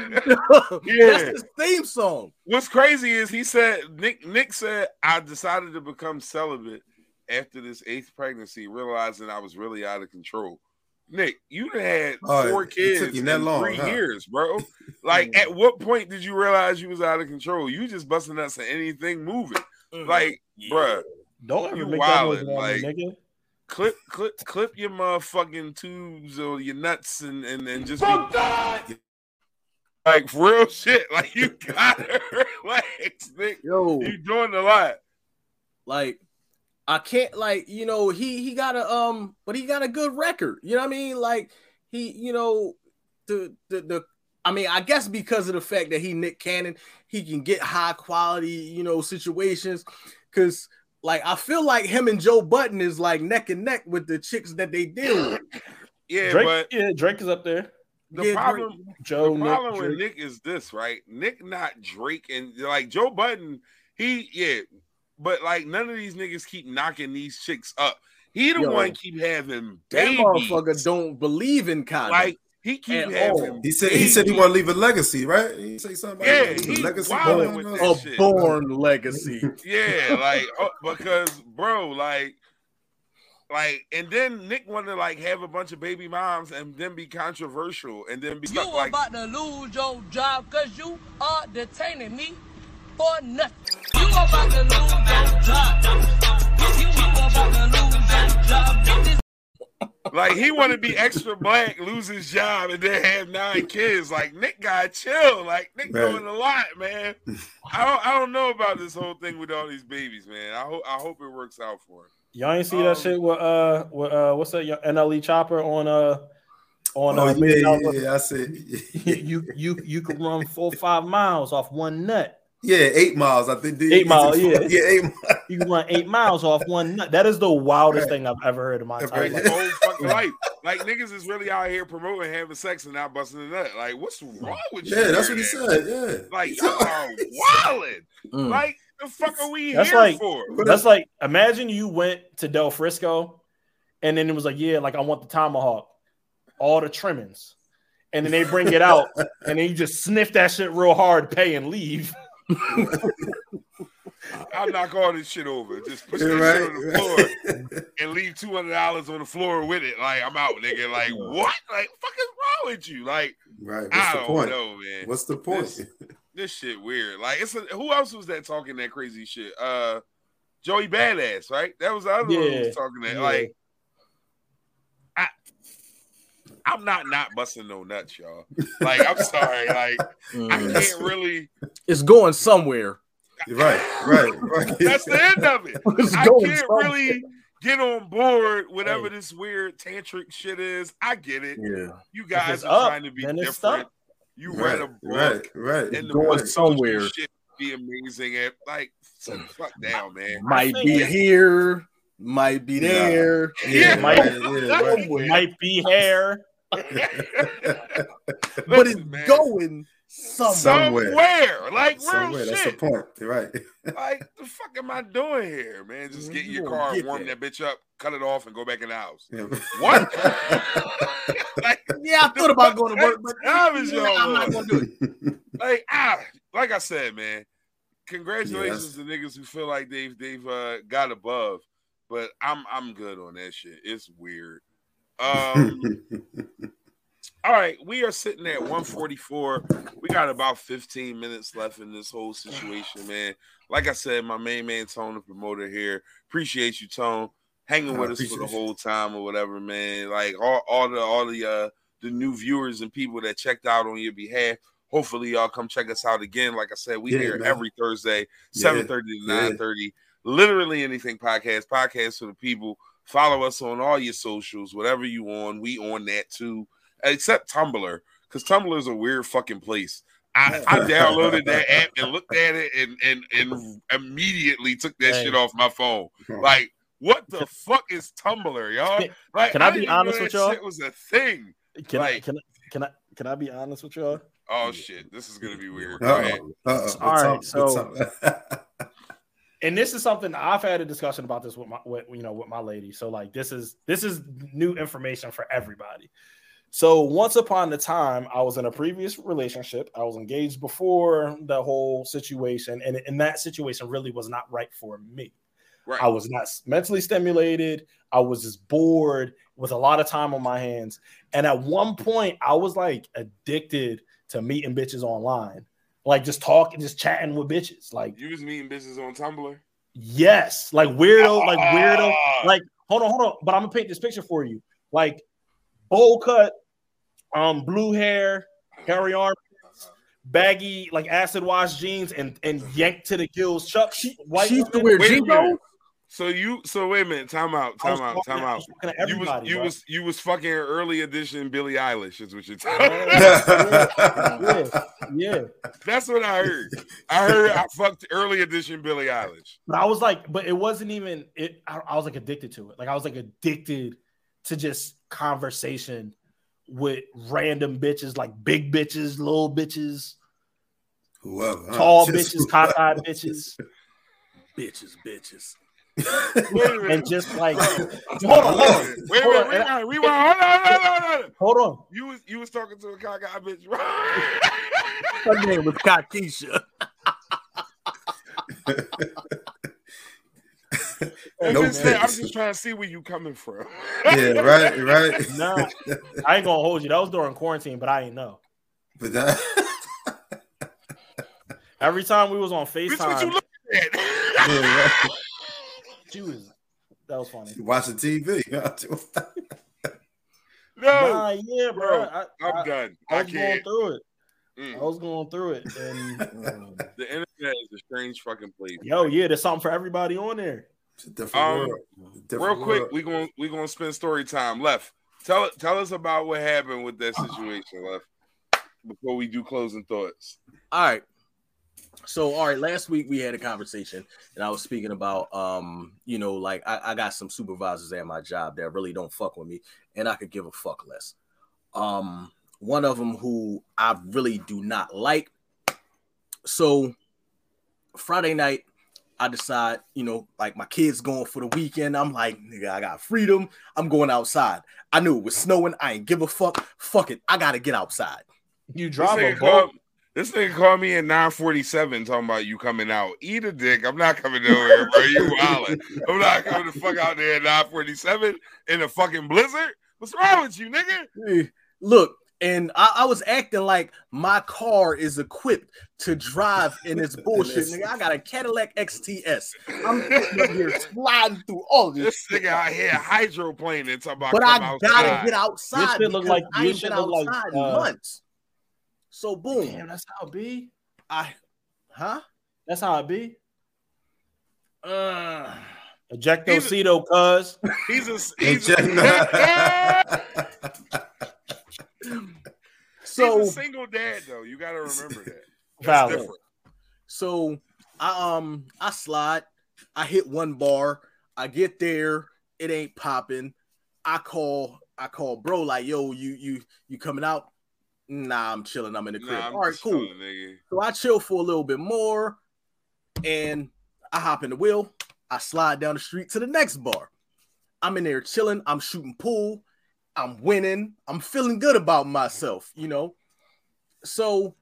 That's his theme song. What's crazy is he said Nick Nick said I decided to become celibate after this eighth pregnancy, realizing I was really out of control. Nick, you done had Oh, four it kids in that long, three huh? years, bro. Like, at what point did you realize you was out of control? You just busting us at anything moving. Mm-hmm. Like, bruh, Don't You ever make that noise wildin', around me, like- nigga. Clip, clip, clip your motherfucking tubes or your nuts and and, and just Fuck be that! like real shit. Like you gotta relax, Nick. Yo, You doing a lot. like I can't like you know he he got a um but he got a good record. You know what I mean? Like he you know the the the I mean I guess because of the fact that he Nick Cannon he can get high quality you know situations because like I feel like him and Joe Budden is like neck and neck with the chicks that they deal with. Yeah, Drake, but yeah, Drake is up there. the Yeah, problem Joe, the problem Nick, with Drake. Nick is this, right? Nick not Drake and like Joe Budden, he yeah, but like none of these niggas keep knocking these chicks up. He the Yo, one keep having That motherfucker don't believe in condoms. like he keep having. all. He said he said he babies. want to leave a legacy, right? He say something Yeah, about he a legacy born with or that something. a shit. born legacy. Yeah, like oh, because bro, like, like, and then Nick wanted to like have a bunch of baby moms and then be controversial and then be You like, about to lose your job because you are detaining me for nothing. You about to lose your job. You about to lose your job. This like he want to be extra black, lose his job, and then have nine kids. Like Nick got chill. Like Nick Right. doing a lot, man. I don't, I don't know about this whole thing with all these babies, man. I hope, I hope it works out for him. Y'all ain't see Um, that shit with uh with uh what's that NLE Chopper on uh on Oh uh, yeah, yeah, Million yeah. I said you you you could run four five miles off one nut. yeah, eight miles. I think Eight miles, yeah. yeah, eight miles. You can run eight miles off one nut. That is the wildest Right. thing I've ever heard in my entire Right. life. Whole fucking life. Like niggas is really out here promoting having sex and not busting a nut. Like, what's wrong with you? Yeah, that's what he said. Yeah, Like, y'all are wildin'. Mm. Like, the fuck are we That's here like- for? That's like imagine you went to Del Frisco and then it was like, yeah, like I want the tomahawk, all the trimmings. And then they bring it out and then you just sniff that shit real hard, pay and leave. I'll knock all this shit over. Just push Yeah, that right. shit on the floor and leave two hundred dollars on the floor with it. Like I'm out, nigga. Like what? Like fuck is wrong with you? Like right. What's I the don't point? know, man. What's the point? This- This shit weird. Like it's a, who else was that talking that crazy shit? Uh, Joey Badass, right? That was the other one who was talking that. Yeah. Like I, I'm not not busting no nuts, y'all. Like I'm sorry. Like I Mm. can't really. It's going somewhere. Right, right, right. That's the end of it. It's I going can't somewhere. really get on board whatever Hey. this weird tantric shit is. I get it. Yeah. You guys are up, trying to be then it's different. up. You read right, a book right, right. and the Going book somewhere. shit be amazing. At like, sit fuck down, man. Might be it- here, might be there. yeah, Yeah. right, yeah, right. Might be hair. But it's man. going somewhere. Somewhere. somewhere. Like Somewhere, real that's the point. Right. Like the fuck am I doing here, man? Just get in your car, get warm there. that bitch up, cut it off, and go back in the house. Yeah. What? like yeah, I thought about going to work, but Time is y'all I'm not gonna do it. like ah, like I said, man. Congratulations Yes. to niggas who feel like they've they've uh, got above, but I'm I'm good on that shit. It's weird. Um, all right, we are sitting at 144. We got about 15 minutes left in this whole situation, man. Like I said, my main man Tone, the promoter here. Appreciate you, Tone, hanging with us for the whole time or whatever, man. Like all, all the all the uh the new viewers and people that checked out on your behalf. Hopefully, y'all come check us out again. Like I said, we Yeah, here man. every Thursday, Yeah, 7:30 to yeah. 9:30. Literally anything podcast, podcast for the people. Follow us on all your socials, whatever you on. We on that too, except Tumblr, because Tumblr is a weird fucking place. I, I downloaded that app and looked at it and and and immediately took that Hey. shit off my phone. Like, what the fuck is Tumblr, y'all? Like, Can I didn't be even know honest with y'all? It was a thing. Can I Like- can I can I can I be honest with y'all? Oh shit, this is gonna be weird. Go ahead. Uh-oh. Uh-oh. All What's right, up? So- and this is something I've had a discussion about this with my with, you know with my lady. So like this is this is new information for everybody. So once upon a time, I was in a previous relationship. I was engaged before the whole situation, and and that situation really was not right for me. Right. I was not mentally stimulated. I was just bored with a lot of time on my hands. And at one point, I was like addicted to meeting bitches online, like just talking, just chatting with bitches. Like You was meeting bitches on Tumblr. Yes, like weirdo, like weirdo, Ah. like hold on, hold on. But I'm gonna paint this picture for you. Like bowl cut, um, blue hair, hairy arms, baggy, like acid wash jeans, and and yanked to the gills. Chuck, white. She used to women. wear Wait a So you, so wait a minute. Time out. Time out. Time out. was talking to You was you bro. was you was fucking early edition Billie Eilish is what you're Oh, talking. yeah, yeah. That's what I heard. I heard I fucked early edition Billie Eilish. But I was like, but it wasn't even it. I, I was like addicted to it. Like I was like addicted to just conversation with random bitches, like big bitches, little bitches, Whoever. huh? tall Just bitches, cockeyed bitches. Bitches, bitches. Wait a minute. and just like hold on, hold on, Wait hold minute. on, Rewind. Rewind. Hold on. Hold on. Hold on. hold on. You was you was talking to a cockeyed bitch. right? Her name was Kakisha. I'm, No just saying, I'm just trying to see where you coming from. yeah, right, right. No, I ain't gonna hold you. That was during quarantine, but I ain't know. But that, Every time we was on Bitch, what you FaceTime, looking at? yeah, right. she was that was funny. watching TV. no, Nah, yeah, bro. bro, I, I'm I, done. I I was going can't. through it. I Mm. was going through it, and The internet is a strange fucking place. yo, yeah, there's something for everybody on there. It's a different Um, world. Different Real quick, world. we going we gonna spend story time. Left, tell tell us about what happened with that situation. Left before we do closing thoughts. All right. So, all right, last week we had a conversation and I was speaking about um, you know, like I, I got some supervisors at my job that really don't fuck with me and I could give a fuck less. Um, one of them who I really do not like. So Friday night, I decide, you know, like my kids going for the weekend. I'm like, nigga, I got freedom. I'm going outside. I knew it was snowing. I ain't give a fuck. Fuck it. I gotta get outside. You This drive a boat. called, this nigga called me at 947 talking about you coming out. Eat a dick. I'm not coming nowhere, bro. You wildin'. I'm not coming the fuck out there at 947 in a fucking blizzard. What's wrong with you, nigga? Look, and I, I was acting like my car is equipped to drive in this bullshit. Nigga, I got a Cadillac XTS. I'm sitting up here sliding through all this, This shit. nigga out here hydroplaning talking about but I outside. gotta get outside. shit look because like- I your ain't shit been look like, outside uh, in months. So boom, Damn, that's how it be. I, huh? That's how it be. Uh, Ejectocito, cuz. He's a And he's a, so single dad though. You gotta remember that. That's Valid. different. So I um I slide, I hit one bar, I get there, it ain't popping. I call I call bro like yo, you you you coming out? Nah, I'm chilling. I'm in the crib. Nah, All right, cool. chilling. So I chill for a little bit more, and I hop in the wheel. I slide down the street to the next bar. I'm in there chilling. I'm shooting pool. I'm winning. I'm feeling good about myself, you know. So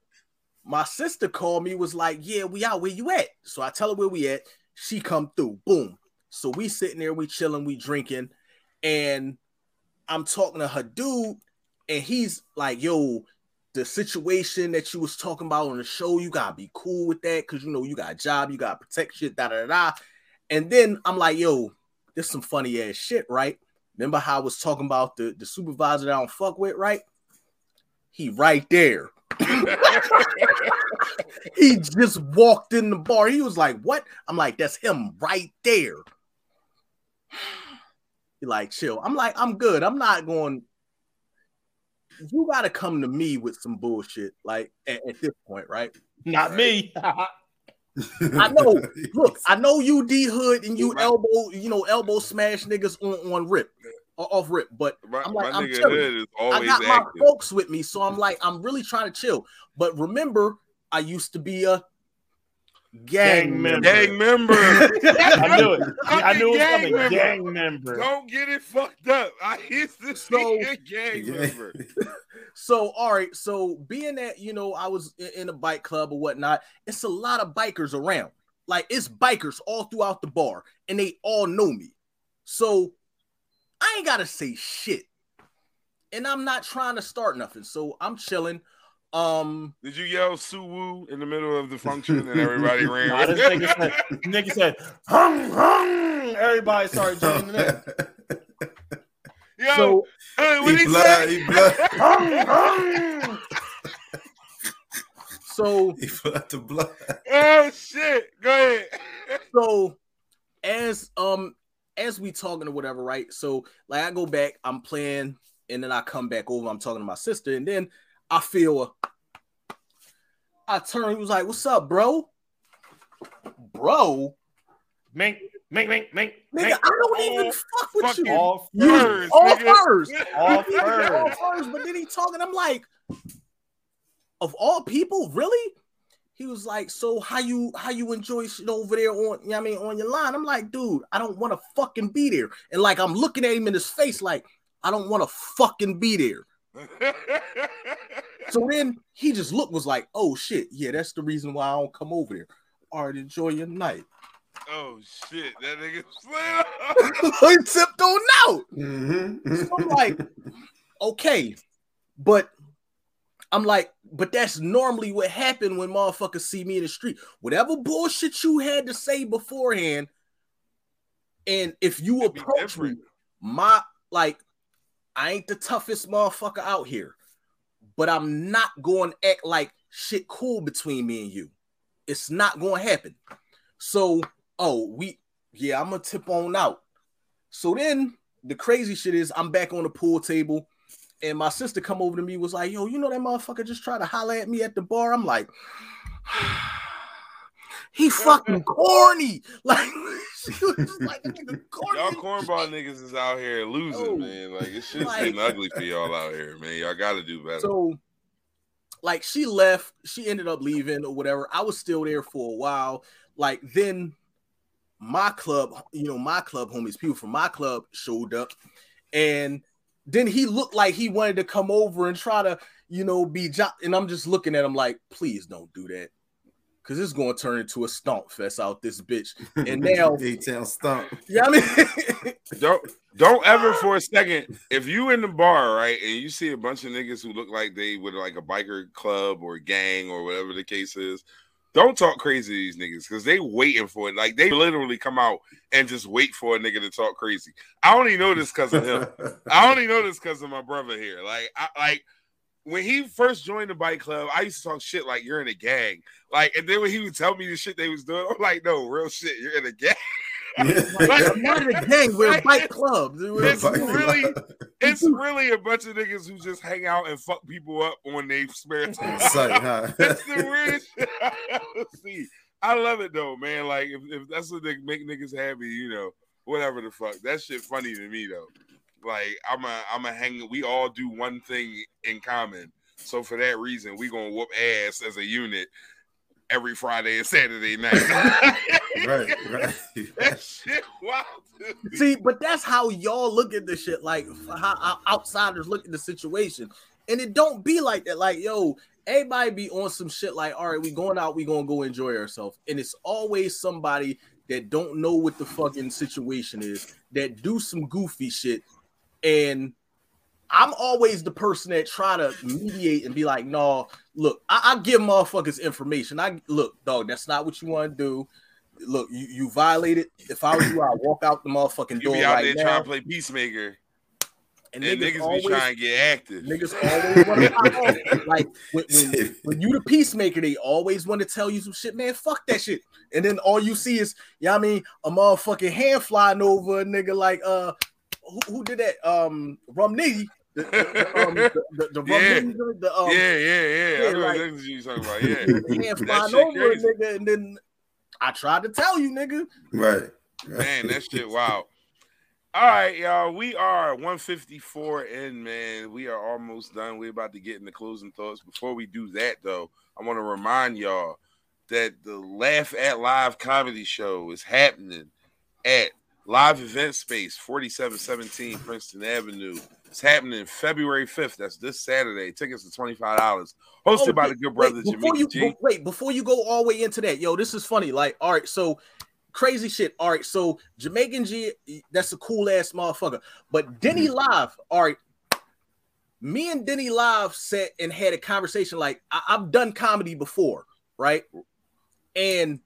my sister called me, was like, Yeah, we out. Where you at? So I tell her where we at. She come through. Boom. So we sitting there, we chilling, we drinking, and I'm talking to her dude, and he's like, Yo, the situation that you was talking about on the show, you gotta be cool with that because you know you got a job, you gotta protect shit, da da da. And then I'm like, yo, this some funny ass shit, right? Remember how I was talking about the, the supervisor that I don't fuck with, right? He right there. he just walked in the bar. He was like, What? I'm like, That's him right there. He like, chill. I'm like, I'm good. I'm not going. You got to come to me with some bullshit, like at, at this point, right? Not me. I know. Look, I know you D Hood and you elbow, you know, elbow smash niggas on, on rip, off rip. But My, I'm like, my I'm nigga chilling. I got my folks with me, so I'm like, I'm really trying to chill. But remember, I used to be a gang, Gang member. Gang member. I knew it. I knew it was Gang coming. member. Gang member. Don't get it fucked up. I hit to So- gang Yeah. member. So, all right. So, being that you know, I was in, in a bike club or whatnot, it's a lot of bikers around. Like, it's bikers all throughout the bar, and they all know me. So, I ain't gotta say shit, and I'm not trying to start nothing. So, I'm chilling. Um, Did you yell Suwu in the middle of the function and everybody ran? Nah, with this it? nigga said, nigga said, hung, hung. Everybody started joining in. Yo, so hey, what he he blood, say? he blood, Hung, hung. so he blood to blood. Oh shit! Go ahead. so as um as we talking or whatever, right? So like I go back, I'm playing, and then I come back over, I'm talking to my sister, and then I feel I turn, he was like, What's up, bro? Bro, Mink, mink, mink, mink, nigga, mink. I don't even fuck with you. All You- furs, all furs. All Yeah, all furs. furs. But then he talking, I'm like, of all people, really? He was like, so how you how you enjoy shit over there on you know what I mean on your line? I'm like, dude, I don't want to fucking be there. And like I'm looking at him in his face, like, I don't want to fucking be there. So then he just looked, was like, oh shit, yeah, that's the reason why I don't come over there. All right, enjoy your night. oh shit! That nigga slid. he tipped on out. Mhm. So I'm like, okay, but I'm like, but that's normally what happened when motherfuckers see me in the street. Whatever bullshit you had to say beforehand, and if you It'd be approach me, my like, I ain't the toughest motherfucker out here, but I'm not going to act like shit cool between me and you. It's not going to happen. So, oh, we, yeah, I'm gonna tip on out. So then the crazy shit is I'm back on the pool table, and my sister come over to me was like, "Yo, you know that motherfucker just tried to holler at me at the bar." I'm like, he fucking corny. Like she was like, corny." Y'all cornball niggas is out here losing, Oh, man. Like it's shit's like- getting ugly for y'all out here, man. Y'all got to do better. So, like, she left. She ended up leaving or whatever. I was still there for a while. Like, then my club, you know, my club homies, people from my club showed up, and then he looked like he wanted to come over and try to, you know, be jo- and I'm just looking at him like, please don't do that. Cause it's gonna turn into a stomp fest out this bitch. And now- A-Town stomp. Yeah, I mean, don't don't ever for a second if you in the bar right and you see a bunch of niggas who look like they with like a biker club or gang or whatever the case is don't talk crazy to these niggas because they waiting for it. Like they literally come out and just wait for a nigga to talk crazy. I only know this because of him. I only know this because of my brother here. Like i like when he first joined the bike club, I used to talk shit like you're in a gang. Like, and then when he would tell me the shit they was doing, I'm like, no, real shit, you're in a gang. like, I'm not in a gang. We're a bike club. It's really, it's really a bunch of niggas who just hang out and fuck people up on their spare time. Sight, huh? That's the weirdest I ever see. I love it though, man. Like if, if that's what they make niggas happy, you know, whatever the fuck. That shit funny to me though. Like I'm a I'm a hang. We all do one thing in common. So for that reason, we gonna whoop ass as a unit. every Friday and Saturday night. right, right. that shit wild. to. See, but that's how y'all look at the shit. Like how how outsiders look at the situation, and it don't be like that. Like yo, everybody be on some shit. Like all right, we going out, we gonna go enjoy ourselves, and it's always somebody that don't know what the fucking situation is that do some goofy shit, and I'm always the person that try to mediate and be like, no, look, I, I give motherfuckers information. I look, dog, that's not what you want to do. Look, you, you violated. If I was you, I'd walk out the motherfucking You door be out right there now. trying to play peacemaker, and and, niggas, niggas, always, be trying to get active. niggas always want to pop off. Like when, when, when you the peacemaker, they always want to tell you some shit, man. Fuck that shit. And then all you see is, yeah, I mean, a motherfucking hand flying over a nigga like uh who, who did that? Um Rum Nitty. The, the, the, um, the, the, the Rum Yeah. Nitty, the, um, yeah, yeah, yeah. I yeah, know like- exactly what you're talking about. Yeah, the hand That flying shit over a crazy. nigga, and then I tried to tell you, nigga. right. right. man, that shit wow. All right, y'all. We are 154 in, man. We are almost done. We're about to get into closing thoughts. Before we do that, though, I want to remind y'all that the Laugh at Live comedy show is happening at Live Event Space, 4717 Princeton Avenue. It's happening February 5th. That's this Saturday. Tickets are $25. Hosted Oh, by the good wait, before you G. wait before you go all the way into that, yo, this is funny. Like, all right, so crazy shit. All right, so Jamaican G, that's a cool ass motherfucker. But Denny Mm-hmm. Live, all right. Me and Denny Live sat and had a conversation. Like, I- I've done comedy before, right? And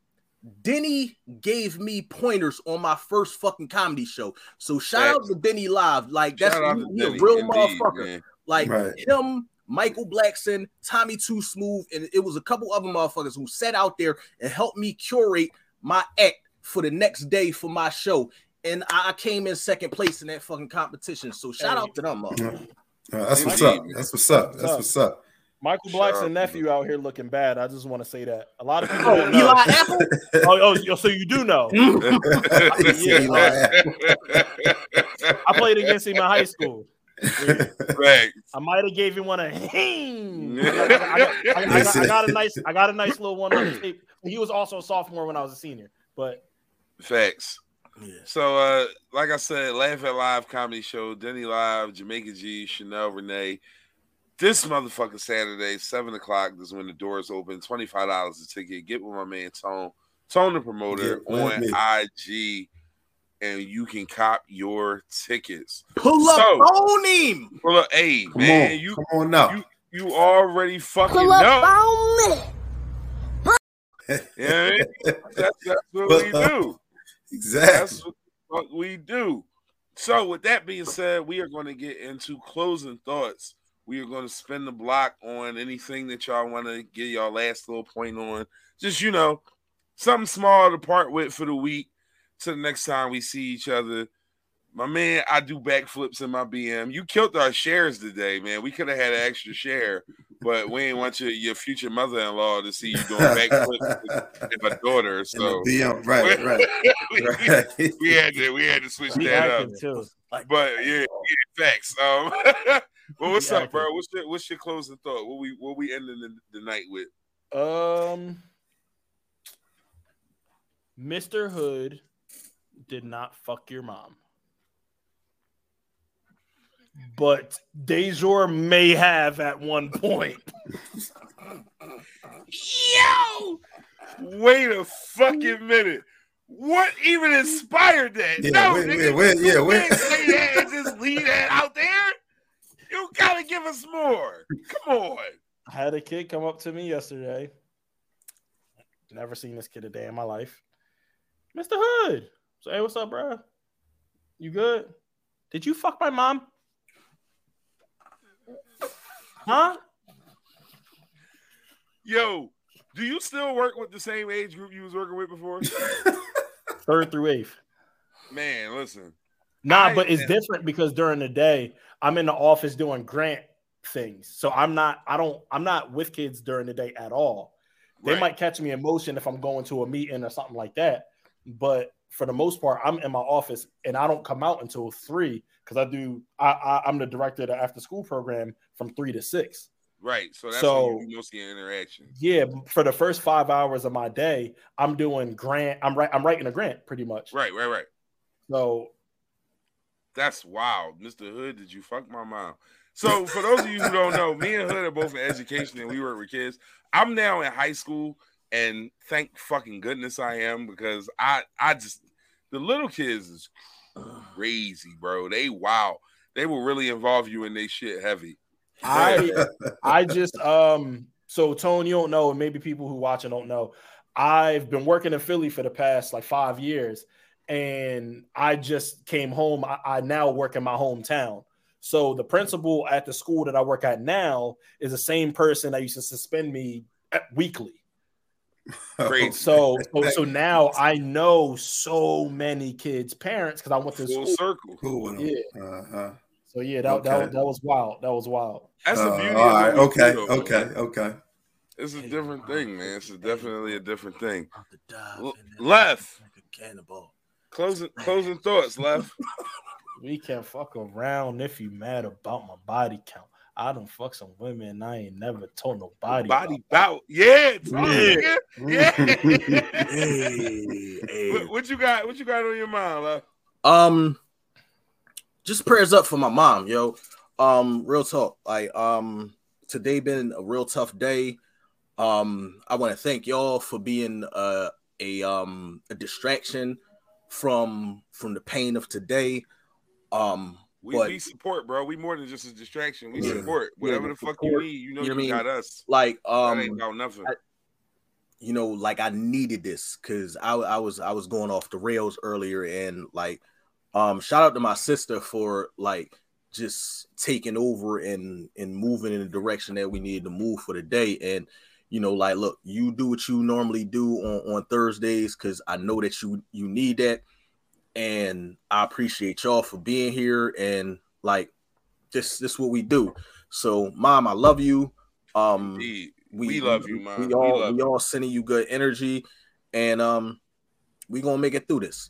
Denny gave me pointers on my first fucking comedy show. So shout out to Denny Live. Like, that's Shout out he, he a real indeed, motherfucker man. like Right. him, Michael Blackson, Tommy Too Smooth, and it was a couple other motherfuckers who sat out there and helped me curate my act for the next day for my show. And I I came in second place in that fucking competition. So shout out to them. motherfuckers. Uh, that's what's Indeed, up. That's what's up. That's what's up. Michael Black's out to nephew out here looking bad. I just want to say that. A lot of people Oh, don't know. Eli Apple? Oh, oh, so you do know. Eli I played against him in high school. Facts. I might have gave him one a hing. I got, I, I, I, got, I got a nice, I got a nice little one on the tape. He was also a sophomore when I was a senior. But Facts. Yeah. So, uh, like I said, Laugh at Live comedy show, Denny Live, Jamaica G, Chanel Renee. This motherfucker Saturday, seven o'clock is when the doors open. Twenty five dollars a ticket. Get with my man Tone, Tone the promoter on me. IG, and you can cop your tickets. Pull up So- on him. Well, look, hey Come man, on. you Come on now. you you already fucking Pull know. up on me. You know what I mean? That's, that's what we do. exactly. That's what we do. So, with that being said, we are going to get into closing thoughts. We are going to spend the block on anything that y'all want to get y'all last little point on. Just, you know, something small to part with for the week. To the next time we see each other. My man, I do backflips in my BM. You killed our shares today, man. We could have had an extra share, but we ain't want your, your future mother in law to see you doing backflips with my daughter. And So, the BM, right, right, right. we had to we had to switch be that up. active too. But yeah, yeah facts. Um, well, what's up, bro? What's your what's your closing thought? What we what we ending the, the night with? Um, Mr. Hood did not fuck your mom. But Dejor may have at one point. Yo, wait a fucking minute. What even inspired that? Yeah, no, wait, nigga, wait, wait, yeah, wait. say that and just leave that out there. You gotta give us more. Come on. I had a kid come up to me yesterday. Never seen this kid a day in my life. Mr. Hood. So, hey, what's up, bro? You good? Did you fuck my mom? Huh? Yo, do you still work with the same age group you was working with before? Third through eighth. Man, listen. Nah, I- but it's different because during the day I'm in the office doing grant things. So I'm not I don't I'm not with kids during the day at all. They Right. might catch me in motion if I'm going to a meeting or something like that. But for the most part, I'm in my office and I don't come out until three because I do I, I I'm the director of the after school program from three to six. Right. So that's So- when you do most of your interaction. Yeah, for the first five hours of my day, I'm doing grant. I'm right. I'm writing a grant pretty much. Right, right, right. So That's wild. Mr. Hood, did you fuck my mom? So for those of you who don't know, me and Hood are both in education and we work with kids. I'm now in high school and thank fucking goodness I am because I I just the little kids is crazy, bro. They wow. They will really involve you in they shit heavy. I I just um so Tone, you don't know, and maybe people who watch watching don't know. I've been working in Philly for the past like five years, and I just came home. I, I now work in my hometown. So the principal at the school that I work at now is the same person that used to suspend me at- weekly. Crazy. So so, so now I know so many kids' parents because I went to Full school. circle. cool. Yeah. Uh-huh. So yeah, that, that, Okay. that was wild. That was wild. That's the Uh, beauty. all of right. what we Okay. do, though, Okay. man. Okay. It's a different thing, man. It's definitely a different thing. About to L- left. like a cannonball. Closing closing thoughts, left. We can fuck around if you mad about my body count. I don't fuck some women. I ain't never told nobody. Body about bout. Yeah, talk, Yeah. nigga. Yeah. Hey, hey. what, what you got? What you got on your mind, left? Um, just prayers up for my mom, yo. Um, real talk. Like, um, today been a real tough day. Um, I want to thank y'all for being uh, a um a distraction from from the pain of today. Um, We, But- we support, bro. We more than just a distraction. We Yeah. support. Whatever Yeah, the fuck you need, you know You you, know mean? got us. like that um, ain't about nothing. I- you know, like I needed this because I, I was I was going off the rails earlier, and like, um, shout out to my sister for like just taking over and and moving in the direction that we needed to move for the day. And you know, like, look, you do what you normally do on on Thursdays because I know that you you need that, and I appreciate y'all for being here and like this this what we do. So, mom, I love you. Um, Indeed. We love you, mom. We We all love we, all sending you good energy, and um, we gonna make it through this.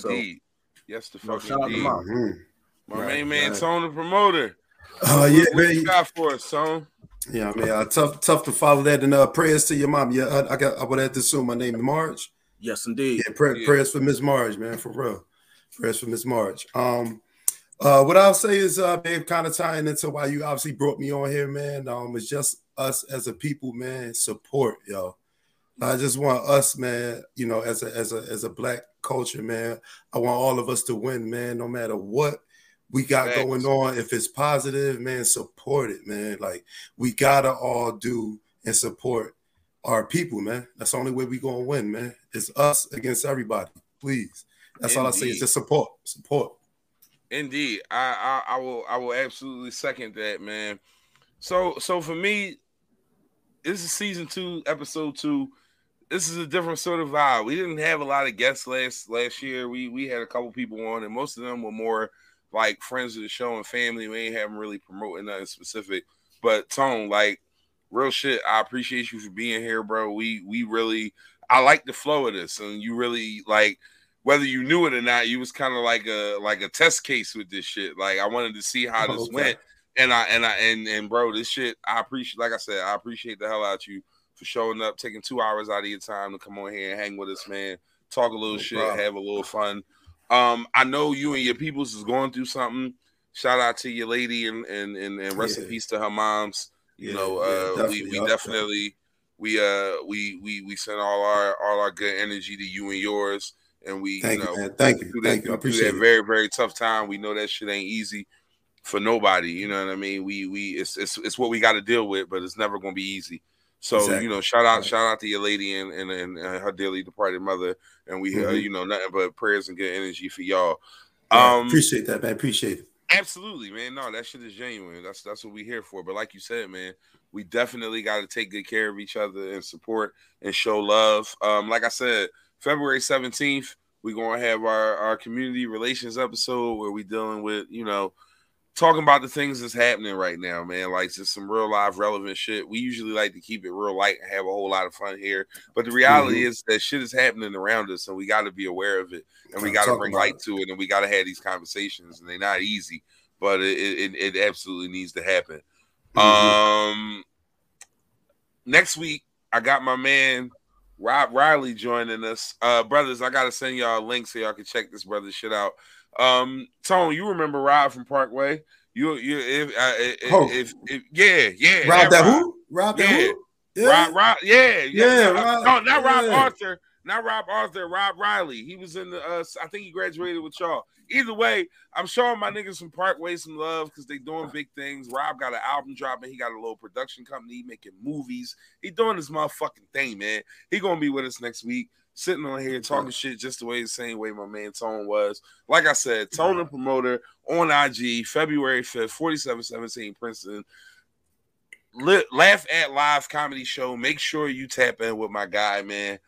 So- Indeed. yes, the fuck shout out to indeed. Mom. Mhm. My Right, main man, right. Tone the promoter. Uh, yeah, what, what you got for us, Tone? Yeah, man. Uh, tough, tough to follow that. And uh, prayers to your mom. Yeah, I, I got. I would have to assume my name is Marge. Yes, indeed. Yeah, pray, Yeah. prayers for Miss Marge, man, for real. Prayers for Miss Marge. Um, uh, what I'll say is, uh, babe, kind of tying into why you obviously brought me on here, man. Um, it's just us as a people, man. Support, yo. I just want us, man. You know, as a as a as a black culture, man. I want all of us to win, man. No matter what we got Facts. going on, if it's positive, man, support it, man. Like we gotta all do and support our people, man. That's the only way we gonna win, man. It's us against everybody. Please. That's all I say. Is Indeed. just support, support. Indeed, I, I I will I will absolutely second that, man. So so for me, this is season two, episode two. This is a different sort of vibe. We didn't have a lot of guests last last year. We we had a couple people on, and most of them were more like friends of the show and family. We ain't them really promoting nothing specific. But Tone, like real shit, I appreciate you for being here, bro. We we really I like the flow of this, and you really like whether you knew it or not, you was kind of like a like a test case with this shit. Like I wanted to see how this Okay. went, and I and I and and bro, this shit I appreciate. Like I said, I appreciate the hell out you for showing up, taking two hours out of your time to come on here and hang with us, man. Talk a little No shit, problem. have a little fun. Um, I know you and your peoples is going through something. Shout out to your lady and and and, and rest in peace to her moms. You Yeah, know, yeah, uh, we definitely. we Yup, definitely we uh we we we send all our all our good energy to you and yours, and we Thank you know you. Thank you. that, Thank you. I appreciate that very very tough time. We know that shit ain't easy for nobody. You know what I mean? We we it's it's, it's what we got to deal with, but it's never gonna be easy. So Exactly. you know, shout out shout out to your lady and and, and uh, her dearly departed mother, and we uh, Mhm. you know nothing but prayers and good energy for y'all. Yeah, Um, appreciate that, man. Appreciate it. Absolutely, man. No, that shit is genuine. That's that's what we here for. But like you said, man, we definitely got to take good care of each other and support and show love. Um, like I said, February seventeenth, we're gonna have our our community relations episode where we dealing with you know talking about the things that's happening right now, man. Like just some real live relevant shit. We usually like to keep it real light and have a whole lot of fun here, but the reality is that shit is happening around us, and we got to be aware of it and we Gotta got to talk bring light it. to it, and we got to have these conversations, and they're not easy, but it, it, it absolutely needs to happen. Mhm. Um, next week I got my man Rob Riley joining us. Uh, brothers, I gotta send y'all a link so y'all can check this brother shit out. Um, Tone, you remember Rob from Parkway? You, you, if, uh, if, Oh. if, if, yeah, yeah, Rob that Rob. who? Rob that Yeah. who? Yeah. Rob, Rob, yeah, Yeah, no, Rob- no, not Rob yeah. Arthur, not Rob Arthur, Rob Riley. He was in the. Uh, I think he graduated with y'all. Either way, I'm showing my niggas from Parkway some love because they doing big things. Rob got an album dropping. He got a little production company he making movies. He doing his motherfucking thing, man. He gonna be with us next week, sitting on here talking shit just the way the same way my man Tone was. Like I said, Tone and promoter on IG, February 5th, 4717 Princeton. Laugh at Live comedy show. Make sure you tap in with my guy, man.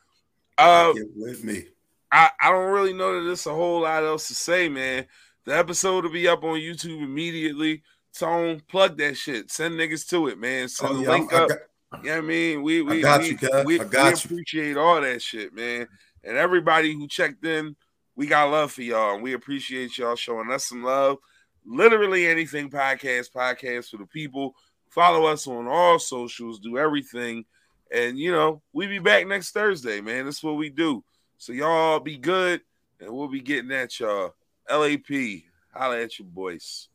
Uh, Get with me. I, I don't really know that there's a whole lot else to say, man. The episode will be up on YouTube immediately. Tone, plug that shit. Send niggas to it, man. Send Oh, the yeah, link I up. got- You know what I mean? We we got we, you, we, I we appreciate all that shit, man. And everybody who checked in, we got love for y'all. And we appreciate y'all showing us some love. Literally anything podcast, podcast for the people. Follow us on all socials, do everything. And you know, we be back next Thursday, man. That's what we do. So y'all be good, and we'll be getting at y'all. LAP, holla at your boys.